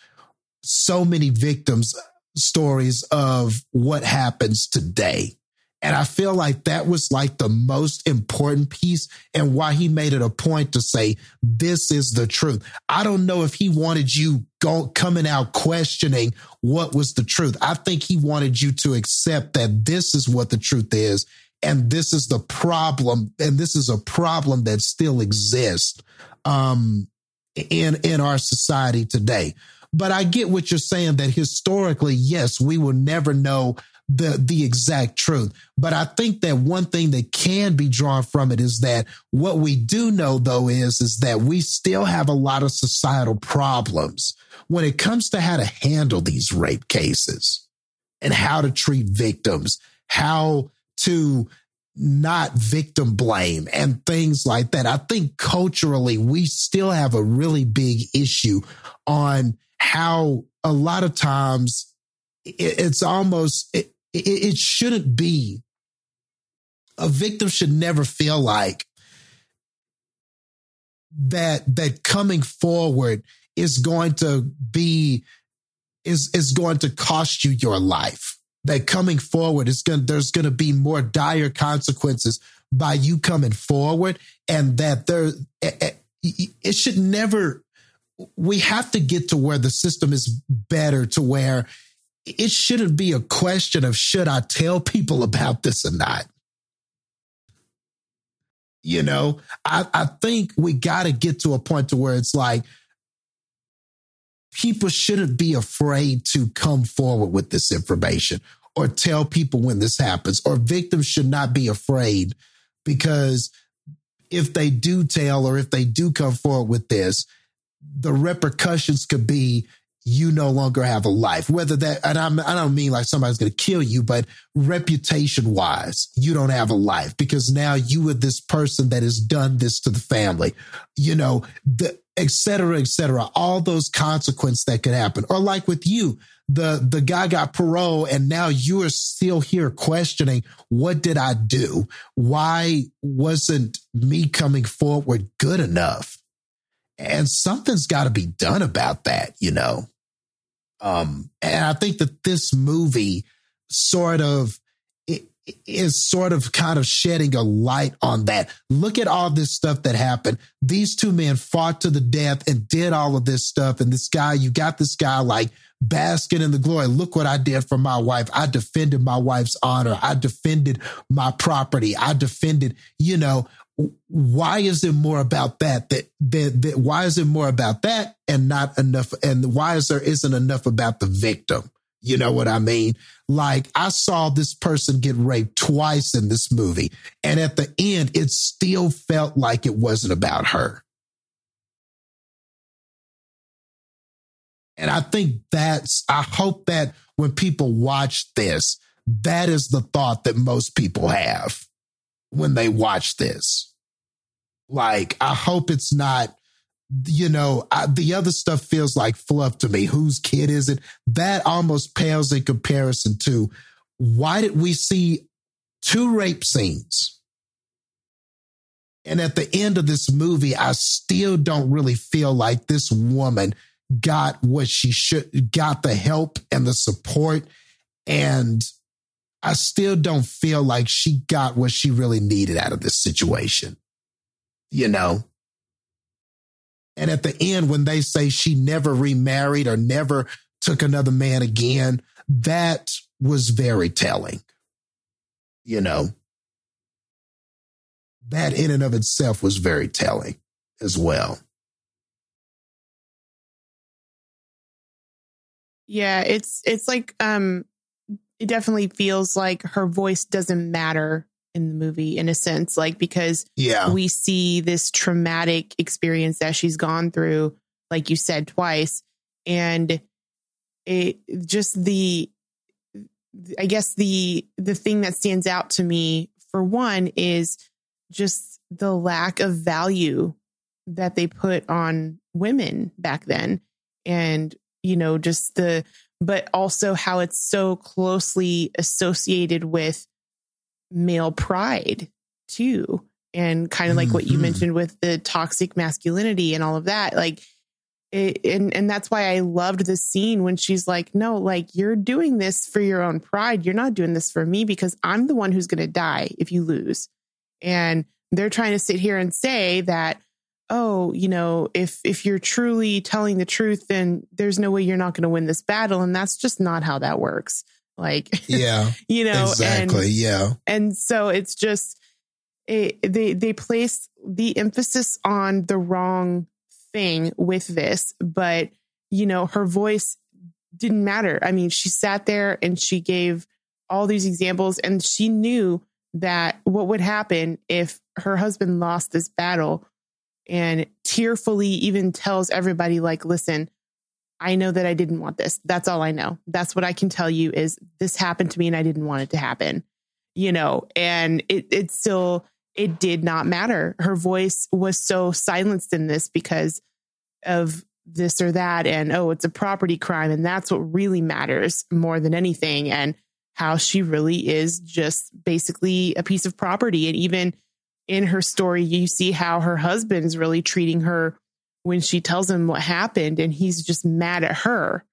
so many victims stories of what happens today. And I feel like that was like the most important piece and why he made it a point to say, this is the truth. I don't know if he wanted you go, coming out questioning what was the truth. I think he wanted you to accept that this is what the truth is. And this is the problem. And this is a problem that still exists um, in, in our society today. But I get what you're saying that historically, yes, we will never know the the exact truth. But I think that one thing that can be drawn from it is that what we do know though is is that we still have a lot of societal problems when it comes to how to handle these rape cases and how to treat victims, how to not victim blame and things like that. I think culturally, we still have a really big issue on how a lot of times it's almost, it, it shouldn't be. A victim should never feel like that that coming forward is going to be is is going to cost you your life that coming forward is going there's going to be more dire consequences by you coming forward and that there it, it should never we have to get to where the system is better to where it shouldn't be a question of should I tell people about this or not. You know, I, I think we got to get to a point to where it's like people shouldn't be afraid to come forward with this information or tell people when this happens, or victims should not be afraid because if they do tell or if they do come forward with this, the repercussions could be you no longer have a life. Whether that, and I'm, I don't mean like somebody's going to kill you, but reputation wise, you don't have a life because now you are this person that has done this to the family, you know, the, et cetera, et cetera, all those consequences that could happen. Or like with you, the, the guy got parole and now you are still here questioning, what did I do? Why wasn't me coming forward good enough? And something's got to be done about that, you know? Um, and I think that this movie sort of is sort of kind of shedding a light on that. Look at all this stuff that happened. These two men fought to the death and did all of this stuff. And this guy, you got this guy like basking in the glory. Look what I did for my wife. I defended my wife's honor. I defended my property. I defended, you know, why is it more about that, that that, that why is it more about that and not enough and why is there isn't enough about the victim? You know what i mean? Like i saw this person get raped twice in this movie and at the end it still felt like it wasn't about her. And i think that's i hope that when people watch this that is the thought that most people have when they watch this. Like, I hope it's not, you know, I, the other stuff feels like fluff to me. Whose kid is it? That almost pales in comparison to why did we see two rape scenes? And at the end of this movie, I still don't really feel like this woman got what she should, got the help and the support and I still don't feel like she got what she really needed out of this situation. You know? And at the end, when they say she never remarried or never took another man again, that was very telling. You know? That in and of itself was very telling as well. Yeah, it's it's like um it definitely feels like her voice doesn't matter in the movie in a sense like because yeah. we see this traumatic experience that she's gone through like you said twice. And it just the i guess the the thing that stands out to me for one is just the lack of value that they put on women back then. And you know just the but also how it's so closely associated with male pride too and kind of like mm-hmm. what you mm-hmm. mentioned with the toxic masculinity and all of that like it, and and that's why I loved the scene when she's like no like you're doing this for your own pride you're not doing this for me because I'm the one who's going to die if you lose and they're trying to sit here and say that oh, you know, if if you're truly telling the truth, then there's no way you're not going to win this battle, and that's just not how that works. Like, yeah, you know, exactly, and, yeah, and so it's just it, they they place the emphasis on the wrong thing with this, but you know, her voice didn't matter. I mean, she sat there and she gave all these examples, and she knew that what would happen if her husband lost this battle and tearfully even tells everybody like listen i know that i didn't want this. That's all i know. That's what i can tell you is this happened to me and i didn't want it to happen you know, and it it still it did not matter. Her voice was so silenced in this because of this or that and oh it's a property crime and that's what really matters more than anything and how she really is just basically a piece of property. And even in her story you see how her husband's really treating her when she tells him what happened and he's just mad at her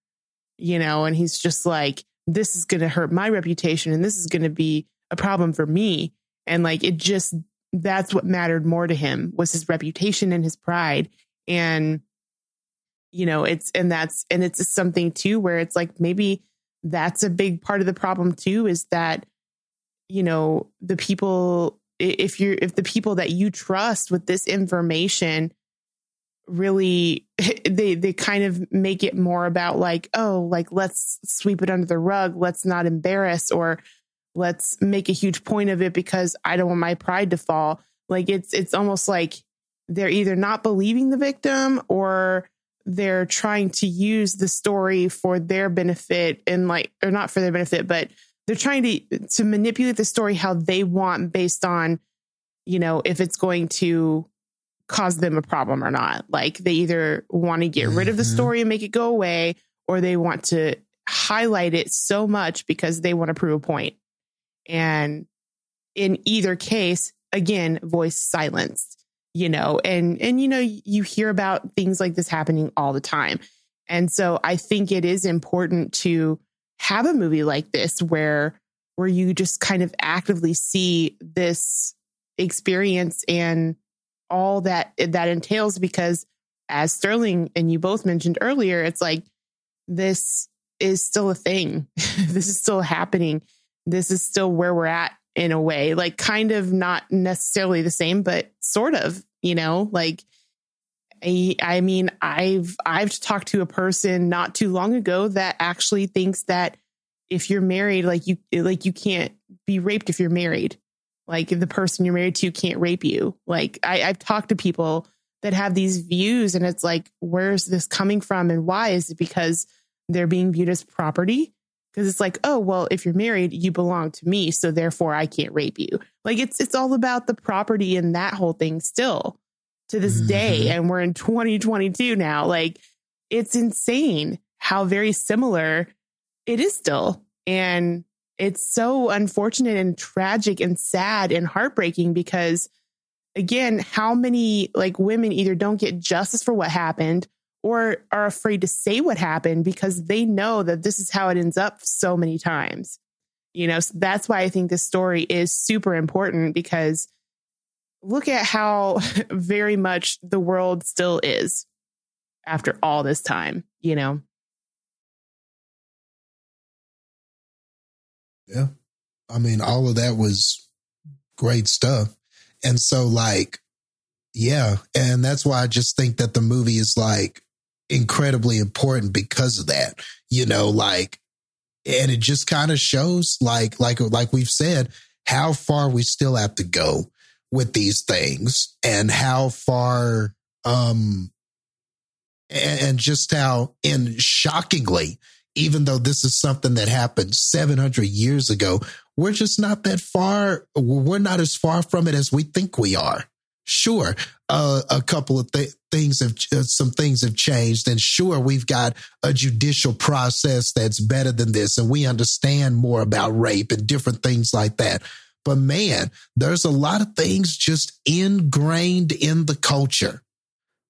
you know and he's just like this is going to hurt my reputation and this is going to be a problem for me. And like it just that's what mattered more to him was his reputation and his pride. And you know it's and that's and it's something too where it's like maybe that's a big part of the problem too is that you know the people if you're if the people that you trust with this information really they they kind of make it more about like oh like let's sweep it under the rug. Let's not embarrass or let's make a huge point of it because I don't want my pride to fall. Like it's it's almost like they're either not believing the victim or they're trying to use the story for their benefit and like or not for their benefit but they're trying to to manipulate the story how they want based on you know if it's going to cause them a problem or not like they either want to get mm-hmm. rid of the mm-hmm. story and make it go away or they want to highlight it so much because they want to prove a point. point and in either case again voice silenced you know and and you know you hear about things like this happening all the time and so i think it is important to have a movie like this where where you just kind of actively see this experience and all that that entails because as sterling and you both mentioned earlier it's like this is still a thing this is still happening this is still where we're at in a way, like kind of not necessarily the same, but sort of, you know, like I, I mean, I've I've talked to a person not too long ago that actually thinks that if you're married, like you like you can't be raped if you're married. Like if the person you're married to can't rape you. Like I, I've talked to people that have these views, and it's like, where's this coming from, and why? Is it because they're being viewed as property? because it's like, oh, well, if you're married, you belong to me, so therefore I can't rape you. Like it's it's all about the property and that whole thing still to this mm-hmm. day and we're in 2022 now. Like it's insane how very similar it is still. And it's so unfortunate and tragic and sad and heartbreaking because again, how many like women either don't get justice for what happened or are afraid to say what happened because they know that this is how it ends up so many times. You know, so that's why I think this story is super important because look at how very much the world still is after all this time, you know. Yeah. I mean, all of that was great stuff. And so, like, yeah. And that's why I just think that the movie is like incredibly important because of that. You know, like, and it just kind of shows, like, like, like we've said, how far we still have to go with these things and how far, um, and just how, and shockingly, even though this is something that happened 700 years ago, we're just not that far. We're not as far from it as we think we are. Sure, uh, a couple of th- things have uh, some things have changed, and sure, we've got a judicial process that's better than this, and we understand more about rape and different things like that. But man, there's a lot of things just ingrained in the culture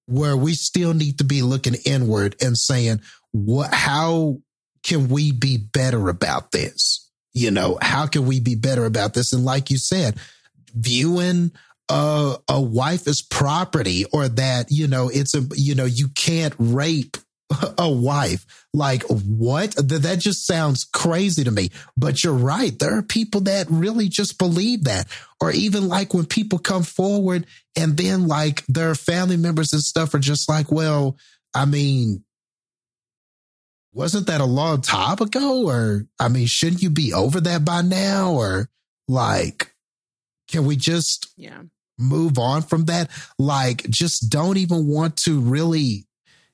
where we still need to be looking inward and saying, what, how can we be better about this? You know, how can we be better about this? And like you said, viewing a, a wife as property or that, you know, it's a, you know, you can't rape a wife. Like what? That just sounds crazy to me. But you're right. There are people that really just believe that. Or even like when people come forward and then like their family members and stuff are just like, well, I mean, wasn't that a long time ago? Or I mean, shouldn't you be over that by now? Or like, can we just yeah move on from that. Like, just don't even want to really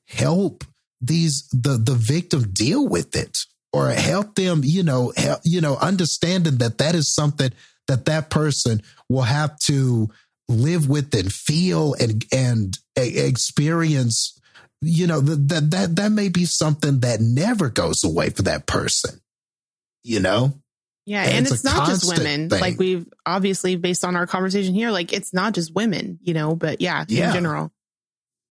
help these the the victim deal with it or help them, you know, help, you know, understanding that that is something that that person will have to live with and feel and and experience you know that that that may be something that never goes away for that person you know? Yeah and, and it's, it's not just women. Thing. like we've obviously based on our conversation here like it's not just women you know but yeah, yeah. in general.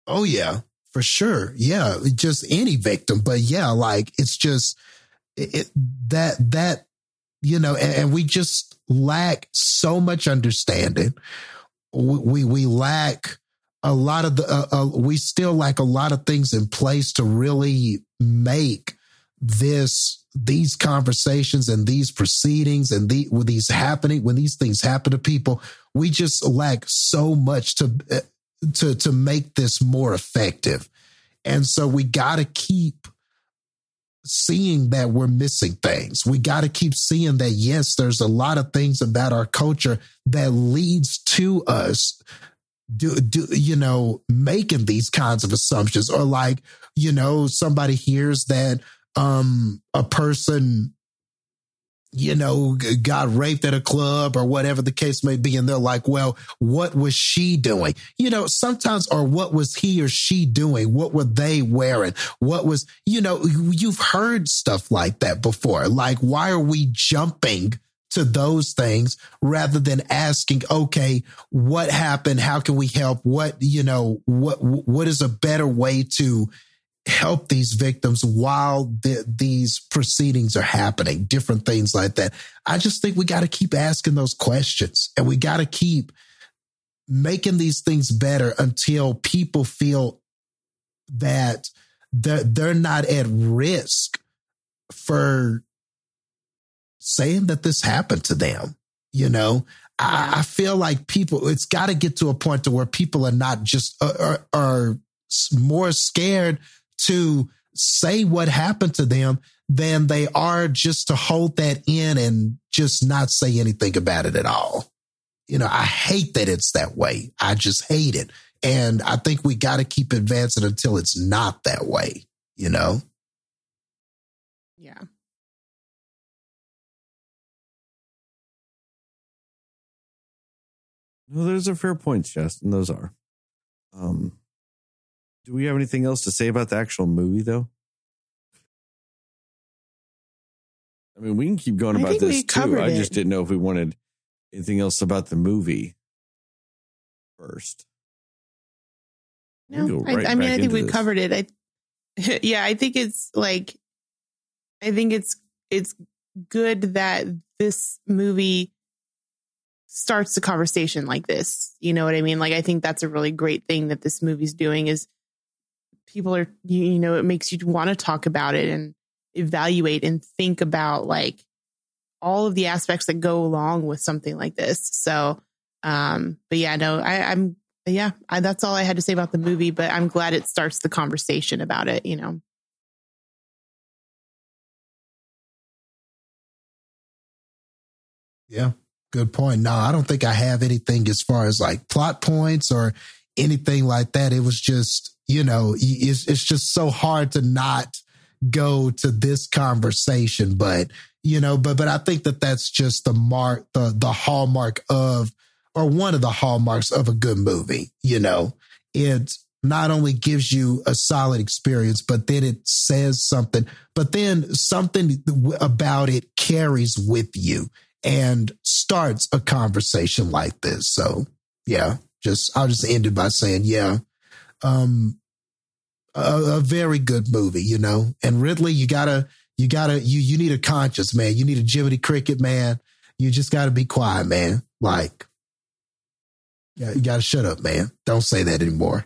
Oh yeah. For sure. Yeah. Just any victim. But yeah like it's just it, that that you know and, and we just lack so much understanding. We we lack a lot of the uh, uh, we still lack a lot of things in place to really make this these conversations and these proceedings and the with these happening when these things happen to people we just lack so much to uh, to to make this more effective and so we got to keep seeing that we're missing things. We got to keep seeing that, yes, there's a lot of things about our culture that leads to us do, do you know making these kinds of assumptions or like you know somebody hears that um a person you know, got raped at a club or whatever the case may be. And they're like, well, what was she doing? You know, sometimes, or what was he or she doing? What were they wearing? What was, you know, you've heard stuff like that before. Like, why are we jumping to those things rather than asking, okay, what happened? How can we help? What, you know, what, what is a better way to help these victims while the, these proceedings are happening, different things like that. I just think we got to keep asking those questions and we got to keep making these things better until people feel that they're, they're not at risk for saying that this happened to them. You know, I, I feel like people, it's got to get to a point to where people are not just, uh, are, are more scared to say what happened to them than they are just to hold that in and just not say anything about it at all. You know, I hate that it's that way. I just hate it. And I think we got to keep advancing until it's not that way, you know? No, those are fair points, Justin. Those are. Um, do we have anything else to say about the actual movie, though? I mean, we can keep going about this too. I just didn't know if we wanted anything else about the movie first. No, right I, I mean, I think we covered it. I, yeah, I think it's like, I think it's it's good that this movie starts the conversation like this. You know what I mean? Like, I think that's a really great thing that this movie's doing is people are you, you know it makes you want to talk about it and evaluate and think about like all of the aspects that go along with something like this so um but yeah no I, i'm yeah I, that's all i had to say about the movie but i'm glad it starts the conversation about it you know yeah good point no i don't think i have anything as far as like plot points or anything like that it was just you know, it's, it's just so hard to not go to this conversation. But, you know, but, but I think that that's just the mark, the, the hallmark of, or one of the hallmarks of a good movie. You know, it not only gives you a solid experience, but then it says something, but then something about it carries with you and starts a conversation like this. So yeah, just, I'll just end it by saying, yeah, um, a, a, very good movie, you know. And Ridley, you gotta, you gotta, you you need a conscience, man. You need a Jiminy Cricket, man. You just gotta be quiet, man. Like, yeah, you gotta shut up, man. Don't say that anymore,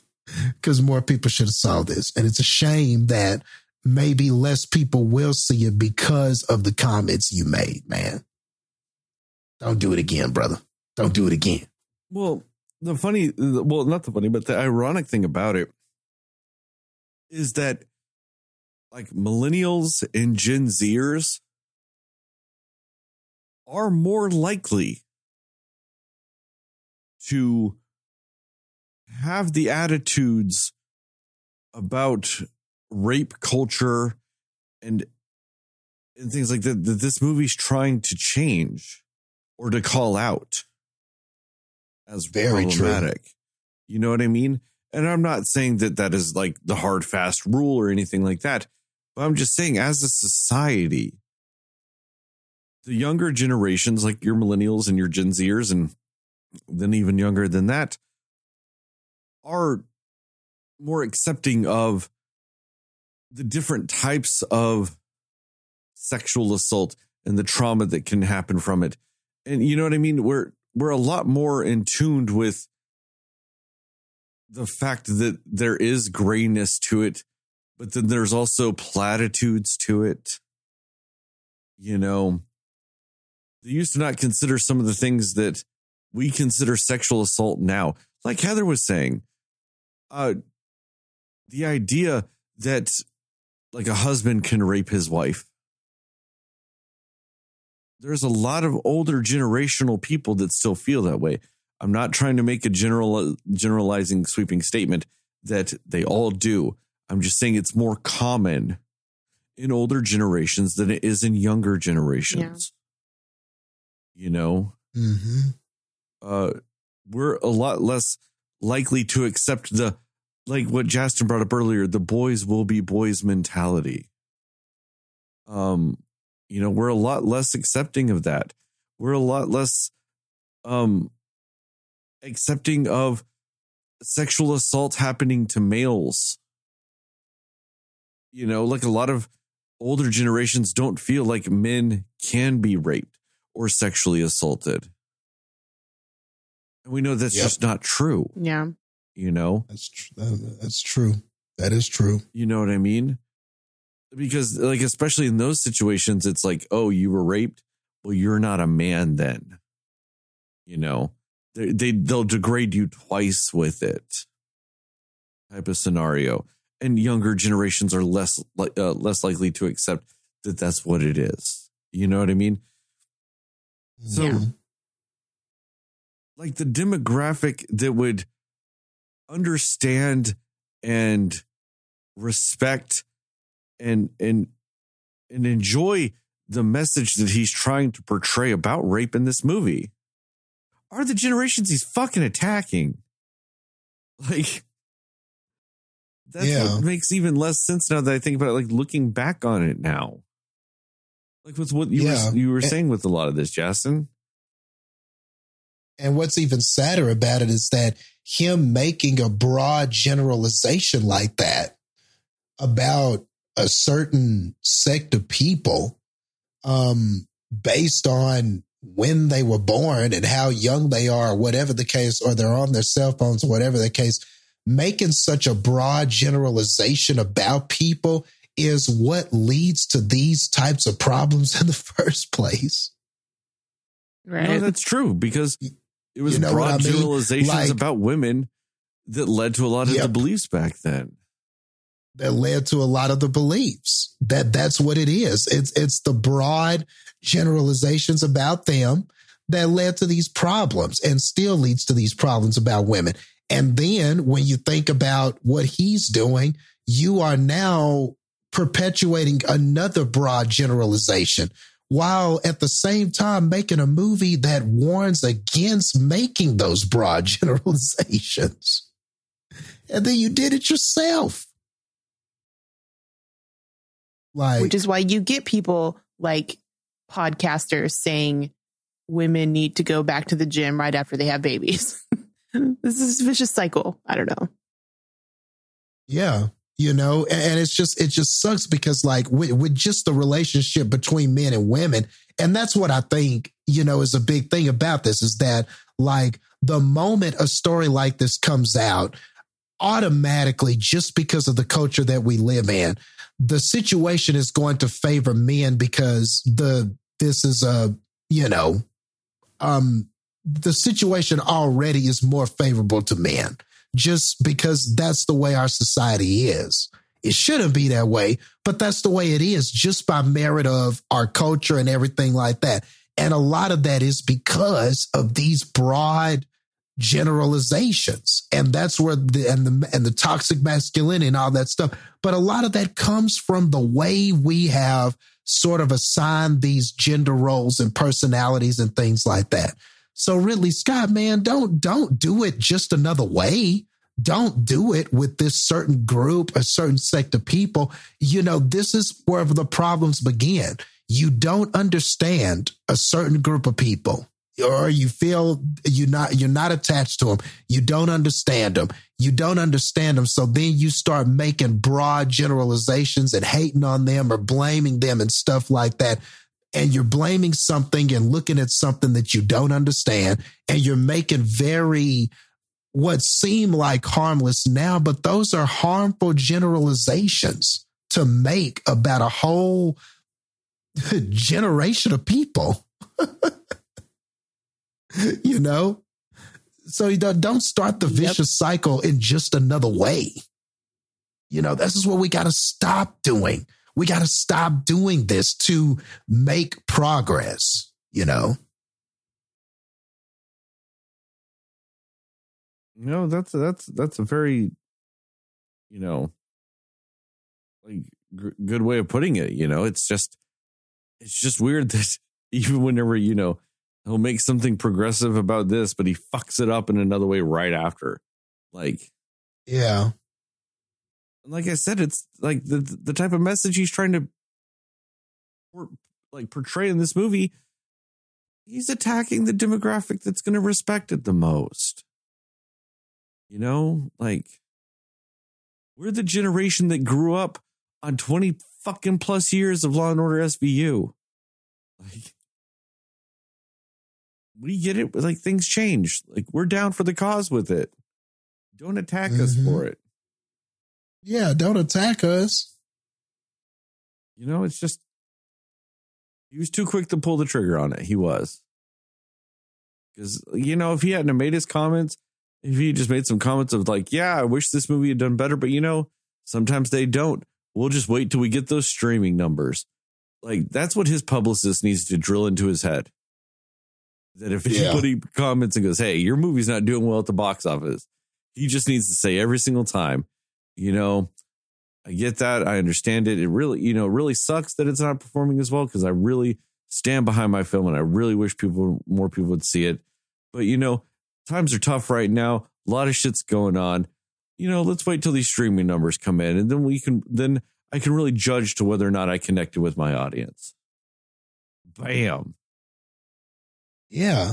because more people should have saw this. And it's a shame that maybe less people will see it because of the comments you made, man. Don't do it again, brother. Don't do it again. Well, the funny, well, not the funny, but the ironic thing about it is that like millennials and Gen Zers are more likely to have the attitudes about rape culture and and things like that that this movie's trying to change or to call out as Very true. problematic. You know what I mean? And I'm not saying that that is like the hard fast rule or anything like that, but I'm just saying as a society, the younger generations, like your millennials and your Gen Zers, and then even younger than that, are more accepting of the different types of sexual assault and the trauma that can happen from it. And you know what I mean? We're we're a lot more in tuned with the fact that there is grayness to it, but then there's also platitudes to it. You know, they used to not consider some of the things that we consider sexual assault now. Like Heather was saying, uh, the idea that like a husband can rape his wife. There's a lot of older generational people that still feel that way. I'm not trying to make a general generalizing sweeping statement that they all do. I'm just saying it's more common in older generations than it is in younger generations. You know, hmm uh, we're a lot less likely to accept the like what Justin brought up earlier, the boys will be boys mentality. Um, you know, we're a lot less accepting of that. We're a lot less um accepting of sexual assault happening to males. You know, like a lot of older generations don't feel like men can be raped or sexually assaulted. And we know that's Yep. just not true, Yeah. you know? That's tr- that- that's true. That is true. You know what I mean? Because, like, especially in those situations, it's like, oh, you were raped. Well, you're not a man then. You know, they, they they'll degrade you twice with it. Type of scenario, and younger generations are less like uh, less likely to accept that that's what it is. You know what I mean? So, Yeah. like the demographic that would understand and respect and and and enjoy the message that he's trying to portray about rape in this movie are the generations he's fucking attacking. Like that's Yeah. what makes even less sense now that I think about it, like looking back on it now. Like with what you Yeah. were you were And- saying with a lot of this, Justin. And what's even sadder about it is that him making a broad generalization like that about a certain sect of people um, based on when they were born and how young they are, whatever the case, or they're on their cell phones, whatever the case, making such a broad generalization about people is what leads to these types of problems in the first place. Right. No, that's true because it was You know broad I mean? generalizations Like- about women that led to a lot of the beliefs back then. That led to a lot of the beliefs. That that's what it is. It's it's the broad generalizations about them that led to these problems and still leads to these problems about women. And then when you think about what he's doing you are now perpetuating another broad generalization while at the same time making a movie that warns against making those broad generalizations. And then you did it yourself like Which is why you get people like podcasters saying women need to go back to the gym right after they have babies. this is a vicious cycle. I don't know. Yeah. You know, and, and it's just, it just sucks because, like, with, with just the relationship between men and women, and that's what I think, you know, is a big thing about this is that, like, the moment a story like this comes out, automatically, just because of the culture that we live in, the situation is going to favor men because the, this is a, you know, um, the situation already is more favorable to men just because that's the way our society is. It shouldn't be that way, but that's the way it is just by merit of our culture and everything like that. And a lot of that is because of these broad generalizations. And that's where the and the and the toxic masculinity and all that stuff. But a lot of that comes from the way we have sort of assigned these gender roles and personalities and things like that. So Ridley Scott, man, don't don't do it just another way. Don't do it with this certain group, a certain sect of people. You know, this is where the problems begin. You don't understand a certain group of people or you feel you're not you're not attached to them you don't understand them you don't understand them so then you start making broad generalizations and hating on them or blaming them and stuff like that. And you're blaming something and looking at something that you don't understand. And you're making very what seem like harmless now but those are harmful generalizations to make about a whole generation of people you know? So you don't, don't start the vicious yep. cycle in just another way. You know, this is what we got to stop doing. We got to stop doing this to make progress, you know? No, that's that's that's a very, you know, like g- good way of putting it. You know, it's just it's just weird that even whenever you know he'll make something progressive about this, but he fucks it up in another way right after. Like, yeah. Like I said, it's like the the type of message he's trying to like portray in this movie. He's attacking the demographic that's going to respect it the most. You know, like we're the generation that grew up on 20 fucking plus years of Law and Order SVU. Like we get it. Like things change. Like we're down for the cause with it. Don't attack mm-hmm. us for it. Yeah, don't attack us. You know, it's just he was too quick to pull the trigger on it. He was. Because, you know, if he hadn't made his comments, if he just made some comments of like, yeah, I wish this movie had done better, but you know, sometimes they don't. We'll just wait till we get those streaming numbers. Like, that's what his publicist needs to drill into his head. That if anybody yeah. comments and goes, "Hey, your movie's not doing well at the box office," he just needs to say every single time, you know, I get that, I understand it. It really, you know, really sucks that it's not performing as well because I really stand behind my film and I really wish people more people would see it. But you know, times are tough right now. A lot of shit's going on. You know, let's wait till these streaming numbers come in and then we can then I can really judge to whether or not I connected with my audience. Bam. Yeah.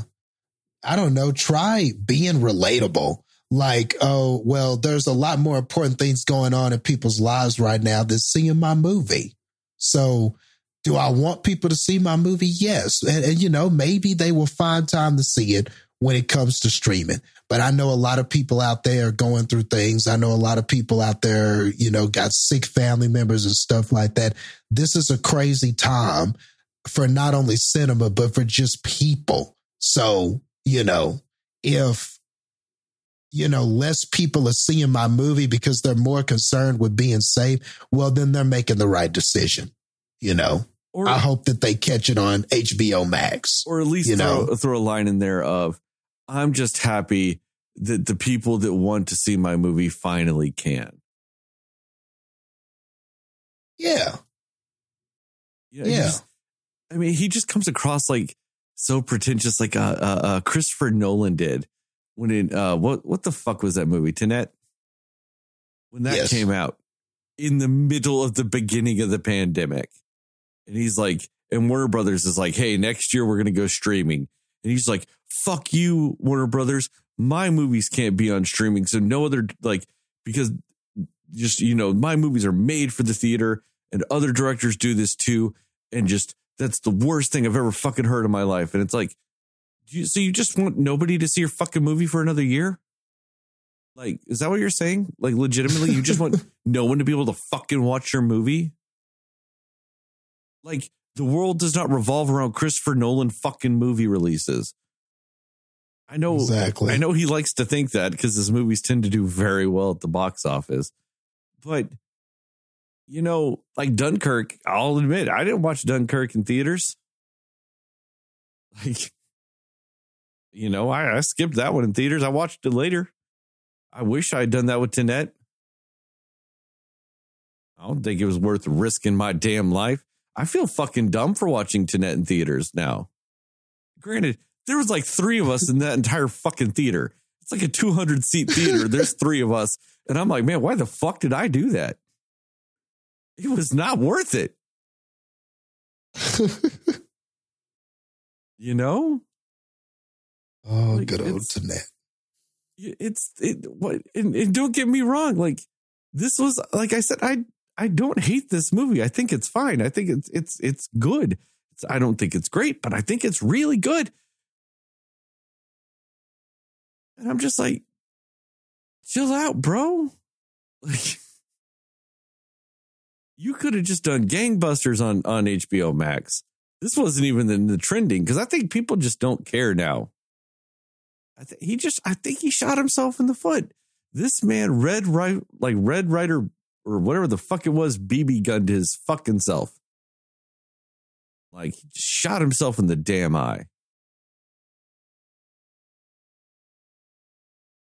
I don't know. Try being relatable. Like, oh, well, there's a lot more important things going on in people's lives right now than seeing my movie. So, do I want people to see my movie? Yes. And, and, you know, maybe they will find time to see it when it comes to streaming. But I know a lot of people out there going through things. I know a lot of people out there, you know, got sick family members and stuff like that. This is a crazy time for not only cinema, but for just people. So, you know, if, you know, less people are seeing my movie because they're more concerned with being safe, well, then they're making the right decision, you know. Or, I hope that they catch it on HBO Max. Or at least you throw, know? throw a line in there of, I'm just happy that the people that want to see my movie finally can. Yeah. Yeah. yeah. I mean, he just comes across like so pretentious, like uh, uh, uh, Christopher Nolan did when in uh, what what the fuck was that movie? Tenet. When that yes. came out in the middle of the beginning of the pandemic, and he's like, and Warner Brothers is like, hey, next year we're gonna go streaming, and he's like, fuck you, Warner Brothers, my movies can't be on streaming, so no other like because just you know my movies are made for the theater, and other directors do this too, and just that's the worst thing I've ever fucking heard in my life. And it's like, you, so you just want nobody to see your fucking movie for another year? Like, is that what you're saying? Like, legitimately, you just want no one to be able to fucking watch your movie? Like, the world does not revolve around Christopher Nolan fucking movie releases. I know exactly. I know he likes to think that because his movies tend to do very well at the box office. But you know, like Dunkirk, I'll admit, I didn't watch Dunkirk in theaters. Like, You know, I, I skipped that one in theaters. I watched it later. I wish I had done that with Tenet. I don't think it was worth risking my damn life. I feel fucking dumb for watching Tenet in theaters now. Granted, there was like three of us in that entire fucking theater. It's like a 200 seat theater. There's three of us. And I'm like, man, why the fuck did I do that? It was not worth it. You know? oh, Like, good old it's- it's it what and, and don't get me wrong like this was like i said i i don't hate this movie. I think it's fine. I think it's it's it's good. It's, i don't think it's great but i think it's really good. And i'm just like chill out bro. Like you could have just done gangbusters on on hbo max this wasn't even in the trending because i think people just don't care now I th- he just, I think he shot himself in the foot. This man, Red right, like Red Ryder or whatever the fuck it was, BB gunned his fucking self. Like he just shot himself in the damn eye.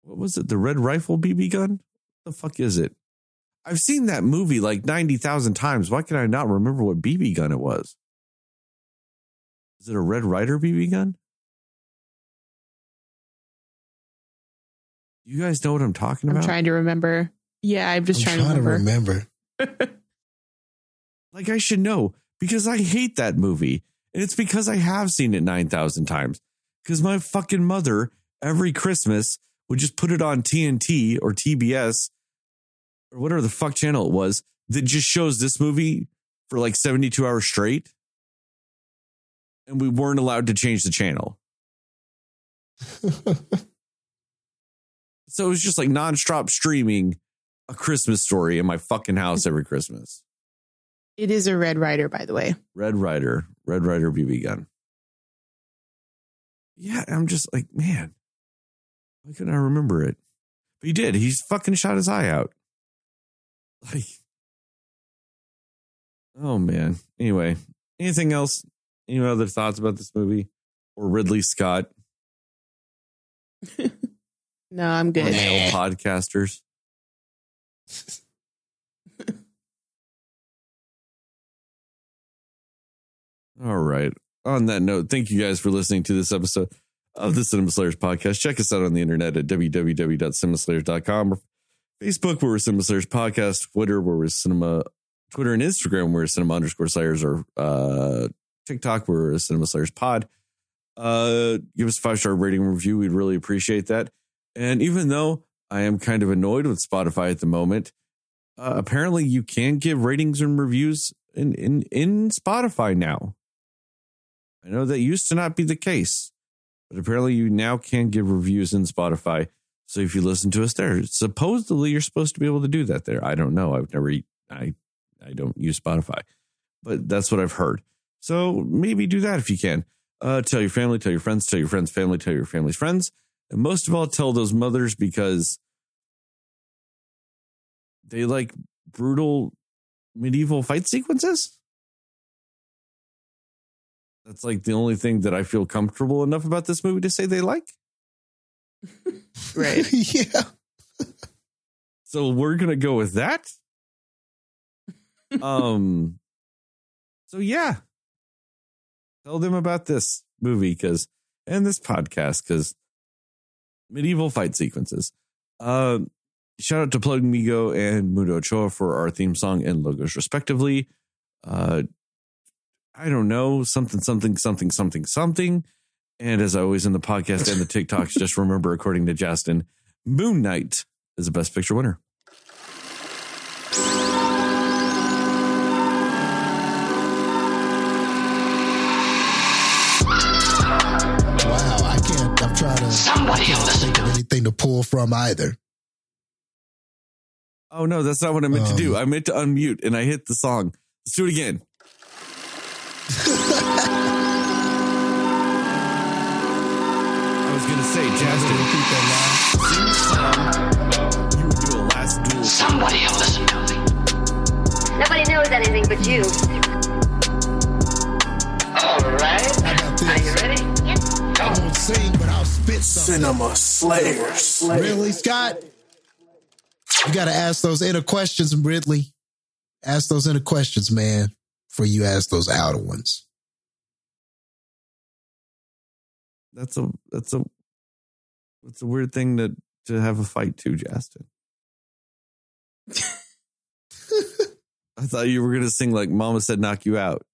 What was it? The Red Rifle BB gun? What the fuck is it? I've seen that movie like 90,000 times. Why can I not remember what BB gun it was? Is it a Red Ryder BB gun? You guys know what I'm talking I'm about? trying to remember. Yeah, I'm just I'm trying, to remember. remember. like I should know because I hate that movie. And it's because I have seen it 9,000 times. Because my fucking mother, every Christmas, would just put it on TNT or TBS or whatever the fuck channel it was that just shows this movie for like 72 hours straight. And we weren't allowed to change the channel. So it was just like nonstop streaming a Christmas story in my fucking house every Christmas. It is a Red Ryder, by the way. Red Ryder, Red Ryder BB gun. Yeah, I'm just like, man, why couldn't I remember it? But he did. He's fucking shot his eye out. Like, oh man. Anyway, anything else? Any other thoughts about this movie or Ridley Scott No, I'm good. male podcasters? All right. On that note, thank you guys for listening to this episode of the Cinema Slayers podcast. Check us out on the internet at www.cinemaslayers.com or Facebook, where we're Cinema Slayers podcast, Twitter, where we're Cinema, Twitter and Instagram, where Cinema underscore Slayers, or uh, TikTok, where we're Cinema Slayers pod. Uh, give us a five star rating review. We'd really appreciate that. And even though I am kind of annoyed with Spotify at the moment, uh, apparently you can give ratings and reviews in, in, in Spotify now. I know that used to not be the case, but apparently you now can give reviews in Spotify. So if you listen to us there, supposedly you're supposed to be able to do that there. I don't know. I've never, I, I don't use Spotify, but that's what I've heard. So maybe do that if you can. Uh, tell your family, tell your friends, tell your friends' family, tell your family's friends, and most of all, tell those mothers because they like brutal medieval fight sequences. That's like the only thing that I feel comfortable enough about this movie to say they like. Right. yeah. So we're gonna go with that. um. So yeah, tell them about this movie because and this podcast because medieval fight sequences. Um. Shout out to Plug Migo and Mudo Ochoa for our theme song and logos, respectively. Uh, I don't know something, something, something, something, something. And as always in the podcast and the TikToks, just remember, according to Justin, Moon Knight is the best picture winner. Wow. I can't. I'm trying to. Somebody I can't think of anything to pull from either. Oh no, that's not what I meant to do. Um, I meant to unmute and I hit the song. Let's do it again. gonna say, Justin, Repeat that sing the song. You would do a last duel. Somebody listen to me. Nobody knows anything but you. All right. Are you this? ready? I won't sing, but I'll spit something. Cinema Slayers. Ridley Scott? You got to ask those inner questions, Ridley. Ask those inner questions, man, before you ask those outer ones. That's a that's a that's a weird thing to to have a fight to, Justin. I thought you were gonna sing like "Mama said knock you out"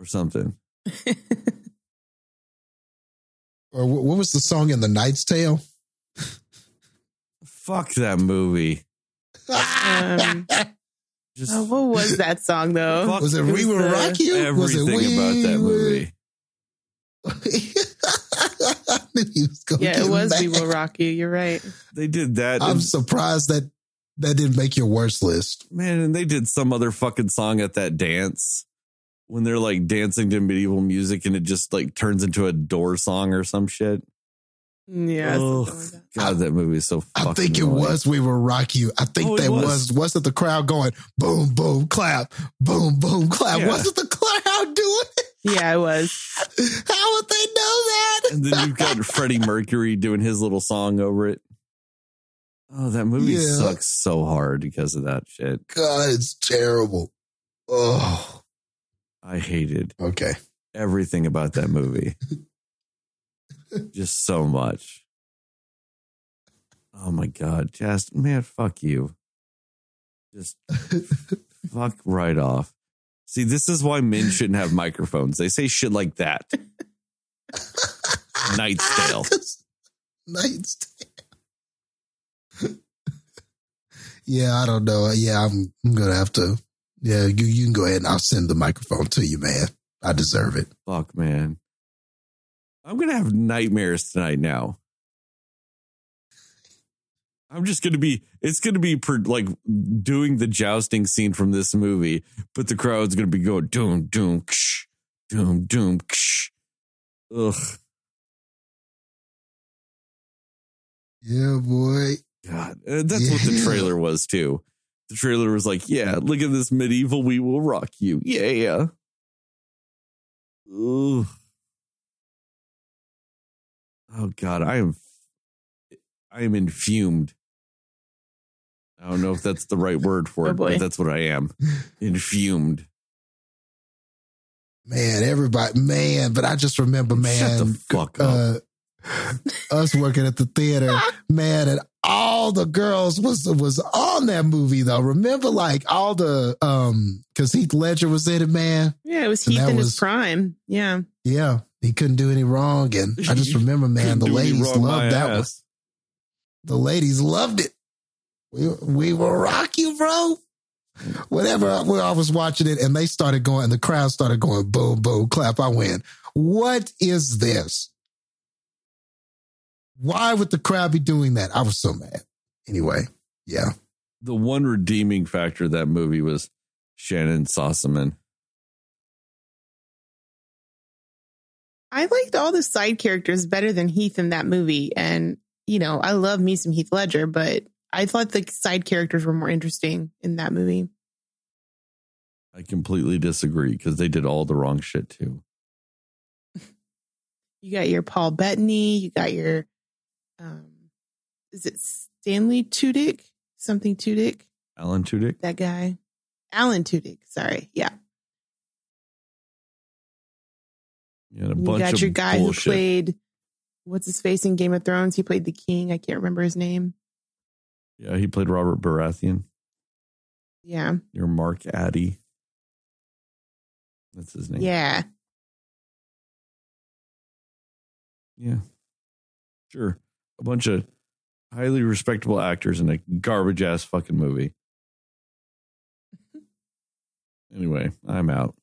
or something. Or wh- what was the song in The Knight's Tale? Fuck that movie. Um, Just oh, what was that song though? Fuck Was it It We was Will Rock You? Was it everything We about that Will- movie. I knew he was gonna Yeah, get it was mad. We Will Rock You. You're right. They did that. I'm and- surprised that that didn't make your worst list. man, and they did some other fucking song at that dance when they're like dancing to medieval music and it just like turns into a door song or some shit. Mm, yeah. Oh, like that. God, that movie is so fucking I think it annoying. was We Will Rock You. I think Oh, that was. was. Wasn't the crowd going boom, boom, clap, boom, boom, clap? Yeah. Wasn't the crowd doing it? Yeah, I was. How would they know that? And then you've got Freddie Mercury doing his little song over it. Oh, that movie Yeah. sucks so hard because of that shit. God, it's terrible. Oh, I hated okay. everything about that movie. Just so much. Oh my God. Just, man, fuck you. Just fuck right off. See, this is why men shouldn't have microphones. They say shit like that. Knight's Tale. Knight's Tale. yeah, I don't know. Yeah, I'm, I'm gonna have to. Yeah, you you can go ahead and I'll send the microphone to you, man. I deserve it. Fuck, man. I'm gonna have nightmares tonight now. I'm just gonna be. It's gonna be per, like doing the jousting scene from this movie, but the crowd's gonna be going doom doom ksh, doom doom ksh. Ugh, Yeah, boy. God, Uh, that's what the trailer was too. The trailer was like, "Yeah, look at this medieval. We will rock you." Yeah, yeah. Ugh. Oh God, I am, I am infumed. I don't know if that's the right word for Oh, it, boy. but that's what I am. Infumed. Man, everybody, man. But I just remember, man, Shut the fuck up. uh, us working at the theater, man, and all the girls was was on that movie though. Remember, like all the um, because Heath Ledger was in it, man. Yeah, it was And Heath that in was- his prime. Yeah. Yeah, he couldn't do any wrong, and I just remember, man, the ladies loved that one. The ladies loved it. We we will rock you, bro. Whatever, where I was watching it, and they started going, and the crowd started going, boom, boom, clap. I went, what is this? Why would the crowd be doing that? I was so mad. Anyway, yeah. The one redeeming factor of that movie was Shannyn Sossamon. I liked all the side characters better than Heath in that movie. And, you know, I love me some Heath Ledger, but I thought the side characters were more interesting in that movie. I completely disagree because they did all the wrong shit too. You got your Paul Bettany, you got your um is it Stanley Tudyk? Something Tudyk? Alan Tudyk. That guy. Alan Tudyk, sorry. Yeah. You had a bunch you got of your guy bullshit. who played what's his face in Game of Thrones? He played the king. I can't remember his name. Yeah, he played Robert Baratheon. Yeah. Your Mark Addy. That's his name. Yeah. Yeah. Sure. A bunch of highly respectable actors in a garbage ass fucking movie. Anyway, I'm out.